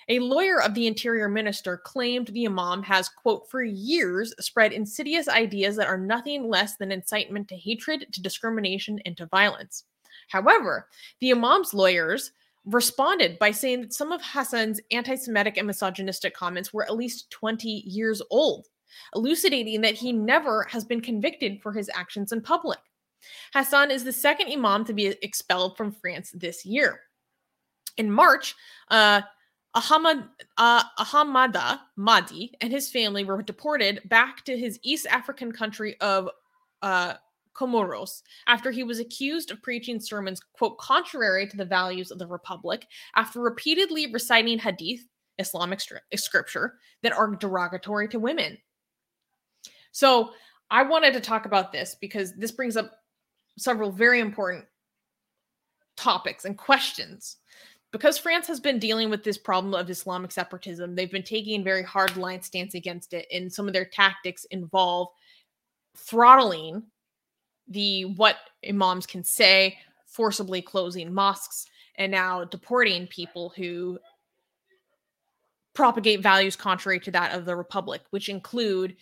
A lawyer of the interior minister claimed the imam has, quote, for years spread insidious ideas that are nothing less than incitement to hatred, to discrimination, and to violence. However, the imam's lawyers responded by saying that some of Hassan's anti Semitic and misogynistic comments were at least 20 years old, elucidating that he never has been convicted for his actions in public. Hassan is the second imam to be expelled from France this year. In March, uh, Ahmad uh, Ahamada Mahdi and his family were deported back to his East African country of uh, Comoros after he was accused of preaching sermons, quote, contrary to the values of the Republic, after repeatedly reciting hadith, Islamic stri- scripture, that are derogatory to women. So I wanted to talk about this because this brings up several very important topics and questions. Because France has been dealing with this problem of Islamic separatism, they've been taking a very hard line stance against it, and some of their tactics involve throttling the what imams can say, forcibly closing mosques, and now deporting people who propagate values contrary to that of the republic, which include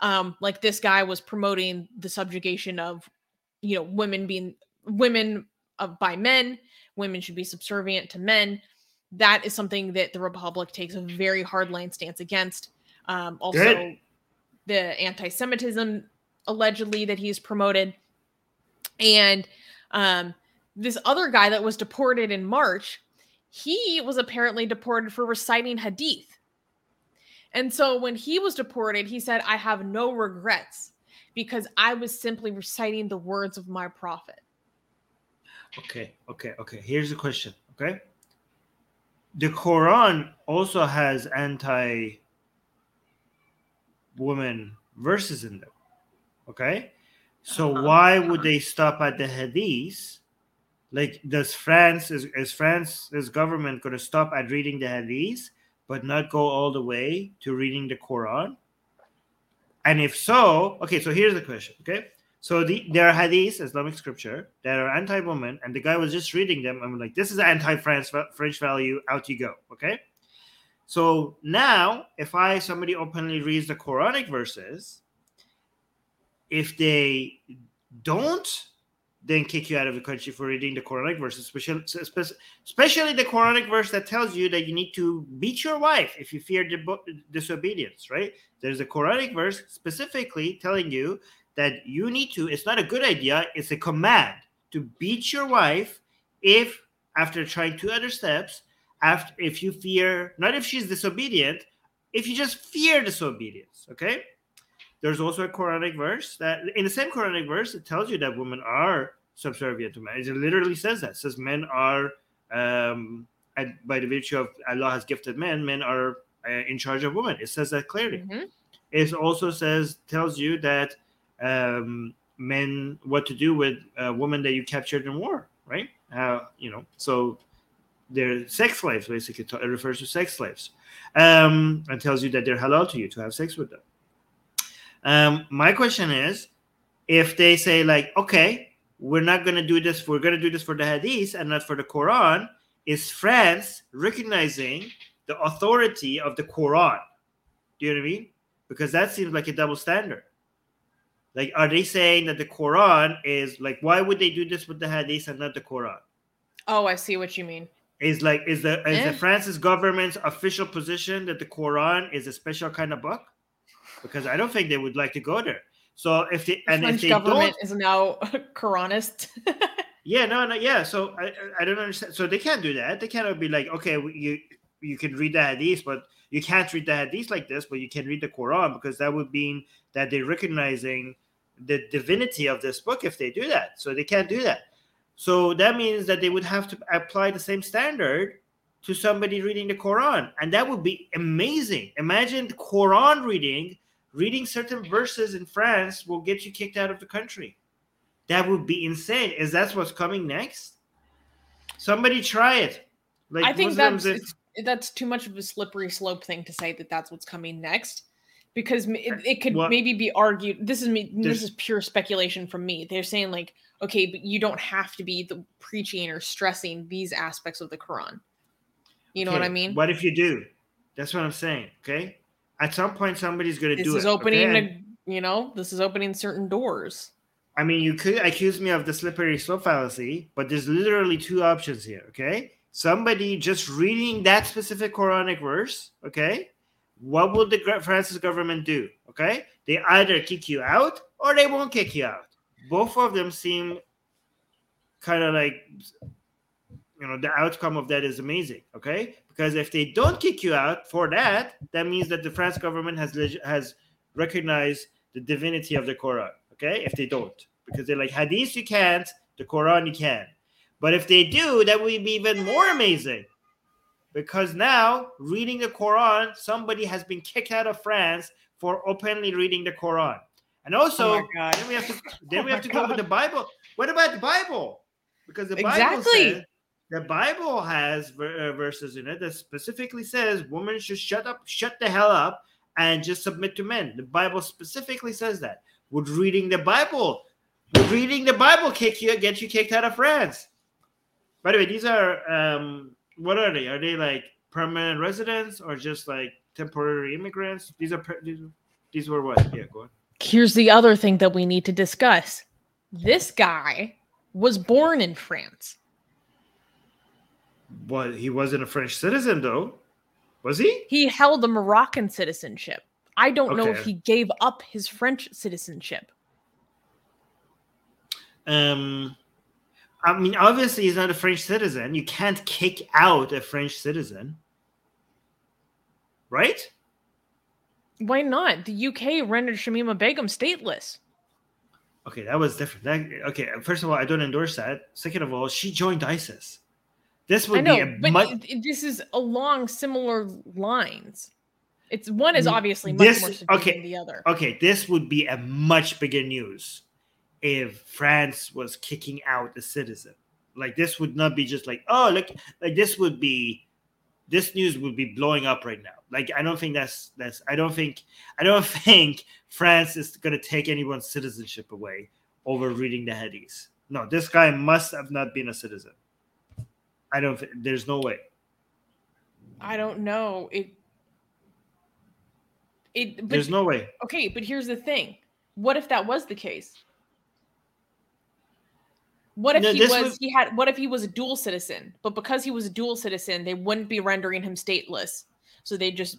um, like this guy was promoting the subjugation of you know women being women of by men women should be subservient to men. That is something that the republic takes a very hard line stance against. Um, also Good. the anti-semitism allegedly that he's promoted. And um, this other guy that was deported in march he was apparently deported for reciting hadith. And so when he was deported he said i have no regrets because i was simply reciting the words of my prophet Okay, okay, okay. Here's the question. Okay. The Quran also has anti woman verses in them. Okay. So Uh-huh, why would they stop at the hadith? Like, does France is, is France's government going to stop at reading the hadith, but not go all the way to reading the Quran? And if so, okay, so here's the question. Okay. So the, there are hadiths, Islamic scripture, that are anti-woman, and the guy was just reading them. I'm like, this is anti-French French value. Out you go. Okay. So now, if I somebody openly reads the Quranic verses, if they don't then kick you out of the country for reading the Quranic verse, especially, especially the Quranic verse that tells you that you need to beat your wife if you fear disobedience, right? There's a Quranic verse specifically telling you that you need to, it's not a good idea, it's a command to beat your wife if, after trying two other steps, after if you fear, not if she's disobedient, if you just fear disobedience, okay? There's also a Quranic verse that in the same Quranic verse it tells you that women are subservient to men. It literally says that. It says men are um, by the virtue of Allah has gifted men, men are uh, in charge of women. It says that clearly. Mm-hmm. It also says tells you that um, men what to do with a woman that you captured in war, right? Uh, you know, so they're sex slaves basically. It refers to sex slaves, um, and tells you that they're halal to you to have sex with them. Um, my question is, if they say like, okay, we're not going to do this, we're going to do this for the hadith and not for the Quran, is France recognizing the authority of the Quran? Do you know what I mean? Because that seems like a double standard. Like, are they saying that the Quran is like, why would they do this with the hadith and not the Quran? Oh, I see what you mean. Is like, is the is the Francis government's official position that the Quran is a special kind of book? because I don't think they would like to go there. So if they the and French if they government is now Quranist. yeah, no, no, yeah. So I, I don't understand. So they can't do that. They cannot be like, okay, you you can read the hadith, but you can't read the hadith like this, but you can read the Quran because that would mean that they're recognizing the divinity of this book if they do that. So they can't do that. So that means that they would have to apply the same standard to somebody reading the Quran, and that would be amazing. Imagine Quran reading reading certain verses in France will get you kicked out of the country. That would be insane. Is that what's coming next? Somebody try it. Like I think Muslims that's that's too much of a slippery slope thing to say that that's what's coming next, because it, it could well, maybe be argued. This is me. This is pure speculation from me. They're saying like, okay, but you don't have to be the preaching or stressing these aspects of the Quran. You know okay, what I mean? What if you do? That's what I'm saying. Okay, at some point somebody's going to do it. This is opening, okay? a, you know, this is opening certain doors. I mean, you could accuse me of the slippery slope fallacy, but there's literally two options here. Okay, somebody just reading that specific Quranic verse. Okay, what will the Francis government do? Okay, they either kick you out or they won't kick you out. Both of them seem kind of like you know the outcome of that is amazing. Okay, because if they don't kick you out for that, that means that the France government has has recognized the divinity of the Quran. Okay, if they don't, because they're like Hadith, you can't, the Quran, you can. But if they do, that would be even more amazing. Because now, reading the Quran, somebody has been kicked out of France for openly reading the Quran. And also, oh then we have to then oh we have to God. go with the Bible. What about the Bible? Because the exactly. Bible says the Bible has uh, verses in it that specifically says women should shut up, shut the hell up, and just submit to men. The Bible specifically says that. Would reading the Bible, would reading the Bible kick you, get you kicked out of France? By the way, these are um, what are they? Are they like permanent residents or just like temporary immigrants? These are these, these were what? Yeah, go on. Here's the other thing that we need to discuss. This guy was born in France. But he wasn't a French citizen, though. Was he? He held a Moroccan citizenship. I don't okay. know if he gave up his French citizenship. Um, I mean, obviously, he's not a French citizen. You can't kick out a French citizen, right? Why not? The UK rendered Shamima Begum stateless. Okay, that was different. That, okay, first of all, I don't endorse that. Second of all, she joined ISIS. This would know, be a but this is along similar lines. It's one is obviously much this, more severe okay, than the other. Okay, this would be a much bigger news if France was kicking out a citizen. Like this would not be just like, oh, look, like this would be this news would be blowing up right now. Like I don't think that's that's I don't think I don't think France is gonna take anyone's citizenship away over reading the headies. No, this guy must have not been a citizen. I don't. There's no way. I don't know it. It. But, there's no way. Okay, but here's the thing. What if that was the case? What if No, he was was- he had what if he was a dual citizen? But because he was a dual citizen, they wouldn't be rendering him stateless. So they just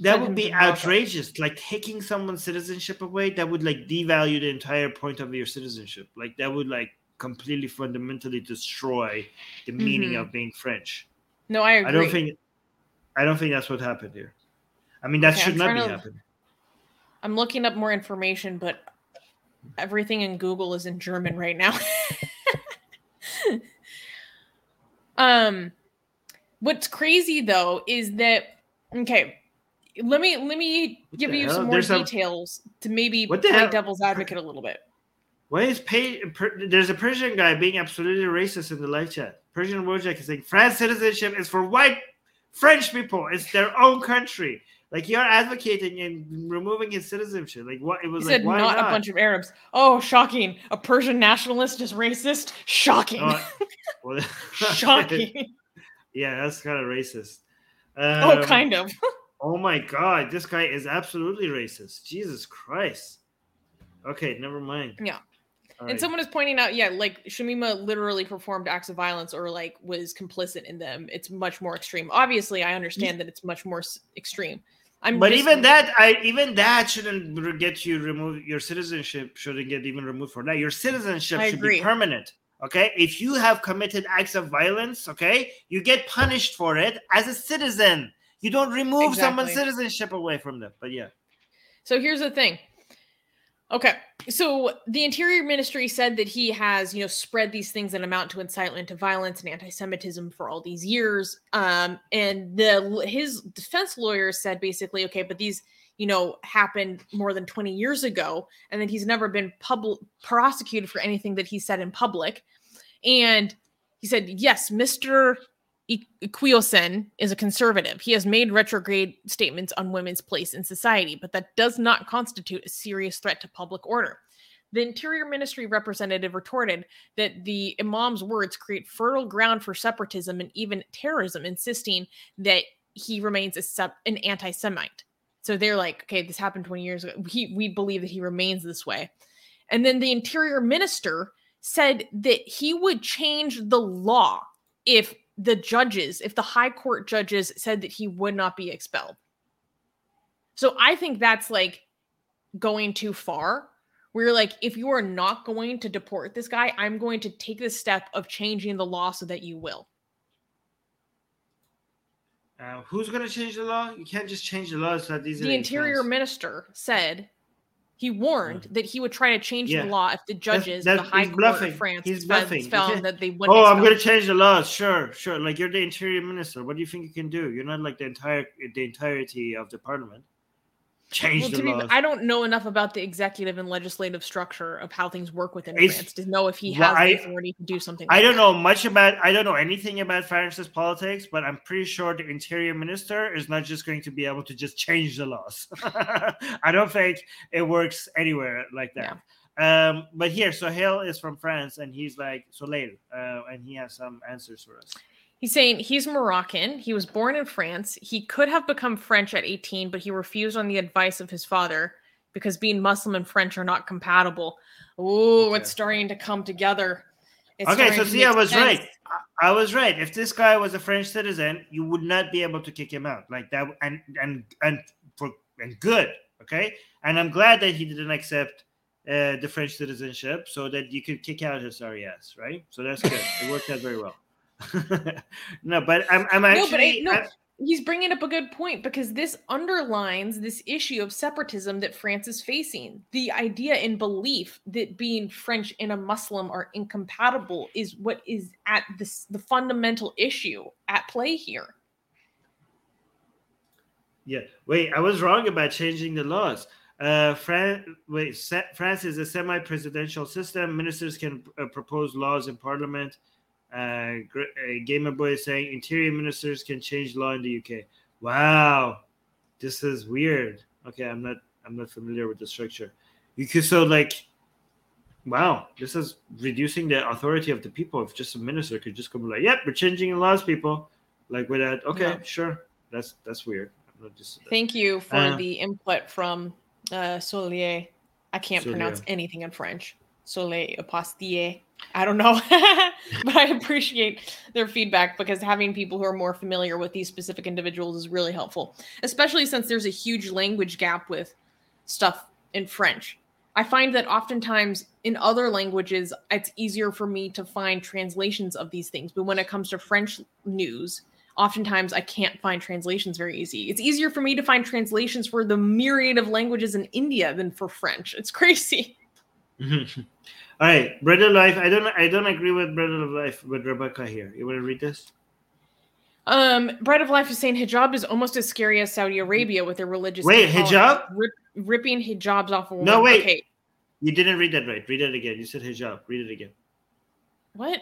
that would be outrageous. Like taking someone's citizenship away, that would like devalue the entire point of your citizenship. Like that would like completely fundamentally destroy the meaning Mhm. of being French. no, I agree. I don't think I don't think that's what happened here. I mean that Okay, should I'm not be to- happening. I'm looking up more information, but everything in Google is in German right now. um what's crazy though is that okay, let me let me What give you hell? some more There's a- details to maybe play hell? devil's advocate a little bit. Why is pay, per, there's a Persian guy being absolutely racist in the live chat? Persian Wojak is saying France citizenship is for white French people. It's their own country. Like you're advocating and removing his citizenship. Like what? It He was said like why not, not? a bunch of Arabs. Oh, shocking. A Persian nationalist is racist. Shocking. Oh, well, shocking. yeah, that's kind of racist. oh, Um, kind of. Oh my god, this guy is absolutely racist. Jesus Christ. Okay, never mind. Yeah. All And right. someone is pointing out, yeah, like Shamima literally performed acts of violence or like was complicit in them. It's much more extreme. Obviously, I understand that it's much more s- extreme. I'm but just- even that, I even that shouldn't get you removed. Your citizenship shouldn't get even removed for that. Your citizenship I should agree. be permanent. Okay, if you have committed acts of violence, okay, you get punished for it as a citizen. You don't remove someone's citizenship away from them. But yeah, So here's the thing. Okay. So the Interior Ministry said that he has, you know, spread these things that amount to incitement to violence and anti-Semitism for all these years. Um, and the his defense lawyers said basically, okay, but these, you know, happened more than 20 years ago, and that he's never been public prosecuted for anything that he said in public. And he said, yes, Mr. Iquioussen is a conservative. He has made retrograde statements on women's place in society, but that does not constitute a serious threat to public order. The Interior Ministry representative retorted that the Imam's words create fertile ground for separatism and even terrorism, insisting that he remains a an anti Semite. So they're like, okay, this happened 20 years ago. He, we believe that he remains this way. And then the Interior Minister said that he would change the law if the judges, if the high court judges said that he would not be expelled. So I think that's like going too far. We're like, if you are not going to deport this guy, I'm going to take the step of changing the law so that you will. uh, who's gonna change the law? You can't just change the law. So that these The interior minister said he warned that he would try to change Yeah. the law if the judges, that's- the high court bluffing. of France, He's found- bluffing. Found that they oh, wouldn't. Oh, I'm gonna change the laws. Sure, sure. Like you're the interior minister. What do you think you can do? You're not like the entire the entirety of the parliament. Change Well, the to be, laws. I don't know enough about the executive and legislative structure of how things work within It's- France to know if he has the authority to do something. I like don't that. know much about. I don't know anything about France's politics, but I'm pretty sure the interior minister is not just going to be able to just change the laws. I don't think it works anywhere like that. Um, but here, so Hale is from France, and he's like Soleil, uh, and he has some answers for us. He's saying he's Moroccan. He was born in France. He could have become French at 18, but he refused on the advice of his father because being Muslim and French are not compatible. Oh, Okay. it's starting to come together. It's okay, so to see, I was sense. right. I, I was right. If this guy was a French citizen, you would not be able to kick him out like that, and and and for and good. Okay, and I'm glad that he didn't accept uh, the French citizenship, so that you could kick out his sorry ass, right? So that's good. it worked out very well. no, but I'm I'm actually no, but I, no, I- he's bringing up a good point because this underlines this issue of separatism that France is facing. The idea and belief that being French and a Muslim are incompatible is what is at this the fundamental issue at play here. Yeah. Wait, I was wrong about changing the laws. Uh, Fran- wait, se- France is a semi-presidential system. Ministers can uh, propose laws in parliament. Uh, uh, Gamer Boy is saying interior ministers can change law in the UK. Wow, this is weird. Okay, I'm not I'm not familiar with the structure. You could so like, wow, this is reducing the authority of the people. If just a minister could just come like, yep, we're changing the laws, people, like without. Okay, Yeah. sure. That's that's weird. I'm not just. Thank you for Uh, the input from uh, Solier. I can't Solier. pronounce anything in French. Soleil Pastille. I don't know, but I appreciate their feedback because having people who are more familiar with these specific individuals is really helpful, especially since there's a huge language gap with stuff in French. I find that oftentimes in other languages, it's easier for me to find translations of these things. But when it comes to French news, oftentimes I can't find translations very easy. It's easier for me to find translations for the myriad of languages in India than for French. It's crazy. All right, Bread of Life. I don't. I don't agree with Bread of Life with Rebecca here. You want to read this? Um, Bread of Life is saying hijab is almost as scary as Saudi Arabia with their religious. Wait, hijab? Rip, ripping hijabs off a woman. No, wait. Okay, You didn't read that right. Read it again. You said hijab. Read it again. what?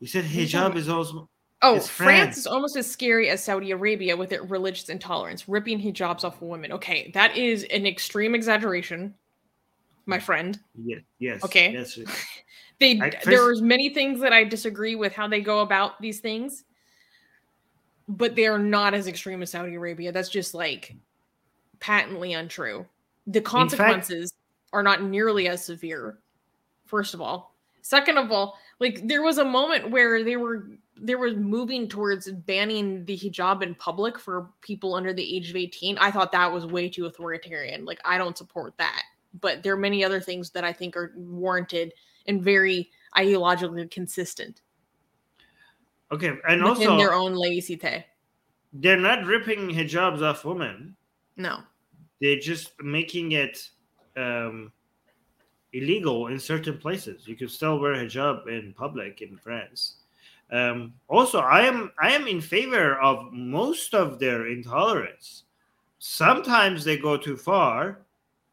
You said hijab is also. Oh, France. France. is almost as scary as Saudi Arabia with their religious intolerance, ripping hijabs off of women. Okay, that is an extreme exaggeration, my friend. Yes. Yes. Okay. Yes. They I- there first- are many things that I disagree with how they go about these things, but they are not as extreme as Saudi Arabia. That's just like patently untrue. The consequences are not nearly as severe. First of all, second of all, like there was a moment where they were there was moving towards banning the hijab in public for people under the age of 18 i thought that was way too authoritarian like i don't support that but there are many other things that i think are warranted and very ideologically consistent Okay, and also their own laicite they're not ripping hijabs off women. no They're just making it um, illegal in certain places. You can still wear a hijab in public in France. Um, also, I am I am in favor of most of their intolerance. Sometimes they go too far,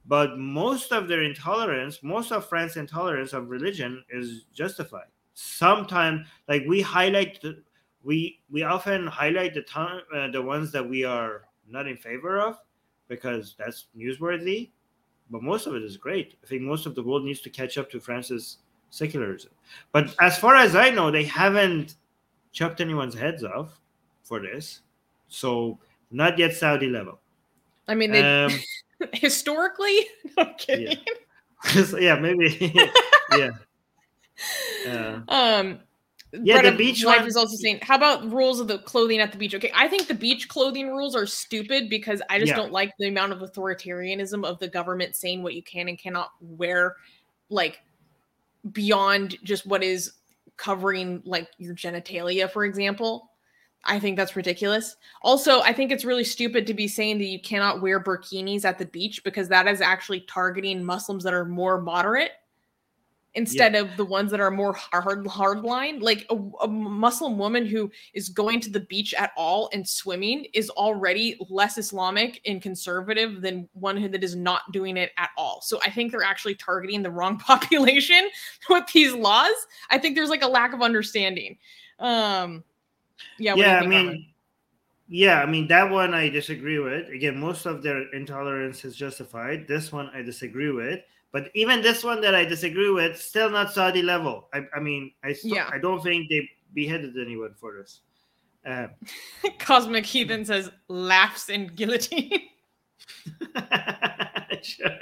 but most of their intolerance, most of France's intolerance of religion is justified. Sometimes, like we highlight, the, we we often highlight the time uh, the ones that we are not in favor of because that's newsworthy. But most of it is great. I think most of the world needs to catch up to France's secularism. But as far as I know, they haven't chucked anyone's heads off for this. So not yet Saudi level. i mean they Um, historically no, i'm kidding so yeah, maybe. yeah. Uh, um Yeah, the beach life one- is also saying how about rules of the clothing at the beach okay i think the beach clothing rules are stupid because i just Yeah. don't like the amount of authoritarianism of the government saying what you can and cannot wear like beyond just what is covering like your genitalia for example i think that's ridiculous. Also i think it's really stupid to be saying that you cannot wear burkinis at the beach because that is actually targeting muslims that are more moderate instead of the ones that are more hard hardline. Like a, a muslim woman who is going to the beach at all and swimming is already less islamic and conservative than one who that is not doing it at all. So i think they're actually targeting the wrong population with these laws. I think there's like a lack of understanding. Um yeah what do you yeah, I mean, yeah, I mean that one I disagree with. Again, most of their intolerance is justified. This one I disagree with. But even this one that I disagree with, still not Saudi level. I, I mean, I still, Yeah. I don't think they beheaded anyone for this. Um, cosmic heathen says laughs in guillotine Sure.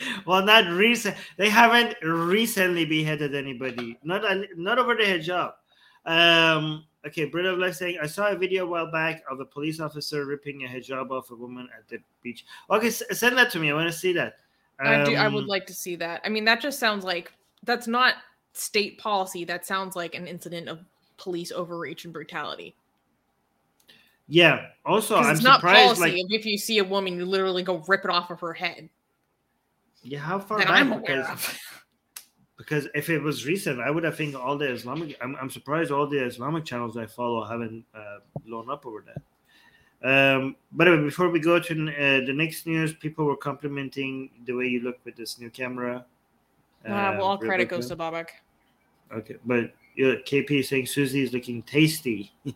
Well, not recent. They haven't recently beheaded anybody. Not not over the hijab. Um, okay, Bread of Life saying I saw a video a while back of a police officer ripping a hijab off a woman at the beach. Okay, s- send that to me. I want to see that. I do. I would Um, like to see that. I mean, that just sounds like that's not state policy. That sounds like an incident of police overreach and brutality. Yeah. Also, I'm not surprised. policy. Like, if you see a woman, you literally go rip it off of her head. yeah, how far back? Because. because if it was recent, I would have think all the Islamic. I'm, I'm surprised all the Islamic channels I follow haven't uh, blown up over that. Um, but anyway, before we go to uh, the next news, people were complimenting the way you look with this new camera. Ah, well, Uh, all credit Rebecca. goes to Babak. Okay, but KP is saying Susie is looking tasty.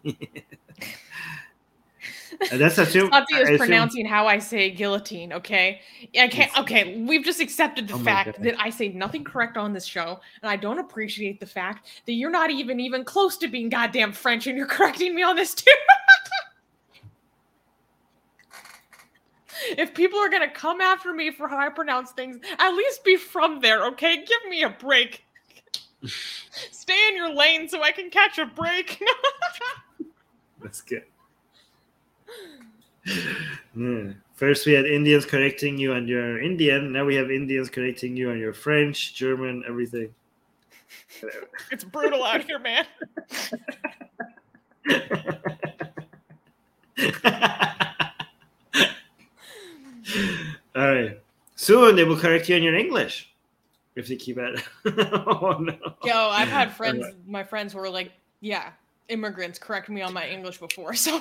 And that's assume. Sati I is assume- pronouncing how I say guillotine. Okay, I can't. Okay, we've just accepted the Oh fact that I say nothing correct on this show, and I don't appreciate the fact that you're not even even close to being goddamn French, and you're correcting me on this too. if people are gonna come after me for how I pronounce things, at least be from there, okay? Give me a break. Stay in your lane so I can catch a break. That's good. Yeah. First, we had Indians correcting you on your Indian. Now we have Indians correcting you on your French, German, everything. it's brutal out here, man. All right. Soon they will correct you on your English if they keep at it. oh no. Yo, I've had friends, my friends were like, yeah, immigrants correct me on my English before. So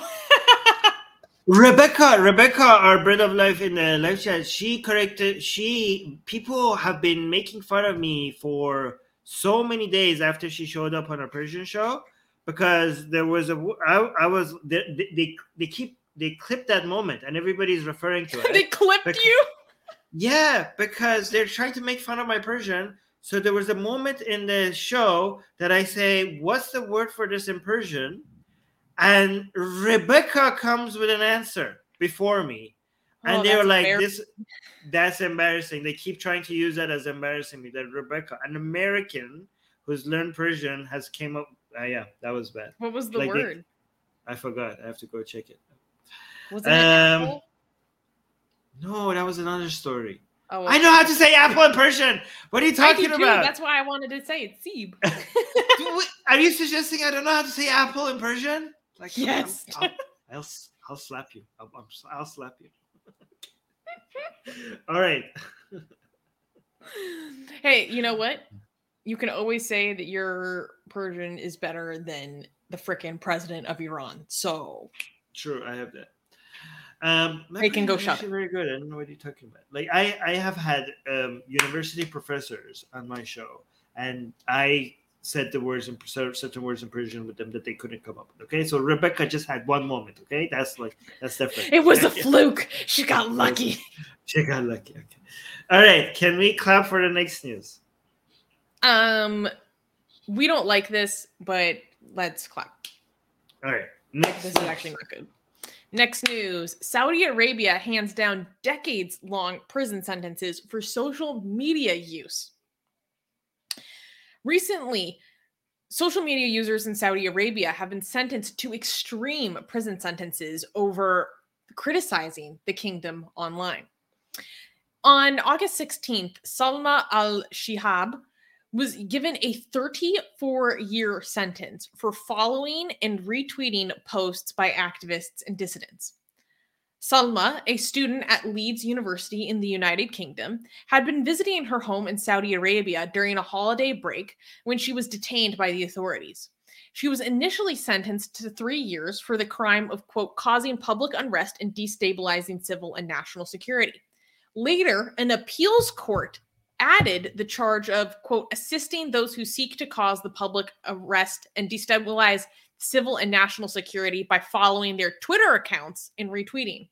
Rebecca, Rebecca, our bread of life in the live chat, she corrected. She people have been making fun of me for so many days after she showed up on a Persian show because there was a I, I was they, they they keep they clipped that moment and everybody's referring to it. they clipped Bec- you. Yeah, because they're trying to make fun of my Persian. So there was a moment in the show that I say, "What's the word for this in Persian?" And Rebecca comes with an answer before me, and Oh, they were like, "This, that's embarrassing." They keep trying to use that as embarrassing me. That Rebecca, an American who's learned Persian, has came up. Uh, yeah, that was bad. What was the like they- word? I forgot. I have to go check it. Was it um, apple? No, that was another story. Oh, I know how to say apple in Persian. What are you talking too. about? That's why I wanted to say it. Seeb. Are you suggesting I don't know how to say apple in Persian? Like, Yes. I'll, I'll, s- I'll slap you. I'll, I'll slap you. All right. hey, you know what? You can always say that your Persian is better than the frickin' president of Iran. So True, I have that. Um, They can go actually Very good. I don't know what you're talking about. Like I, I have had um, university professors on my show, and I said the words in certain words in Persian with them that they couldn't come up with. Okay, so Rebecca just had one moment. Okay, that's like that's different. it was a fluke. She got lucky. She got lucky. Okay. All right. Can we clap for the next news? Um, we don't like this, but let's clap. All right. Next. This is actually not good. Next news Saudi Arabia hands down decades long prison sentences for social media use. Recently, social media users in Saudi Arabia have been sentenced to extreme prison sentences over criticizing the kingdom online. On August 16th, Salma al Shihab was given a 34 year sentence for following and retweeting posts by activists and dissidents. Salma, a student at Leeds University in the United Kingdom, had been visiting her home in Saudi Arabia during a holiday break when she was detained by the authorities. She was initially sentenced to three years for the crime of, quote, causing public unrest and destabilizing civil and national security. Later, an appeals court added the charge of quote assisting those who seek to cause the public arrest and destabilize civil and national security by following their twitter accounts and retweeting.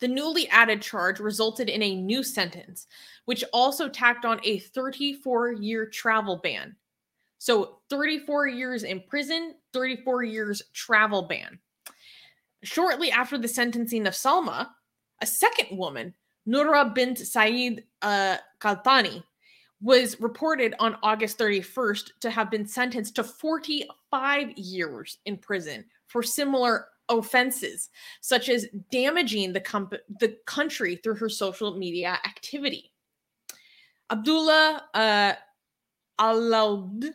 The newly added charge resulted in a new sentence which also tacked on a 34 year travel ban. So 34 years in prison 34 years travel ban. Shortly after the sentencing of salma a second woman Nura bint Saeed uh, Kaltani was reported on August 31st to have been sentenced to 45 years in prison for similar offenses, such as damaging the, the country through her social media activity. Abdullah uh, Alaoudh,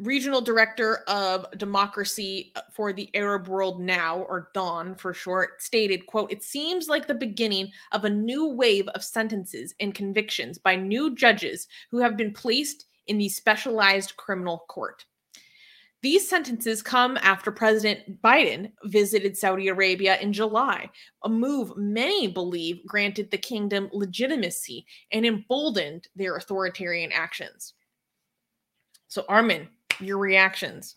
regional director of democracy uh, for the Arab World Now, or Dawn for short, stated, quote, it seems like the beginning of a new wave of sentences and convictions by new judges who have been placed in the specialized criminal court. These sentences come after President Biden visited Saudi Arabia in July, a move many believe granted the kingdom legitimacy and emboldened their authoritarian actions. So, Armin, your reactions.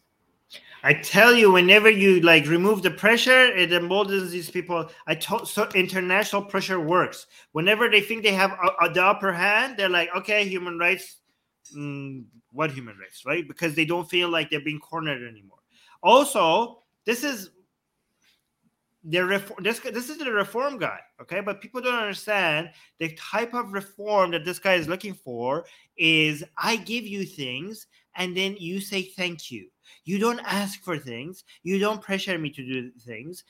I tell you, whenever you like remove the pressure, it emboldens these people. I told so international pressure works. Whenever they think they have a, a- the upper hand, they're like, okay, human rights. Mm, what human rights, right? Because they don't feel like they're being cornered anymore. Also, this is the reform this this is the reform guy okay? But people don't understand the type of reform that this guy is looking for is i give you things and then you say thank you. You don't ask for things. You don't pressure me to do things.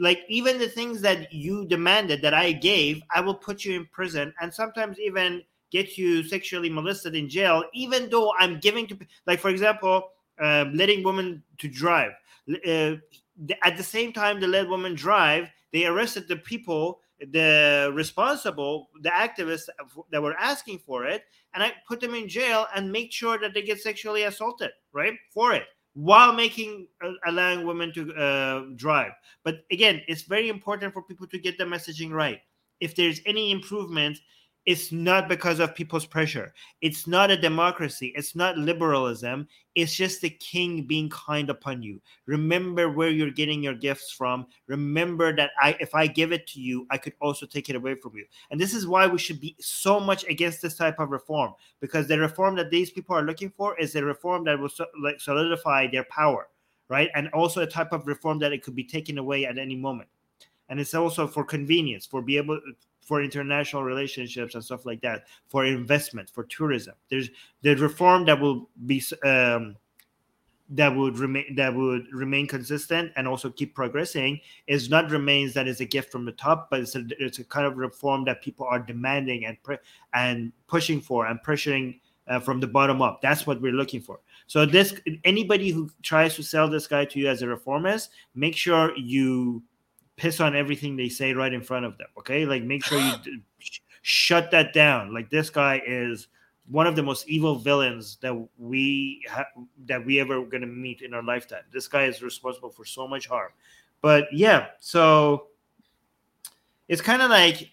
Like even the things that you demanded that i gave i will put you in prison and sometimes even get you sexually molested in jail even though i'm giving to like for example uh, letting women to drive. Uh, at the same time they let women drive they arrested the people the responsible the activists that were asking for it and i put them in jail and make sure that they get sexually assaulted right for it while making uh, allowing women to uh, drive. But again it's very important for people to get the messaging right. If there's any improvement it's not because of people's pressure. It's not a democracy. It's not liberalism. It's just the king being kind upon you. Remember where you're getting your gifts from. Remember that i if i give it to you i could also take it away from you. And this is why we should be so much against this type of reform because the reform that these people are looking for is a reform that will so, like solidify their power right? And also a type of reform that it could be taken away at any moment. And it's also for convenience for be able for international relationships and stuff like that for investment for tourism. There's the reform that will be um, that would remain that would remain consistent and also keep progressing is not remains that is a gift from the top but it's a, it's a kind of reform that people are demanding and pre- and pushing for and pressuring uh, from the bottom up. That's what we're looking for. So this anybody who tries to sell this guy to you as a reformist make sure you piss on everything they say right in front of them okay? Like make sure you d- sh- shut that down. Like this guy is one of the most evil villains that we ha- that we ever going to meet in our lifetime. This guy is responsible for so much harm. But yeah so it's kind of like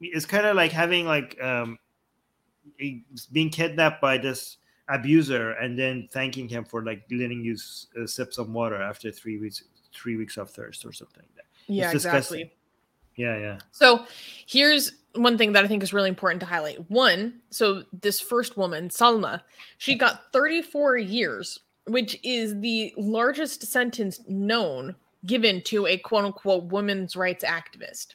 it's kind of like having like um being kidnapped by this abuser and then thanking him for like letting you s- uh, sip some water after three weeks three weeks of thirst or something like that Yeah, exactly. yeah yeah So here's one thing that I think is really important to highlight. One, so this first woman, Salma, she got 34 years, which is the largest sentence known given to a quote unquote women's rights activist.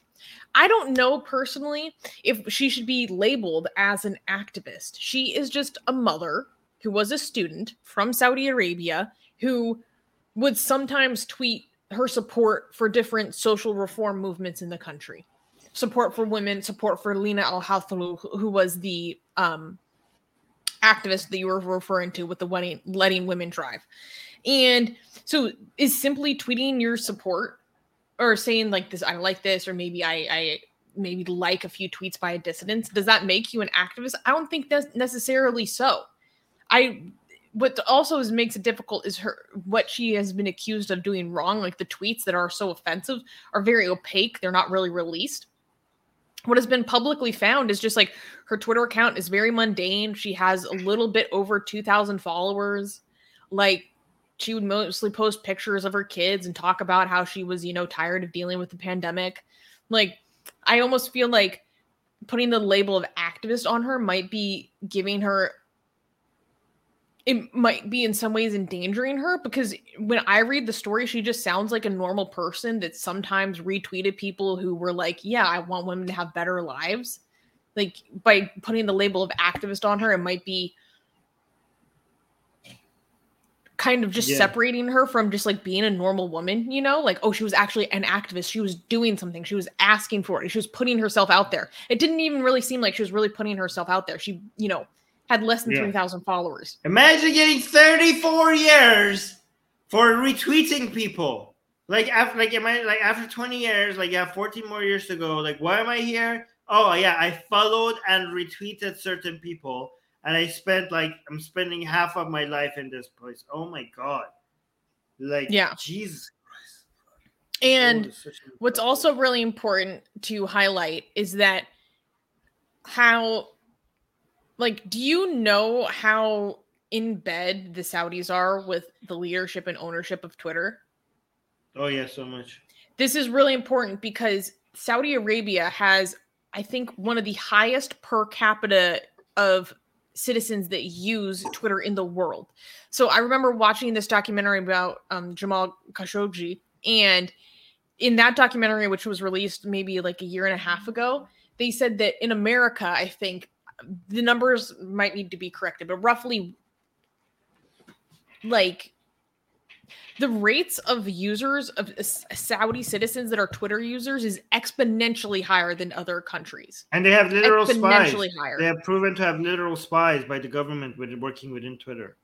I don't know personally if she should be labeled as an activist. She is just a mother who was a student from Saudi Arabia who would sometimes tweet her support for different social reform movements in the country support for women, support for Lena Al Hathloul, who who was the um, activist that you were referring to with the wedding, letting women drive. And so is simply tweeting your support or saying like this, I like this, or maybe I, I maybe like a few tweets by a dissident. Does that make you an activist? I don't think that's necessarily so. I what also is makes it difficult is her what she has been accused of doing wrong like the tweets that are so offensive are very opaque they're not really released what has been publicly found is just like her Twitter account is very mundane. She has a little bit over 2,000 followers. Like, she would mostly post pictures of her kids and talk about how she was, you know, tired of dealing with the pandemic. Like, I almost feel like putting the label of activist on her might be giving her it might be in some ways endangering her because when I read the story, she just sounds like a normal person that sometimes retweeted people who were like, Yeah, I want women to have better lives. Like by putting the label of activist on her, it might be kind of just Yeah. separating her from just like being a normal woman, you know? Like, oh, she was actually an activist. She was doing something. She was asking for it. She was putting herself out there. It didn't even really seem like she was really putting herself out there. She, you know, had less than Yeah. 3,000 followers. Imagine getting 34 years for retweeting people. Like after like am I like after 20 years, like yeah, 14 more years to go. Like why am I here? Oh yeah, I followed and retweeted certain people, and I spent like I'm spending half of my life in this place. Oh my god. Like Yeah. Jesus. Christ. And Oh, it's such a- What's also really important to highlight is that how, like, do you know how in bed the Saudis are with the leadership and ownership of Twitter? Oh yeah, so much. This is really important because Saudi Arabia has, I think, one of the highest per capita of citizens that use Twitter in the world. So I remember watching this documentary about um, Jamal Khashoggi, and in that documentary, which was released maybe like a year and a half ago, they said that in America, I think the numbers might need to be corrected, but roughly like the rates of users of Saudi citizens that are Twitter users is exponentially higher than other countries. And they have literal spies. Exponentially higher. They have proven to have literal spies by the government with working within Twitter.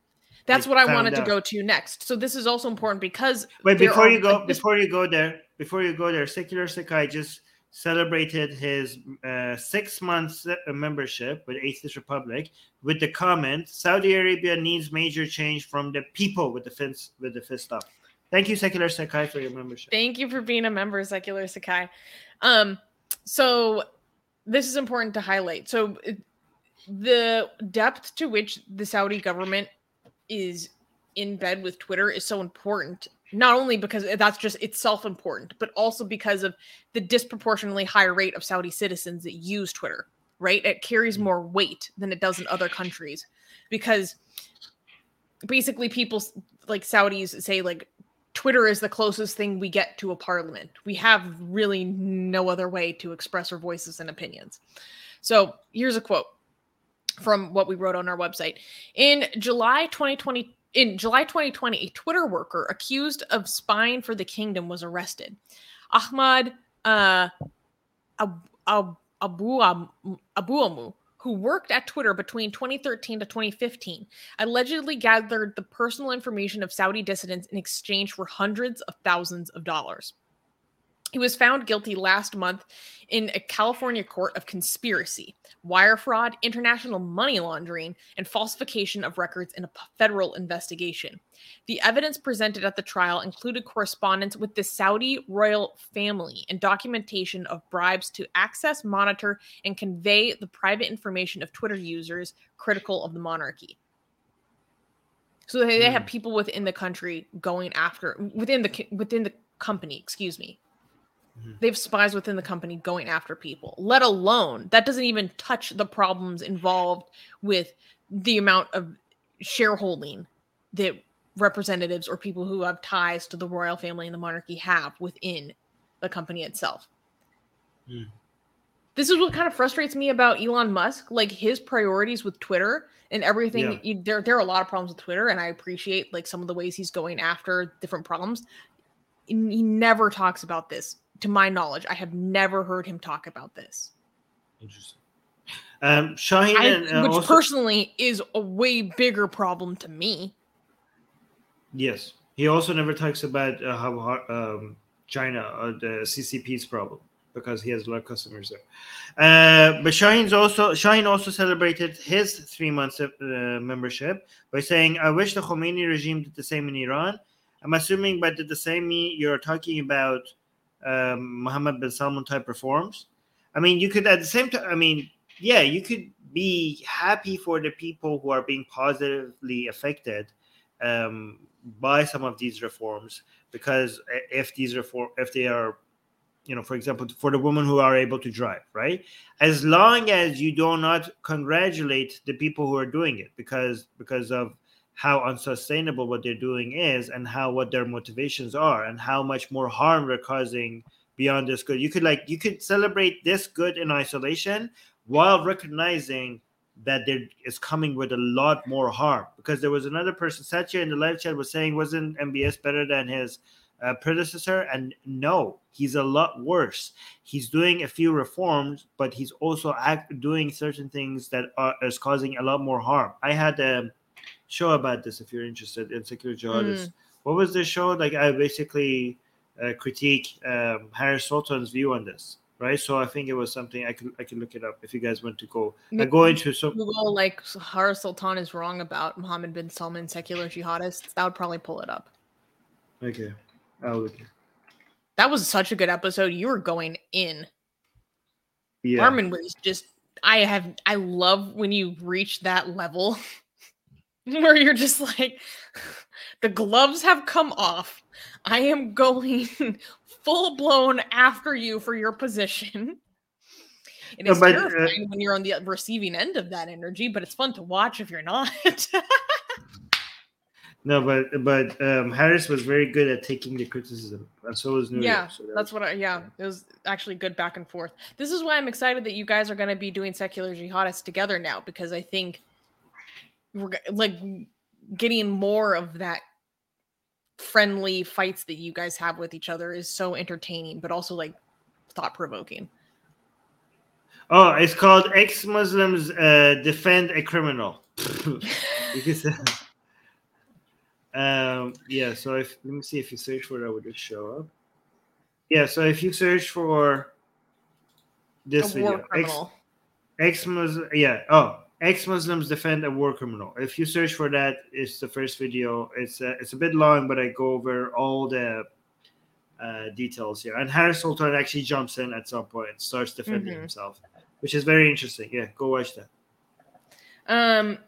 That's They what I wanted to go to next. So this is also important because Wait, before are- you go, before you go there, before you go there, Secular Sakai just celebrated his uh, six months membership with Atheist Republic with the comment: Saudi Arabia needs major change from the people with the fist with the fist up. Thank you, Secular Sakai, for your membership. Thank you for being a member, Secular Sakai. Um, so this is important to highlight. So the depth to which the Saudi government is in bed with Twitter is so important. Not only because that's just itself important, but also because of the disproportionately higher rate of Saudi citizens that use Twitter, right? It carries mm-hmm. more weight than it does in other countries because basically people like Saudis say like Twitter is the closest thing we get to a parliament. We have really no other way to express our voices and opinions. So here's a quote from what we wrote on our website. In July 2020, in July 2020, a Twitter worker accused of spying for the kingdom was arrested. Ahmad uh, Ab- Ab- Abu Am- Abouammo, who worked at Twitter between 2013 to 2015, allegedly gathered the personal information of Saudi dissidents in exchange for hundreds of thousands of dollars. He was found guilty last month in a California court of conspiracy, wire fraud, international money laundering, and falsification of records in a federal investigation. The evidence presented at the trial included correspondence with the Saudi royal family and documentation of bribes to access, monitor, and convey the private information of Twitter users critical of the monarchy. So they, have hmm. people within the country going after within the within the company, excuse me. Mhm. They have spies within the company going after people. Let alone that doesn't even touch the problems involved with the amount of shareholding that representatives or people who have ties to the royal family and the monarchy have within the company itself. Hmm. This is what kind of frustrates me about Elon Musk, like his priorities with Twitter and everything. Yeah. you- there, there are a lot of problems with Twitter, and I appreciate like some of the ways he's going after different problems. He never talks about this, to my knowledge. I have never heard him talk about this. Interesting. Um, Shaheen, I, and, uh, which also- personally is a way bigger problem to me. Yes, he also never talks about uh, how um, China or the CCP's problem because he has a lot of customers there. Uh, but Shaheen's also Shaheen also celebrated his three months of uh, membership by saying, "I wish the Khomeini regime did the same in Iran." I'm assuming by did the same you're talking about um, Mohammed bin Salman type reforms. I mean, you could at the same time. I mean, yeah, you could be happy for the people who are being positively affected um, by some of these reforms because if these reform if they are you know for example for the women who are able to drive right as long as you do not congratulate the people who are doing it because because of how unsustainable what they're doing is and how what their motivations are and how much more harm they're causing beyond this good. You could like you could celebrate this good in isolation while recognizing that there is coming with a lot more harm. Because there was another person Satya in the live chat was saying wasn't MBS better than his uh, predecessor? And no he's a lot worse. He's doing a few reforms but he's also act, doing certain things that are is causing a lot more harm. I had a show about this if you're interested in secular jihadists what was the show like I basically uh, critique um, Harris Sultan's view on this right so I think it was something I could I could look it up if you guys want to go I go into so Google like Har Sultan is wrong about Mohammed bin Salman secular jihadists. That would probably pull it up. Okay. I'll look. That was such a good episode. You were going in. Yeah. Armin was just I have I love when you reach that level where you're just like the gloves have come off. I am going full blown after you for your position. It No, is but, uh, terrifying when you're on the receiving end of that energy, but it's fun to watch if you're not. No, but but um, Harris was very good at taking the criticism, and so was New Yeah, York. So that That's was- what I, yeah, it was actually good back and forth. This is why I'm excited that you guys are going to be doing secular jihadists together now because I think like getting more of that friendly fights that you guys have with each other is so entertaining, but also like thought provoking. Oh, it's called ex-Muslims uh, defend a criminal. can. Um, yeah. So if let me see if you search for that, would just show up? Yeah. So if you search for this a video, ex, criminal. ex-Muslim, yeah. Oh, ex-Muslims defend a war criminal. If you search for that, it's the first video. It's uh, it's a bit long, but I go over all the uh, details here. And Harris Sultan actually jumps in at some point and starts defending Mhm. himself, which is very interesting. Yeah, go watch that. Um,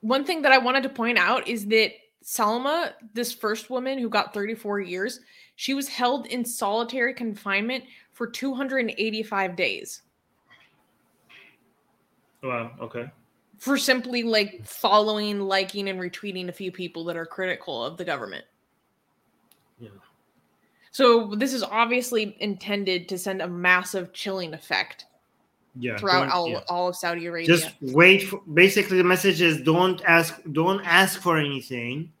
one thing that I wanted to point out is that Salma, this first woman who got 34 years, she was held in solitary confinement for 285 days Wow. Okay. for simply like following, liking, and retweeting a few people that are critical of the government. Yeah. So this is obviously intended to send a massive chilling effect Yeah. throughout all, yeah. all of Saudi Arabia. Just wait. For, basically, the message is don't ask. Don't ask for anything.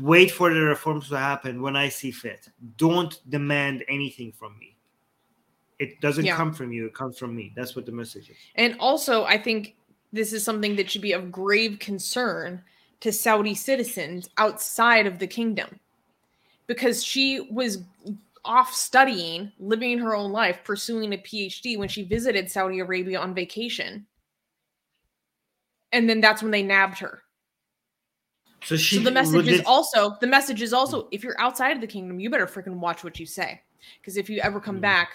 Wait for the reforms to happen when I see fit. Don't demand anything from me. It doesn't Yeah. come from you. It comes from me. That's what the message is. And also, I think this is something that should be of grave concern to Saudi citizens outside of the kingdom. Because she was off studying, living her own life, pursuing a PhD when she visited Saudi Arabia on vacation. And then that's when they nabbed her. So she. So the message would is also the message is also if you're outside of the kingdom, you better freaking watch what you say. Because if you ever come Mm. back,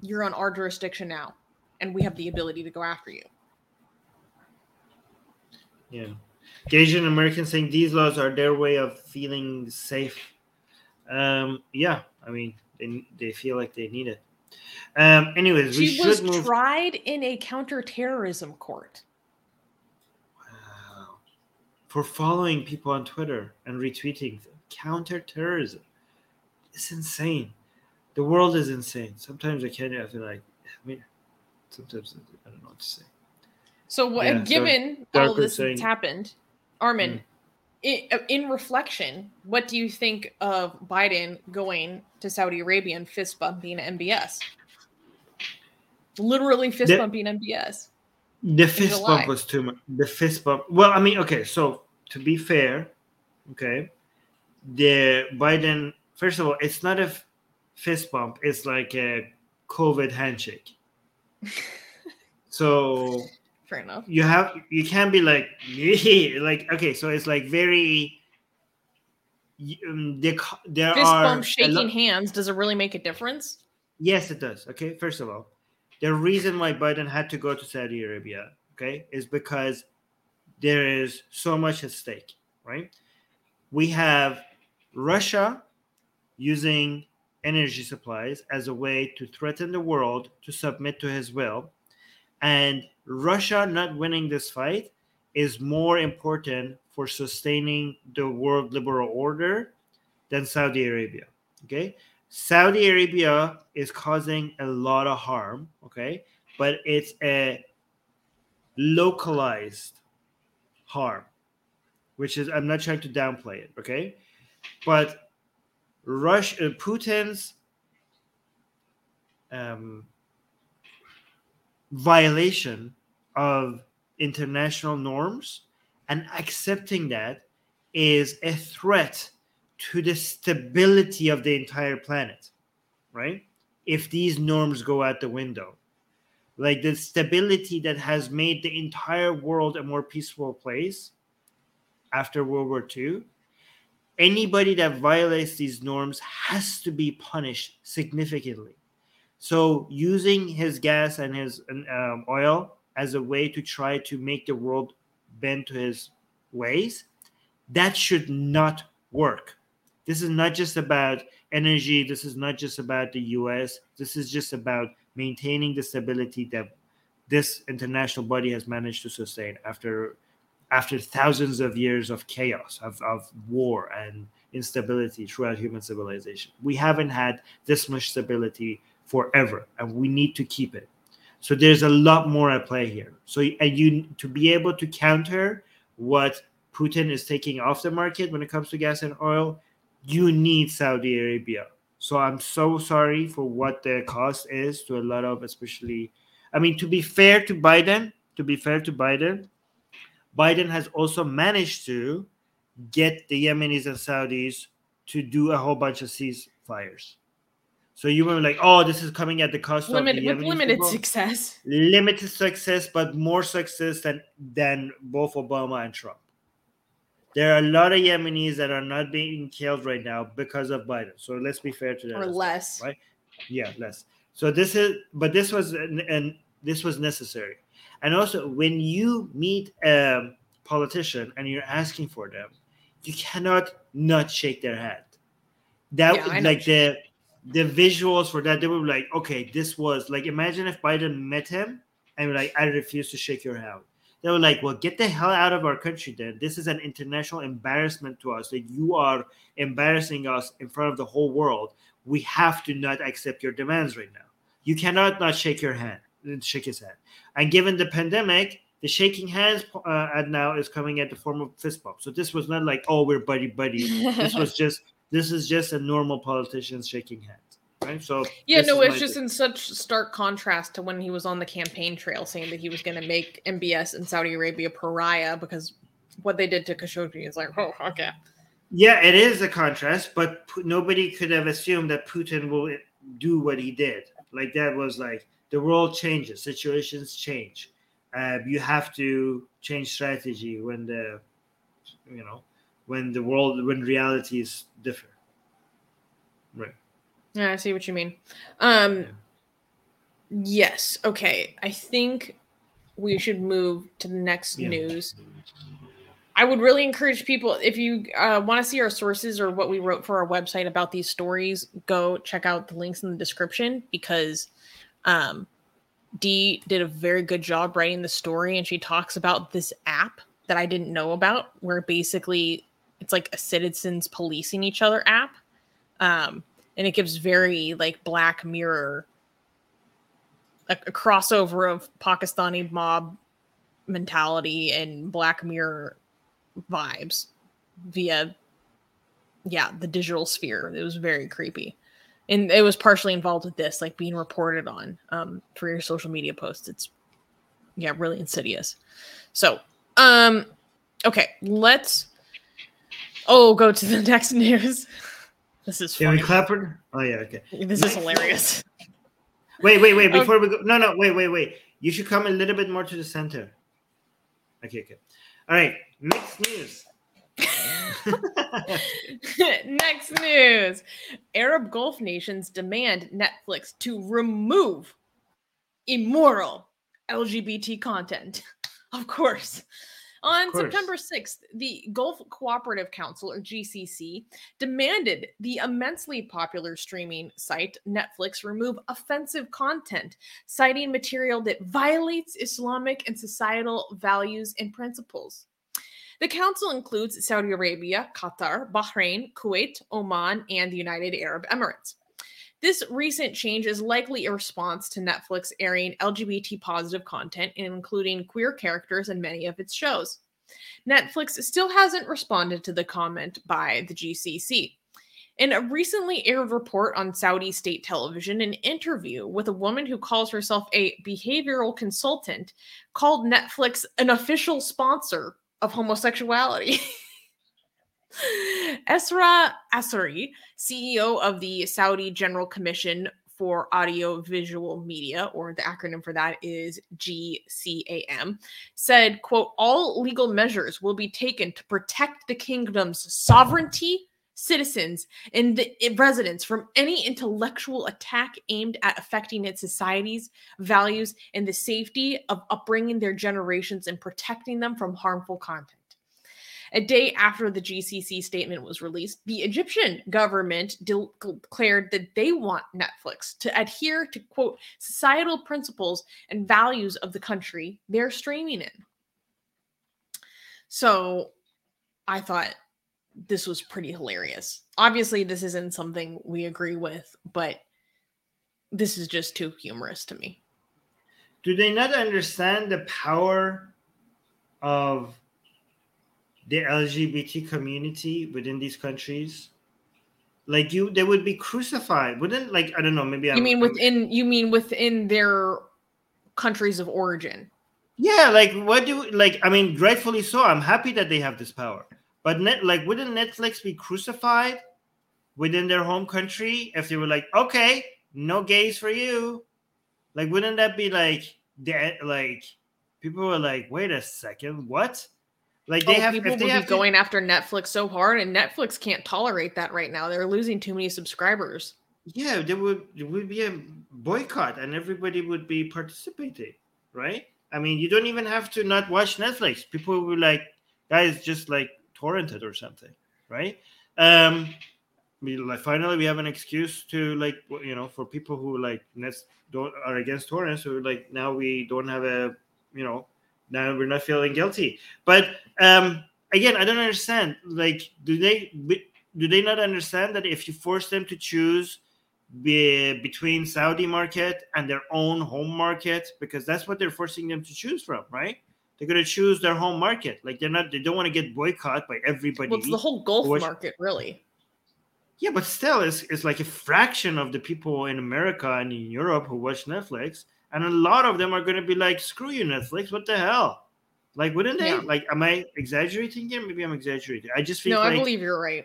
you're on our jurisdiction now. And we have the ability to go after you. Yeah. Asian Americans saying these laws are their way of feeling safe. Um, yeah, I mean, they, they feel like they need it. Um, anyways, we She should was move. tried in a counterterrorism court. Wow. For following people on Twitter and retweeting them. Counterterrorism. It's insane. The world is insane. Sometimes I can't I feel like I mean sometimes I don't know what to say. So, what, Yeah, given all Dark this that's happened, Armin, Mm. i- uh, in reflection, what do you think of Biden going to Saudi Arabia and fist bumping MBS? Literally fist The- bumping MBS. The fist July. bump was too much. The fist bump. Well, I mean, okay. So to be fair, okay, the Biden. First of all, it's not a fist bump. is like a COVID handshake. so Fair enough. you have you can't be like like okay. So it's like very. Um, there, there Fist are bump, shaking lo- hands. Does it really make a difference? Yes, it does. Okay, first of all, the reason why Biden had to go to Saudi Arabia, okay, is because there is so much at stake, right? We have Russia using energy supplies as a way to threaten the world to submit to his will. And Russia not winning this fight is more important for sustaining the world liberal order than Saudi Arabia. Okay. Saudi Arabia is causing a lot of harm, okay? But it's a localized harm, which is I'm not trying to downplay it, okay? But Russia, Putin's um, violation of international norms and accepting that is a threat to the stability of the entire planet, right? If these norms go out the window, like the stability that has made the entire world a more peaceful place after World War II, anybody that violates these norms has to be punished significantly. So, using his gas and his um, oil as a way to try to make the world bend to his ways, that should not work. This is not just about energy. This is not just about the US. This is just about maintaining the stability that this international body has managed to sustain after after thousands of years of chaos, of, of war and instability throughout human civilization. We haven't had this much stability forever, and we need to keep it. So there's a lot more at play here. So and you to be able to counter what Putin is taking off the market when it comes to gas and oil, you need Saudi Arabia. So I'm so sorry for what the cost is to a lot of, especially. I mean, to be fair to Biden, to be fair to Biden, Biden has also managed to get the Yemenis and Saudis to do a whole bunch of ceasefires. So you were like, "Oh, this is coming at the cost Limited, of the with limited people." success. limited success, but more success than than both Obama and Trump. There are a lot of Yemenis that are not being killed right now because of Biden. So let's be fair to that. Or well, less. right? Yeah, less. So this is, but this was and this was necessary. And also, when you meet a politician and you're asking for them, you cannot not shake their hand. That Yeah, like the the visuals for that, they were like, okay, this was like imagine if Biden met him and like, I refuse to shake your hand. They were like, well, get the hell out of our country then. This is an international embarrassment to us that you are embarrassing us in front of the whole world. We have to not accept your demands right now. You cannot not shake your hand, shake his hand. And given the pandemic, the shaking hands uh, at now is coming at the form of fist bump. So this was not like, oh, we're buddy buddy. this was just this is just a normal politician shaking hands, right? So Yeah, no, it's just thing. in such stark contrast to when he was on the campaign trail saying that he was going to make MBS in Saudi Arabia pariah because what they did to Khashoggi is like, oh, okay. yeah, it is a contrast, but nobody could have assumed that Putin will do what he did. Like that was like the world changes, situations change. Uh, you have to change strategy when the, you know, when the world when reality is different. Right. Yeah, I see what you mean. Um, Yeah. yes. Okay. I think we should move to the next Yeah. news. I would really encourage people if you uh, want to see our sources or what we wrote for our website about these stories, go check out the links in the description because um, Dee did a very good job writing the story, and she talks about this app that I didn't know about, where basically it's like a citizens policing each other app, um, and it gives very like Black Mirror, a, a crossover of Pakistani mob mentality and Black Mirror vibes via yeah the digital sphere. It was very creepy and it was partially involved with this like being reported on um for your social media posts it's yeah really insidious so um okay let's oh go to the next news this is we funny. clap for? Oh yeah, okay. this is hilarious Wait, wait, wait. Before we go, no, no, wait, wait, wait. You should come a little bit more to the center. Okay, okay. All right. Next news. Next news Arab Gulf nations demand Netflix to remove immoral LGBT content. Of course. On. September 6th, the Gulf Cooperative Council, or GCC, demanded the immensely popular streaming site Netflix remove offensive content, citing material that violates Islamic and societal values and principles. The council includes Saudi Arabia, Qatar, Bahrain, Kuwait, Oman, and the United Arab Emirates. This recent change is likely a response to Netflix airing LGBT positive content, and including queer characters in many of its shows. Netflix still hasn't responded to the comment by the GCC. In a recently aired report on Saudi state television, an interview with a woman who calls herself a behavioral consultant called Netflix an official sponsor of homosexuality. Esra Asari, CEO of the Saudi General Commission for Audiovisual Media, or the acronym for that is GCAM, said, quote, all legal measures will be taken to protect the kingdom's sovereignty, citizens, and the residents from any intellectual attack aimed at affecting its societies, values, and the safety of upbringing their generations and protecting them from harmful content. A day after the GCC statement was released, the Egyptian government de- declared that they want Netflix to adhere to, quote, societal principles and values of the country they're streaming in. So I thought this was pretty hilarious. Obviously, this isn't something we agree with, but this is just too humorous to me. Do they not understand the power of the LGBT community within these countries? Like you, they would be crucified. Wouldn't like I don't know. Maybe You I'm, mean I'm- within you mean within their countries of origin? Yeah, like what do like I mean, rightfully so. I'm happy that they have this power. But net like wouldn't Netflix be crucified within their home country if they were like, okay, no gays for you? Like, wouldn't that be like that? like people were like, wait a second, what? Like they oh, have people if would they be have to- going after Netflix so hard, and Netflix can't tolerate that right now. They're losing too many subscribers. yeah, there would there would be a boycott and everybody would be participating, right? I mean, you don't even have to not watch Netflix. People will like, guys, just like torrent it or something, right? Um, we like finally we have an excuse to like you know for people who like don't are against torrents. So like now we don't have a you know now we're not feeling guilty. But um, again, I don't understand. Like, do they do they not understand that if you force them to choose be, between Saudi market and their own home market, because that's what they're forcing them to choose from, right? They're going to choose their home market. Like they're not. They don't want to get boycotted by everybody. Well, it's the whole Gulf market, really. Yeah, but still, it's, it's like a fraction of the people in America and in Europe who watch Netflix, and a lot of them are going to be like, "Screw you, Netflix! What the hell?" Like, wouldn't they? Yeah. Like, am I exaggerating here? Maybe I'm exaggerating. I just feel No, like I believe you're right.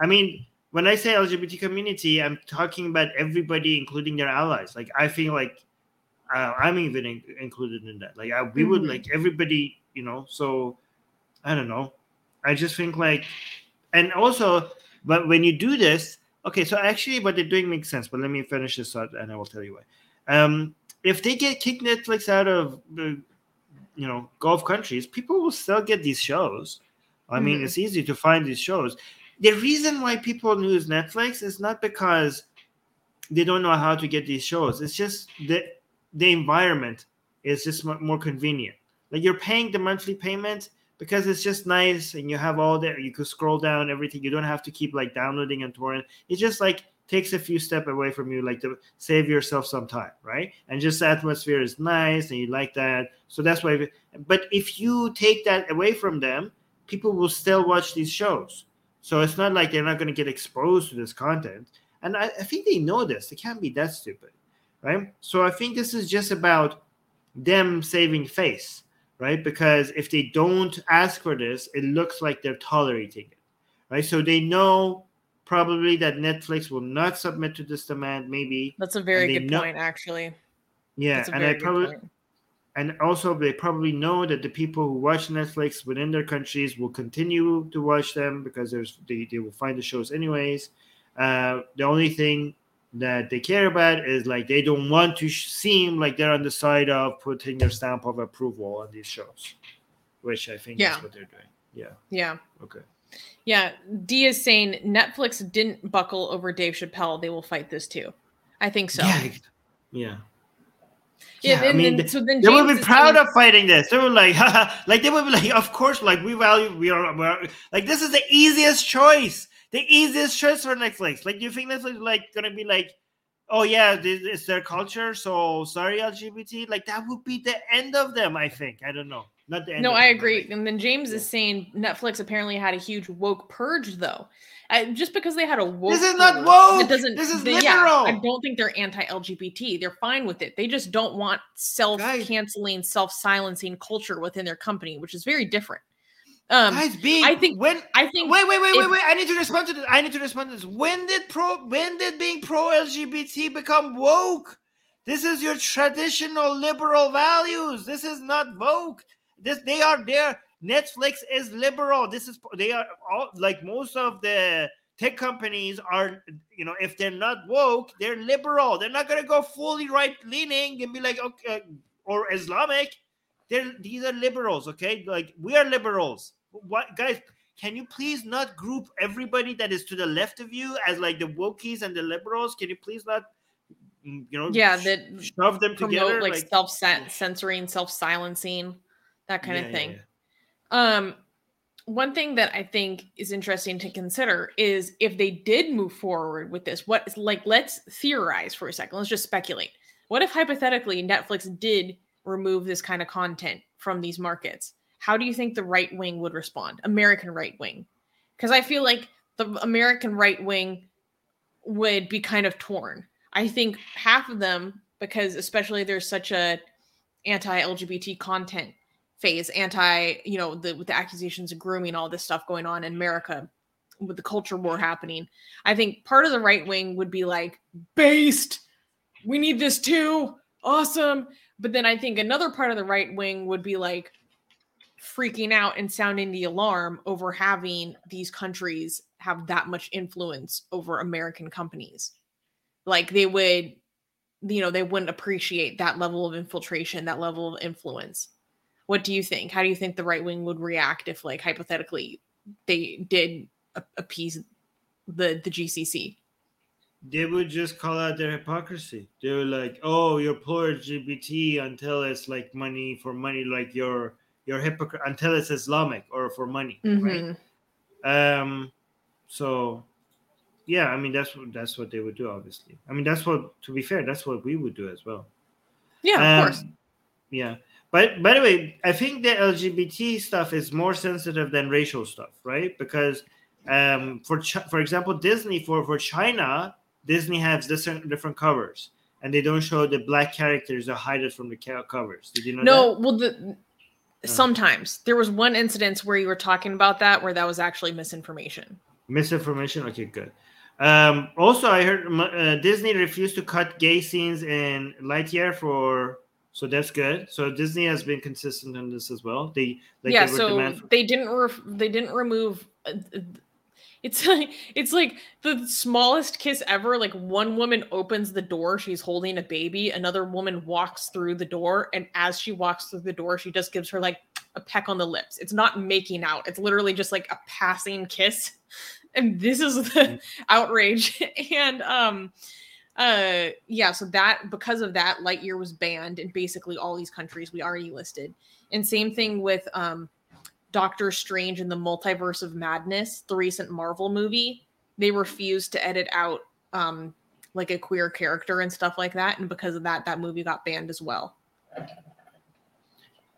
I mean, when I say LGBT community, I'm talking about everybody, including their allies. Like, I feel like uh, I'm even in- included in that. Like, I, we would Mhm. like everybody, you know. So, I don't know. I just think like, and also, but when you do this, okay. So actually, what they're doing makes sense. But let me finish this thought, and I will tell you why. Um, if they get kick Netflix out of the, you know, Gulf countries, people will still get these shows. I mean, Mhm. it's easy to find these shows the reason why people use Netflix is not because they don't know how to get these shows. It's just that the environment is just mo- more convenient. Like you're paying the monthly payment because it's just nice and you have all that. You could scroll down everything. You don't have to keep like downloading and torrent. It just like takes a few step away from you, like to save yourself some time, right? And just the atmosphere is nice and you like that. So that's why. But if you take that away from them, people will still watch these shows. So it's not like they're not going to get exposed to this content. And I, I think they know this. They can't be that stupid, right? So I think this is just about them saving face, right? Because if they don't ask for this, it looks like they're tolerating it, right? So they know probably that Netflix will not submit to this demand, maybe. That's a very good know- point, actually. Yeah, and I probably point. and also they probably know that the people who watch Netflix within their countries will continue to watch them because there's they, they will find the shows anyways. Uh, the only thing that they care about is like they don't want to sh- seem like they're on the side of putting their stamp of approval on these shows, which I think Yeah. is what they're doing. Yeah. Yeah. Okay. Yeah. D is saying Netflix didn't buckle over Dave Chappelle. They will fight this too. I think so. Yeah. Yeah. Yeah, I mean, then- so then they would be proud saying- of fighting this. They were like, like they would be like, of course, like we value, we are, we're, like this is the easiest choice, the easiest choice for Netflix. Like, do you think Netflix is like gonna be like, oh yeah, this is their culture, so sorry LGBT? Like that would be the end of them. I think. I don't know. Not the end. No, I them, agree. like- And then James is saying Netflix apparently had a huge woke purge, though. I, just because they had a woke, This is not woke! It doesn't. This is they- yeah, I don't think they're anti-LGBT. They're fine with it. They just don't want self-canceling, self-silencing culture within their company, which is very different. Um, Guys, being, I think- when I think. Wait, wait, wait, if- wait, wait! I need to respond to this. I need to respond to this. When did pro? When did being pro LGBT become woke? This is your traditional liberal values. This is not woke. This they are there. Netflix is liberal. This is they are all like most of the tech companies are. You know, if they're not woke, they're liberal. They're not gonna go fully right leaning and be like okay or Islamic. They're these are liberals. Okay, like we are liberals. What guys? Can you please not group everybody that is to the left of you as like the wokies and the liberals? Can you please not, mm, you know, Yeah, that shove them promote together? like, self-censoring, self-silencing, that kind Yeah, of yeah, thing. yeah. Um, one thing that I think is interesting to consider is if they did move forward with this, what like let's theorize for a second. Let's just speculate. What if hypothetically Netflix did remove this kind of content from these markets? How do you think the right wing would respond? American right wing. Because I feel like the American right wing would be kind of torn. I think half of them, because especially there's such a anti-LGBT content phase, anti, you know, the with the accusations of grooming, all this stuff going on in America with the culture war happening. I think part of the right wing would be like, based, we need this too. Awesome. But then I think another part of the right wing would be like freaking out and sounding the alarm over having these countries have that much influence over American companies. Like they would, you know, they wouldn't appreciate that level of infiltration, that level of influence. What do you think? How do you think the right wing would react if, like, hypothetically, they did appease the the GCC? They would just call out their hypocrisy. They were like, "Oh, you're poor LGBT until it's like money for money, like you're you're hypocrite until it's Islamic or for money, right?" Mhm. Um, so yeah, I mean that's what that's what they would do. Obviously, I mean that's what to be fair, that's what we would do as well. Yeah, of Um, course. Yeah. But by the way, I think the LGBT stuff is more sensitive than racial stuff, right? Because um, for Ch- for example, Disney for for China, Disney has different different covers, and they don't show the black characters or hide it from the covers. Did you know? No, that? well, the sometimes there was one incident where you were talking about that where that was actually misinformation. misinformation. Okay, good. Um, also, I heard uh, Disney refused to cut gay scenes in Lightyear for, so that's good. So Disney has been consistent on this as well. They like yeah, they were so for- they didn't ref- they didn't remove. It's like it's like the smallest kiss ever. Like one woman opens the door, she's holding a baby. Another woman walks through the door, and as she walks through the door, she just gives her like a peck on the lips. It's not making out. It's literally just like a passing kiss. And this is the outrage. And um uh yeah, so that because of that, Lightyear was banned in basically all these countries we already listed. And same thing with um Doctor Strange and the Multiverse of Madness, the recent Marvel movie. They refused to edit out um like a queer character and stuff like that. And because of that, that movie got banned as well.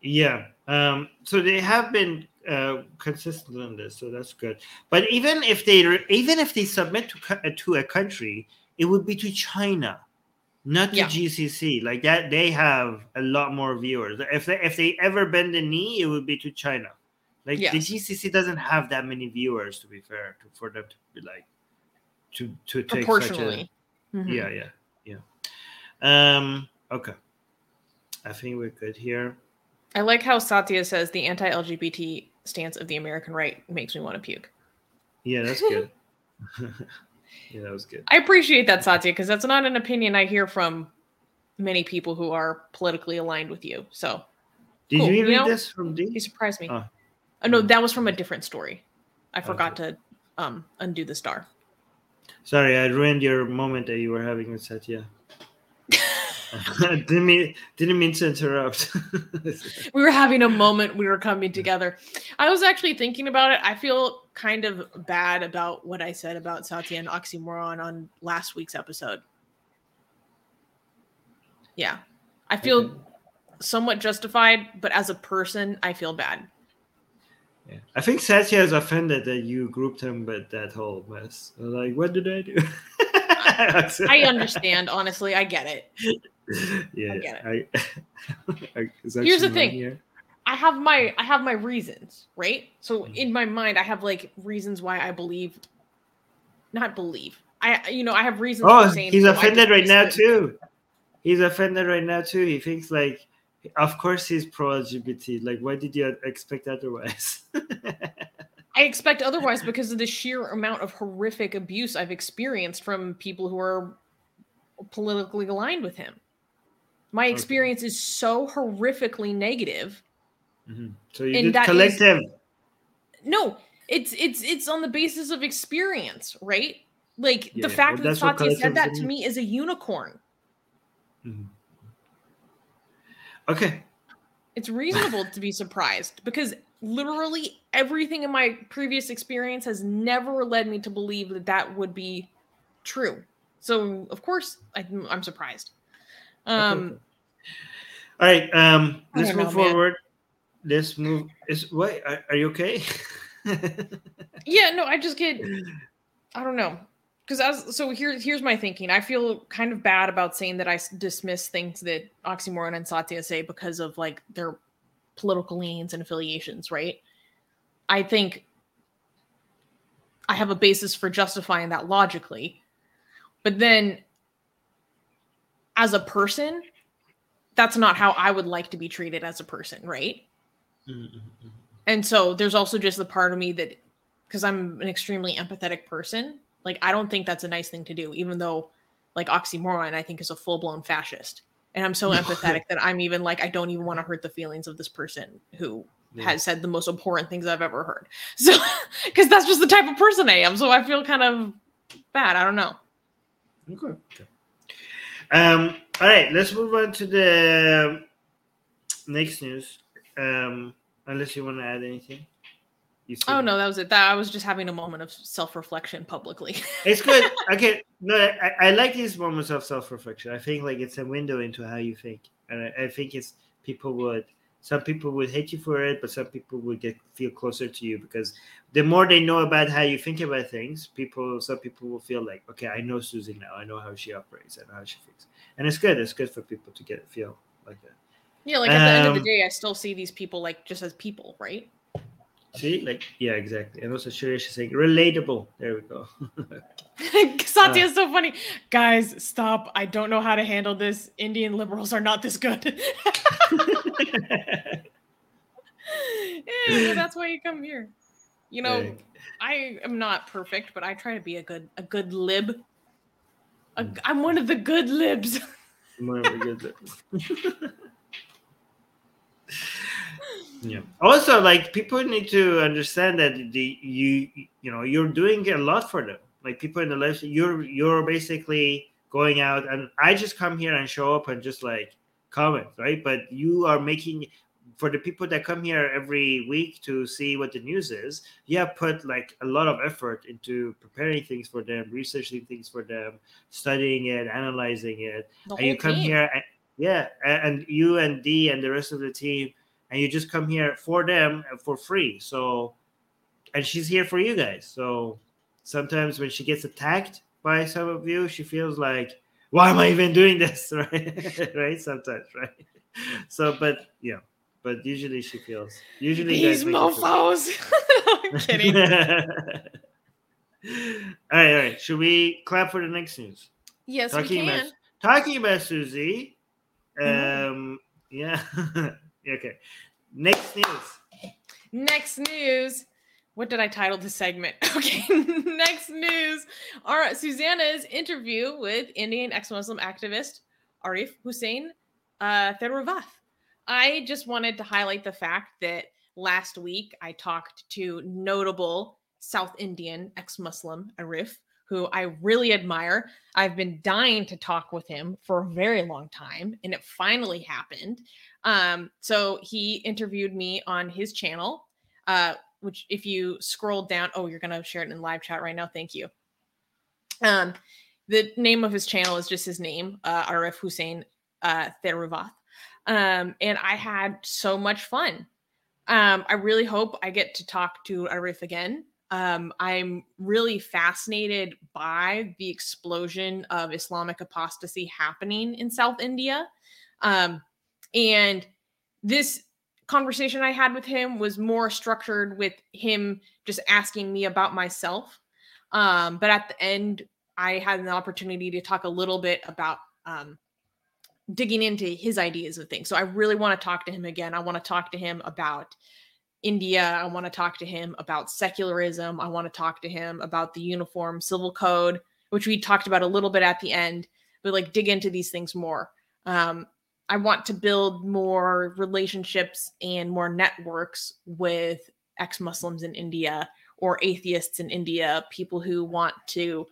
Yeah. Um, so they have been uh, consistent on this, so that's good. But even if they re- even if they submit to co- uh, to a country, it would be to China, not to Yeah. GCC. Like that, they have a lot more viewers. If they if they ever bend the knee, it would be to China. Like the GCC doesn't have that many viewers, to be fair, to, for them to be like to to take such a Proportionally. Mhm. yeah yeah yeah um okay i think we're good here I like how Satya says the anti-LGBT stance of the American right makes me want to puke. yeah that's good yeah that was good I appreciate that, Satya, because that's not an opinion I hear from many people who are politically aligned with you. So did Cool. you You know, this from you d surprised me. Oh. Oh, no, that was from a different story. I forgot Okay. to um undo the star. sorry i ruined your moment that you were having with satya didn't mean didn't mean to interrupt we were having a moment we were coming together i was actually thinking about it i feel kind of bad about what i said about satya and oxymoron on last week's episode yeah i feel Okay. somewhat justified but as a person i feel bad yeah. i think satya is offended that you grouped him with that whole mess like what did i do i understand honestly i get it yeah get I, I, is Here's the thing. here? i have my i have my reasons right so Mhm. in my mind i have like reasons why i believe not believe i you know i have reasons Oh, for saying he's "Oh, offended right now too. He's offended right now too. He thinks like, of course he's pro LGBT. Like, why did you expect otherwise? I expect otherwise because of the sheer amount of horrific abuse I've experienced from people who are politically aligned with him. My Okay. experience is so horrifically negative. Mhm. So you And did that is- collective. No, it's it's it's on the basis of experience, right? Like Yeah, the fact that Satya said that to me is a unicorn. Mhm. Okay. It's reasonable to be surprised because literally everything in my previous experience has never led me to believe that that would be true. So of course I, I'm surprised. Um, All right, um, let's move know, man. forward. Let's move. Is what? Are, are you okay? yeah, no, I just get, I don't know, because as so here, here's my thinking. I feel kind of bad about saying that I dismiss things that Oxymoron and Satya say because of like their political leanings and affiliations, right? I think I have a basis for justifying that logically, but then as a person, that's not how I would like to be treated as a person, right? Mm-hmm. And so there's also just the part of me that because I'm an extremely empathetic person, like I don't think that's a nice thing to do, even though like oxymoron I think is a full-blown fascist. And I'm so empathetic that I'm even like I don't even want to hurt the feelings of this person who Yeah. has said the most abhorrent things I've ever heard. So because that's just the type of person I am. So I feel kind of bad. I don't know. Okay. Um. All right. Let's move on to the next news. Um. Unless you want to add anything. Oh no, that was it. That I was just having a moment of self-reflection publicly. It's good. Okay. No, I, I like these moments of self-reflection. I think like it's a window into how you think, and I, I think it's people would. Some people would hate you for it, but some people would get feel closer to you because the more they know about how you think about things, people some people will feel like, okay, I know Susie now. I know how she operates. I know how she thinks, and it's good. It's good for people to get feel like that. yeah, like at the end of the Um, day, I still see these people like just as people, right? See, like yeah, exactly. And also Suresh is saying relatable. There we go. Satya Uh. is so funny. Guys, stop. I don't know how to handle this. Indian liberals are not this good. Yeah, that's why you come here. You know. I am not perfect, but I try to be a good a good lib. A, Mm. I'm one of the good libs. More of a good look. Yeah. Also, like people need to understand that the you you know you're doing a lot for them. Like people in the left, you're you're basically going out, and I just come here and show up and just like comment, right? But you are making for the people that come here every week to see what the news is. You have put like a lot of effort into preparing things for them, researching things for them, studying it, analyzing it and you come team. here and, yeah and you and d and the rest of the team and you just come here for them uh, for free so and she's here for you guys so sometimes when she gets attacked by some of you she feels like why am i even doing this right right sometimes right so but yeah but usually she feels usually These guys make her feel- mofos. I'm kidding. all right all right should we clap for the next news Yes, we talking can. about talking about Susie. Mhm. Um, yeah. Okay. Next news. Next news. What did I title this segment? Okay, next news. Our Susanna's interview with Indian ex-Muslim activist Arif Hussain uh, Theruvath. I just wanted to highlight the fact that last week I talked to notable South Indian ex-Muslim Arif, who I really admire. I've been dying to talk with him for a very long time, and it finally happened. Um, so he interviewed me on his channel, uh, which if you scroll down, oh, you're gonna share it in live chat right now. Thank you. Um, the name of his channel is just his name, uh, Arif Hussain uh, Theruvath. Um, and I had so much fun. Um, I really hope I get to talk to Arif again. Um, I'm really fascinated by the explosion of Islamic apostasy happening in South India. Um, and this conversation I had with him was more structured with him just asking me about myself. Um, but at the end, I had an opportunity to talk a little bit about um, digging into his ideas of things. So I really want to talk to him again. I want to talk to him about India. I want to talk to him about secularism. I want to talk to him about the uniform civil code, which we talked about a little bit at the end, but like dig into these things more. Um, I want to build more relationships and more networks with ex Muslims in India or atheists in India, people who want to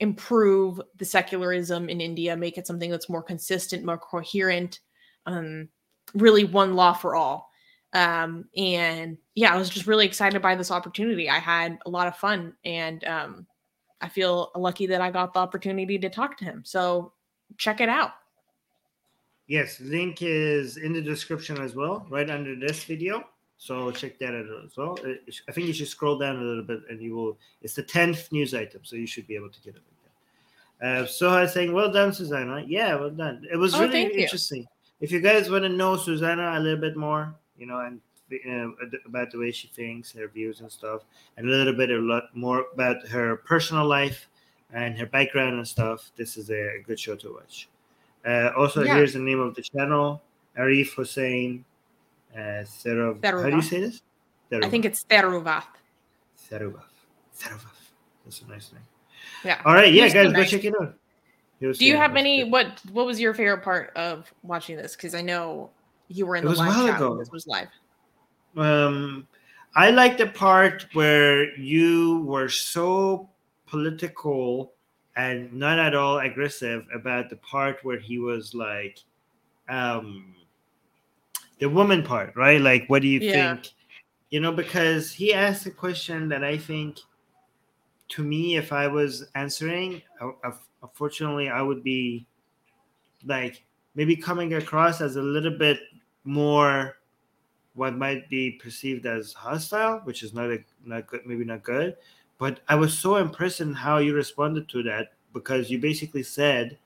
improve the secularism in India, make it something that's more consistent, more coherent, um, really one law for all. Um, and yeah, I was just really excited by this opportunity. I had a lot of fun and um, I feel lucky that I got the opportunity to talk to him. So check it out. Yes, link is in the description as well, right under this video. So check that out as well. Uh, I think you should scroll down a little bit, and you will. It's the tenth news item, so you should be able to get it like that. Uh, so I was saying, well done, Susanna. Yeah, well done. It was Oh, really thank you. interesting. If you guys want to know Susanna a little bit more, you know, and uh, about the way she thinks, her views and stuff, and a little bit a lot more about her personal life and her background and stuff, this is a good show to watch. Uh, also, Yeah. here's the name of the channel: Arif Hussain. Uh, Serov. How do you say this? I think it's Theruvath. Serubov. Serubov. That's a nice name. Yeah. All right, yeah, He's guys, go nice. check it out. Do you have any good. what what was your favorite part of watching this? Because I know you were in It the live chat ago. this was live. um i like the part where you were so political and not at all aggressive about the part where he was like um the woman part right like what do you Yeah. think you know because he asked a question that i think to me if i was answering uh, uh, unfortunately i would be like maybe coming across as a little bit more what might be perceived as hostile, which is not a, not good, maybe not good. But I was so impressed in how you responded to that because you basically said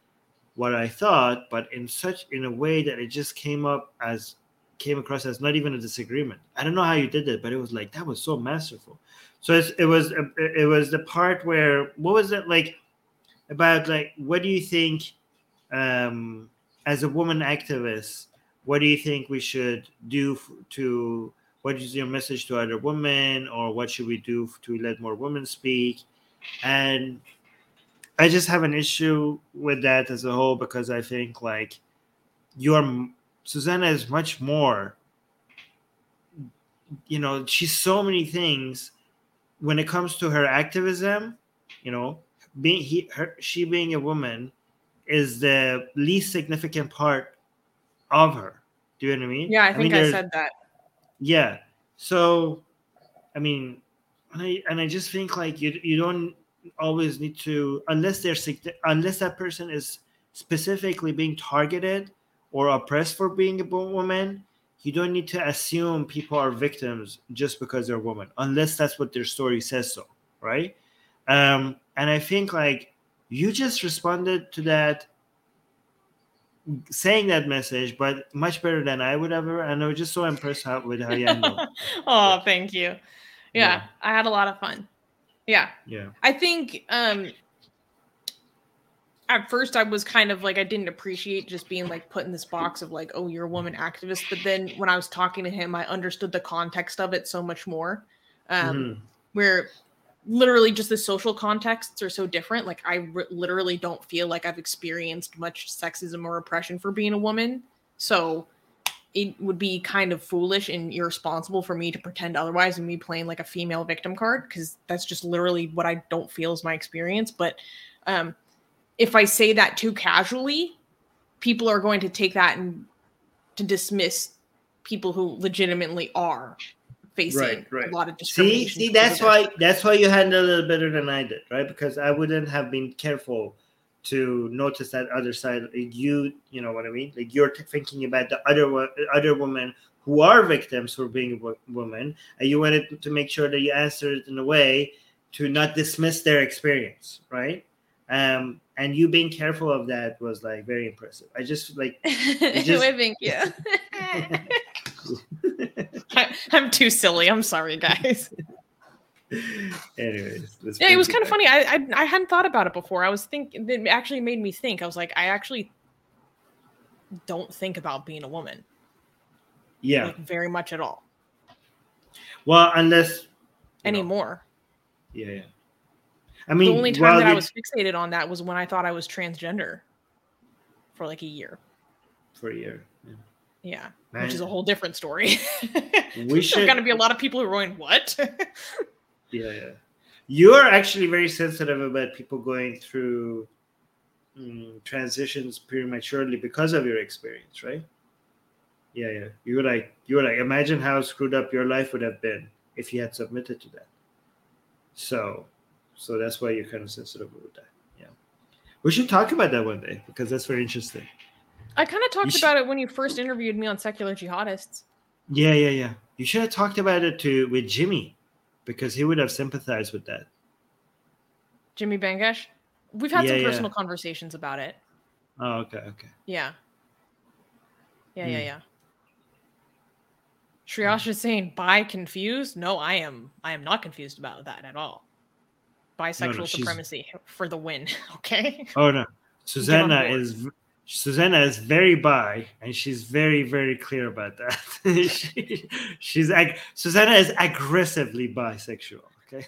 what I thought, but in such in a way that it just came up as came across as not even a disagreement. I don't know how you did it, but it was like that was so masterful. So it was it was the part where what was it like about like what do you think um, as a woman activist? what do you think we should do to what is your message to other women or what should we do to let more women speak and i just have an issue with that as a whole because i think like your susanna is much more you know she's so many things when it comes to her activism you know being he her she being a woman is the least significant part of her. Do you know what I mean? Yeah, I think I, there's- said that. Yeah. So, I mean, and I, and I just think like you you don't always need to unless they're unless that person is specifically being targeted or oppressed for being a woman. You don't need to assume people are victims just because they're women, unless that's what their story says so, right? Um, and I think like you just responded to that saying that message, but much better than I would ever. And I was just so impressed how, with how you handled. oh, thank you. Yeah, Yeah. I had a lot of fun. Yeah. Yeah. I think um at first I was kind of like I didn't appreciate just being like put in this box of like, oh, you're a woman activist. But then when I was talking to him, I understood the context of it so much more. Um Mhm. where literally just the social contexts are so different. Like I r- literally don't feel like I've experienced much sexism or oppression for being a woman. So it would be kind of foolish and irresponsible for me to pretend otherwise and me playing like a female victim card because that's just literally what I don't feel is my experience. But um, if I say that too casually, people are going to take that and to dismiss people who legitimately are facing Right, right. a lot of See, discrimination. see, because that's why that's why you handled it better than I did, right? Because I wouldn't have been careful to notice that other side. Like you, you know what I mean? Like you're thinking about the other other women who are victims for being a woman, and you wanted to make sure that you answered it in a way to not dismiss their experience, right? Um, and you being careful of that was like very impressive. I just like just- Why, thank you. I, I'm too silly. I'm sorry, guys. anyways. Yeah, it was kind of funny. I, I I hadn't thought about it before. I was thinking. It actually made me think. I was like, I actually don't think about being a woman Yeah. like very much at all Well, unless you know, anymore. Yeah, yeah. I mean, the only time that I was fixated on that was when I thought I was transgender for like a year. for a year. Yeah. Yeah, Man, which is a whole different story. We There's should- going to be a lot of people who are going, "What?" Yeah, yeah. You are actually very sensitive about people going through mm, transitions prematurely because of your experience, right? yeah, yeah. You were like, you were like, imagine how screwed up your life would have been if you had submitted to that. So, so that's why you're kind of sensitive with that. Yeah, we should talk about that one day because that's very interesting. I kind of talked should- about it when you first interviewed me on Secular Jihadists. Yeah, yeah, yeah. You should have talked about it to with Jimmy because he would have sympathized with that. Jimmy Bangash. We've had Yeah, some yeah. personal conversations about it. Oh, okay, okay. Yeah. Yeah, yeah, Hmm. yeah. Shriyas is saying "By confused. No, I am I am not confused about that at all. Bisexual she's- supremacy for the win. Okay. Oh no, Susanna is Susanna is very bi, and she's very very clear about that. she, she's ag- Susanna is aggressively bisexual. Okay.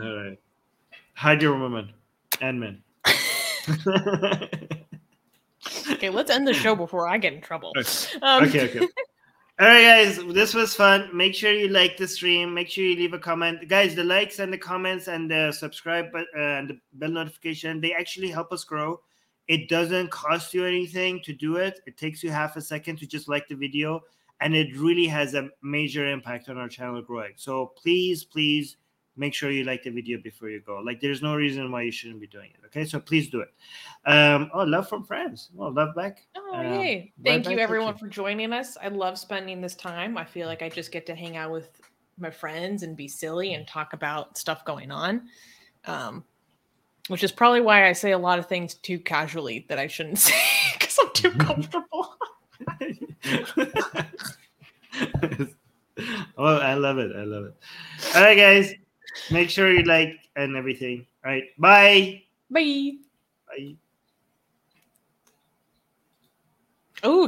All right. Hide your woman and men. Okay, let's end the show before I get in trouble. Um, okay, okay. All right, guys, this was fun. Make sure you like the stream. Make sure you leave a comment, guys. The likes and the comments and the subscribe but uh, and the bell notification they actually help us grow. It doesn't cost you anything to do it. It takes you half a second to just like the video, and it really has a major impact on our channel growing. So please, please make sure you like the video before you go. Like, there's no reason why you shouldn't be doing it. Okay, so please do it. Um, oh, love from friends. Oh, love back. Oh, Um, Thank you, everyone, for joining us. I love spending this time. I feel like I just get to hang out with my friends and be silly and talk about stuff going on, um, which is probably why I say a lot of things too casually that I shouldn't say because I'm too comfortable. oh, I love it. I love it. All right, guys. Make sure you like and everything. All right. Bye. Bye. Bye. Oh,